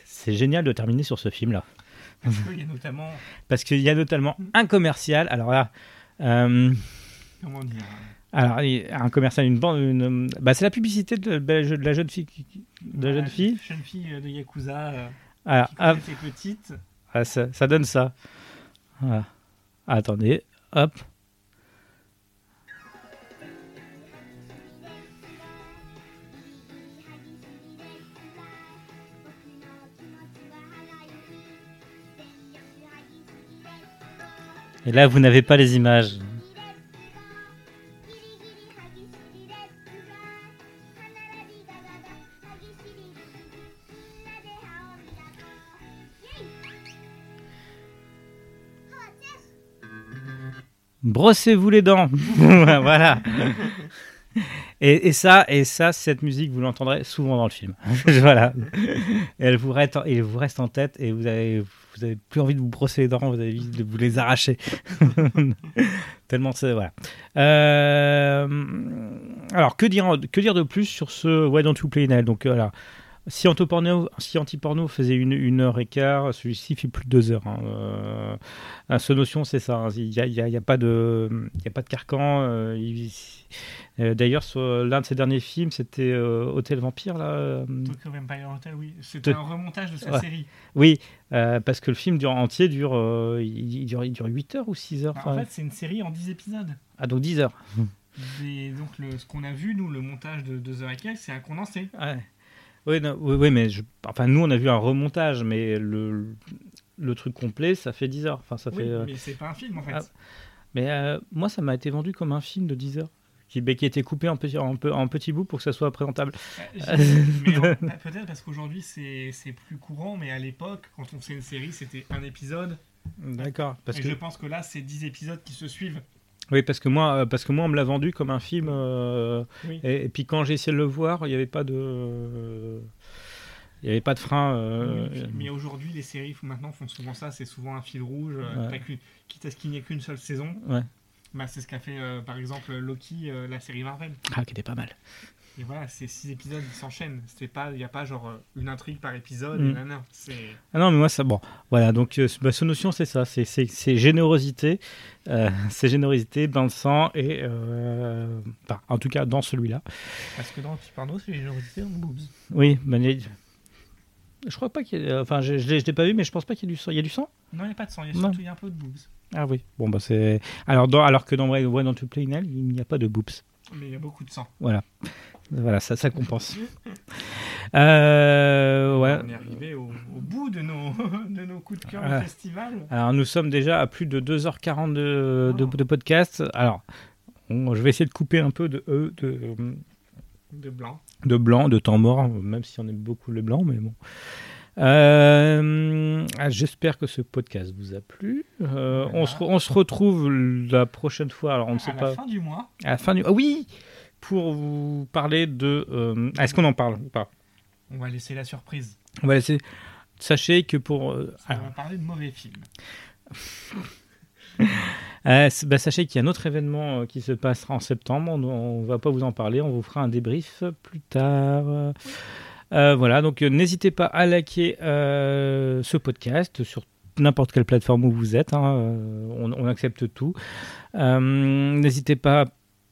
c'est génial de terminer sur ce film-là. Parce qu'il y a notamment. *laughs* Parce qu'il y a notamment un commercial. Alors là. euh, Comment dire alors, il y a un commercial, une bande, une, bah, c'est la publicité de, de la jeune fille, de la jeune fille. Jeune fille de Yakuza euh, Alors, qui connaît ses petites. Ah, ça, donne ça. Attendez, hop. Et là, vous n'avez pas les images. Brossez-vous les dents. *laughs* voilà. Et, ça, et ça, cette musique, vous l'entendrez souvent dans le film. *laughs* voilà. Elle vous reste, vous reste en tête et vous avez, vous avez plus envie de vous brosser les dents, vous avez envie de vous les arracher. *laughs* Tellement c'est voilà. Euh, alors que dire, que dire de plus sur ce Why Don't You Play Now? Donc voilà. Si Antiporno, si Antiporno faisait une, une heure et quart, celui-ci fait plus de deux heures. Hein. Euh, ce notion, c'est ça. hein. Il n'y a, y a- y a pas de, y a pas de carcan. euh, il- euh, D'ailleurs, l'un de ses derniers films, c'était euh, Hôtel Vampire là. euh, Tokyo Vampire Hotel, oui. C'était un remontage de sa Ouais. série. oui, euh, parce que le film dure, entier dure, il, il dure, il dure 8 heures ou 6 heures. Bah, en fait, c'est une série en 10 épisodes. Ah, donc 10 heures. Et donc, le, ce qu'on a vu, nous, le montage de 2 heures et quelques, c'est un condensé. Ouais. Oui, non, oui, oui, mais je- enfin, nous, on a vu un remontage, mais le, le truc complet, ça fait 10 heures. Enfin, ça Oui, fait, euh, mais c'est pas un film, en fait. Ah. Mais euh, moi, ça m'a été vendu comme un film de 10 heures. Qui, mais qui été coupé en, petit, en, pe- en petits bouts pour que ça soit présentable. Euh, bah, *laughs* Peut-être parce qu'aujourd'hui, c'est c'est plus courant, mais à l'époque, quand on faisait une série, c'était un épisode. D'accord. Parce et que, je pense que là, c'est 10 épisodes qui se suivent. Oui, parce que moi, euh, parce que moi, on me l'a vendu comme un film. euh, Oui. et, et puis quand j'ai essayé de le voir, il n'y avait pas de, il y avait pas de frein. euh, Oui, mais aujourd'hui, les séries maintenant font souvent ça. C'est souvent un fil rouge, Ouais. quitte à ce qu'il n'y ait qu'une seule saison. Ouais. Bah, c'est ce qu'a fait par exemple Loki, la série Marvel. Ah, qui était pas mal. Et voilà, c'est six épisodes qui s'enchaînent. C'est pas, il n'y a pas genre euh, une intrigue par épisode. Mm. et nanana. C'est Ah non, mais moi, ça. Bon, voilà. Donc, euh, bah, ce notion, c'est ça. C'est, c'est, c'est générosité. Euh, *laughs* c'est générosité dans le sang et, euh, enfin, en tout cas, dans celui-là. parce que dans Porno, c'est les générosités en boobs. Oui, mais les- je crois pas qu'il y ait... Enfin, je, je l'ai, je l'ai pas vu, mais je pense pas qu'il y ait du sang. Il y a du sang? Non, il n'y a pas de sang. Il y a surtout il y a un peu de boobs. Ah oui. Bon, bah c'est... Alors, dans, alors que dans Why Why Don't You Play il n'y a pas de boobs. Mais il y a beaucoup de sang. Voilà. Voilà, ça, ça compense. Euh, ouais. On est arrivé au, au bout de nos, *laughs* de nos coups de cœur du festival. Alors, nous sommes déjà à plus de 2h40 de, de, de podcast. Alors, on- je vais essayer de couper un peu de, euh, de, De blanc. de blanc, de temps mort, même si on aime beaucoup le blanc, mais bon. Euh, ah, J'espère que ce podcast vous a plu. Euh, Voilà. on, se, re- on se retrouve la prochaine fois. Alors, on ne sait à la pas. fin du mois, À la fin du. Ah oui Pour vous parler de. euh, Est-ce qu'on en parle ou pas? On va laisser la surprise. On va laisser. Sachez que pour. euh, On alors, va parler de mauvais films. *laughs* euh, bah, sachez qu'il y a un autre événement euh, qui se passera en septembre. On ne va pas vous en parler. On vous fera un débrief plus tard. Voilà, donc n'hésitez pas à liker ce podcast sur n'importe quelle plateforme où vous êtes. hein, on, on accepte tout. N'hésitez pas à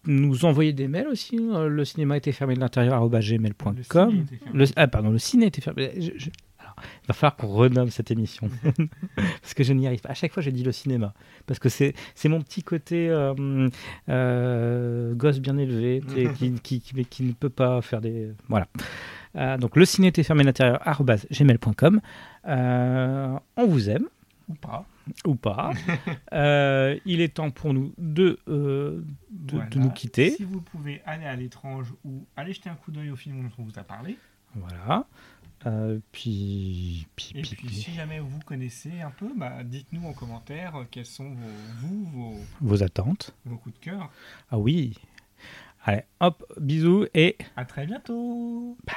nous envoyer des mails aussi. euh, le cinéma était fermé de l'intérieur gmail.com. Le, ah, pardon, le ciné était fermé. Je- je- alors, Il va falloir qu'on renomme cette émission. *laughs* parce que je n'y arrive pas. À chaque fois, j'ai dit le cinéma. Parce que c'est mon petit côté euh, euh, gosse bien élevé sais, qui, qui, qui, qui ne peut pas faire des. Voilà. Euh, donc, le ciné était fermé à l'intérieur, gmail.com. On vous aime Ou pas. Ou pas. *laughs* Euh, il est temps pour nous de, euh, de, Voilà. de nous quitter. Si vous pouvez aller à l'étrange ou aller jeter un coup d'œil au film dont on vous a parlé. Voilà. Euh, puis, puis, Et puis- si jamais vous connaissez un peu, bah, dites-nous en commentaire euh, quels sont vos, vous, vos, vos attentes. vos coups de cœur. Ah oui. Allez, hop, bisous et À très bientôt bye.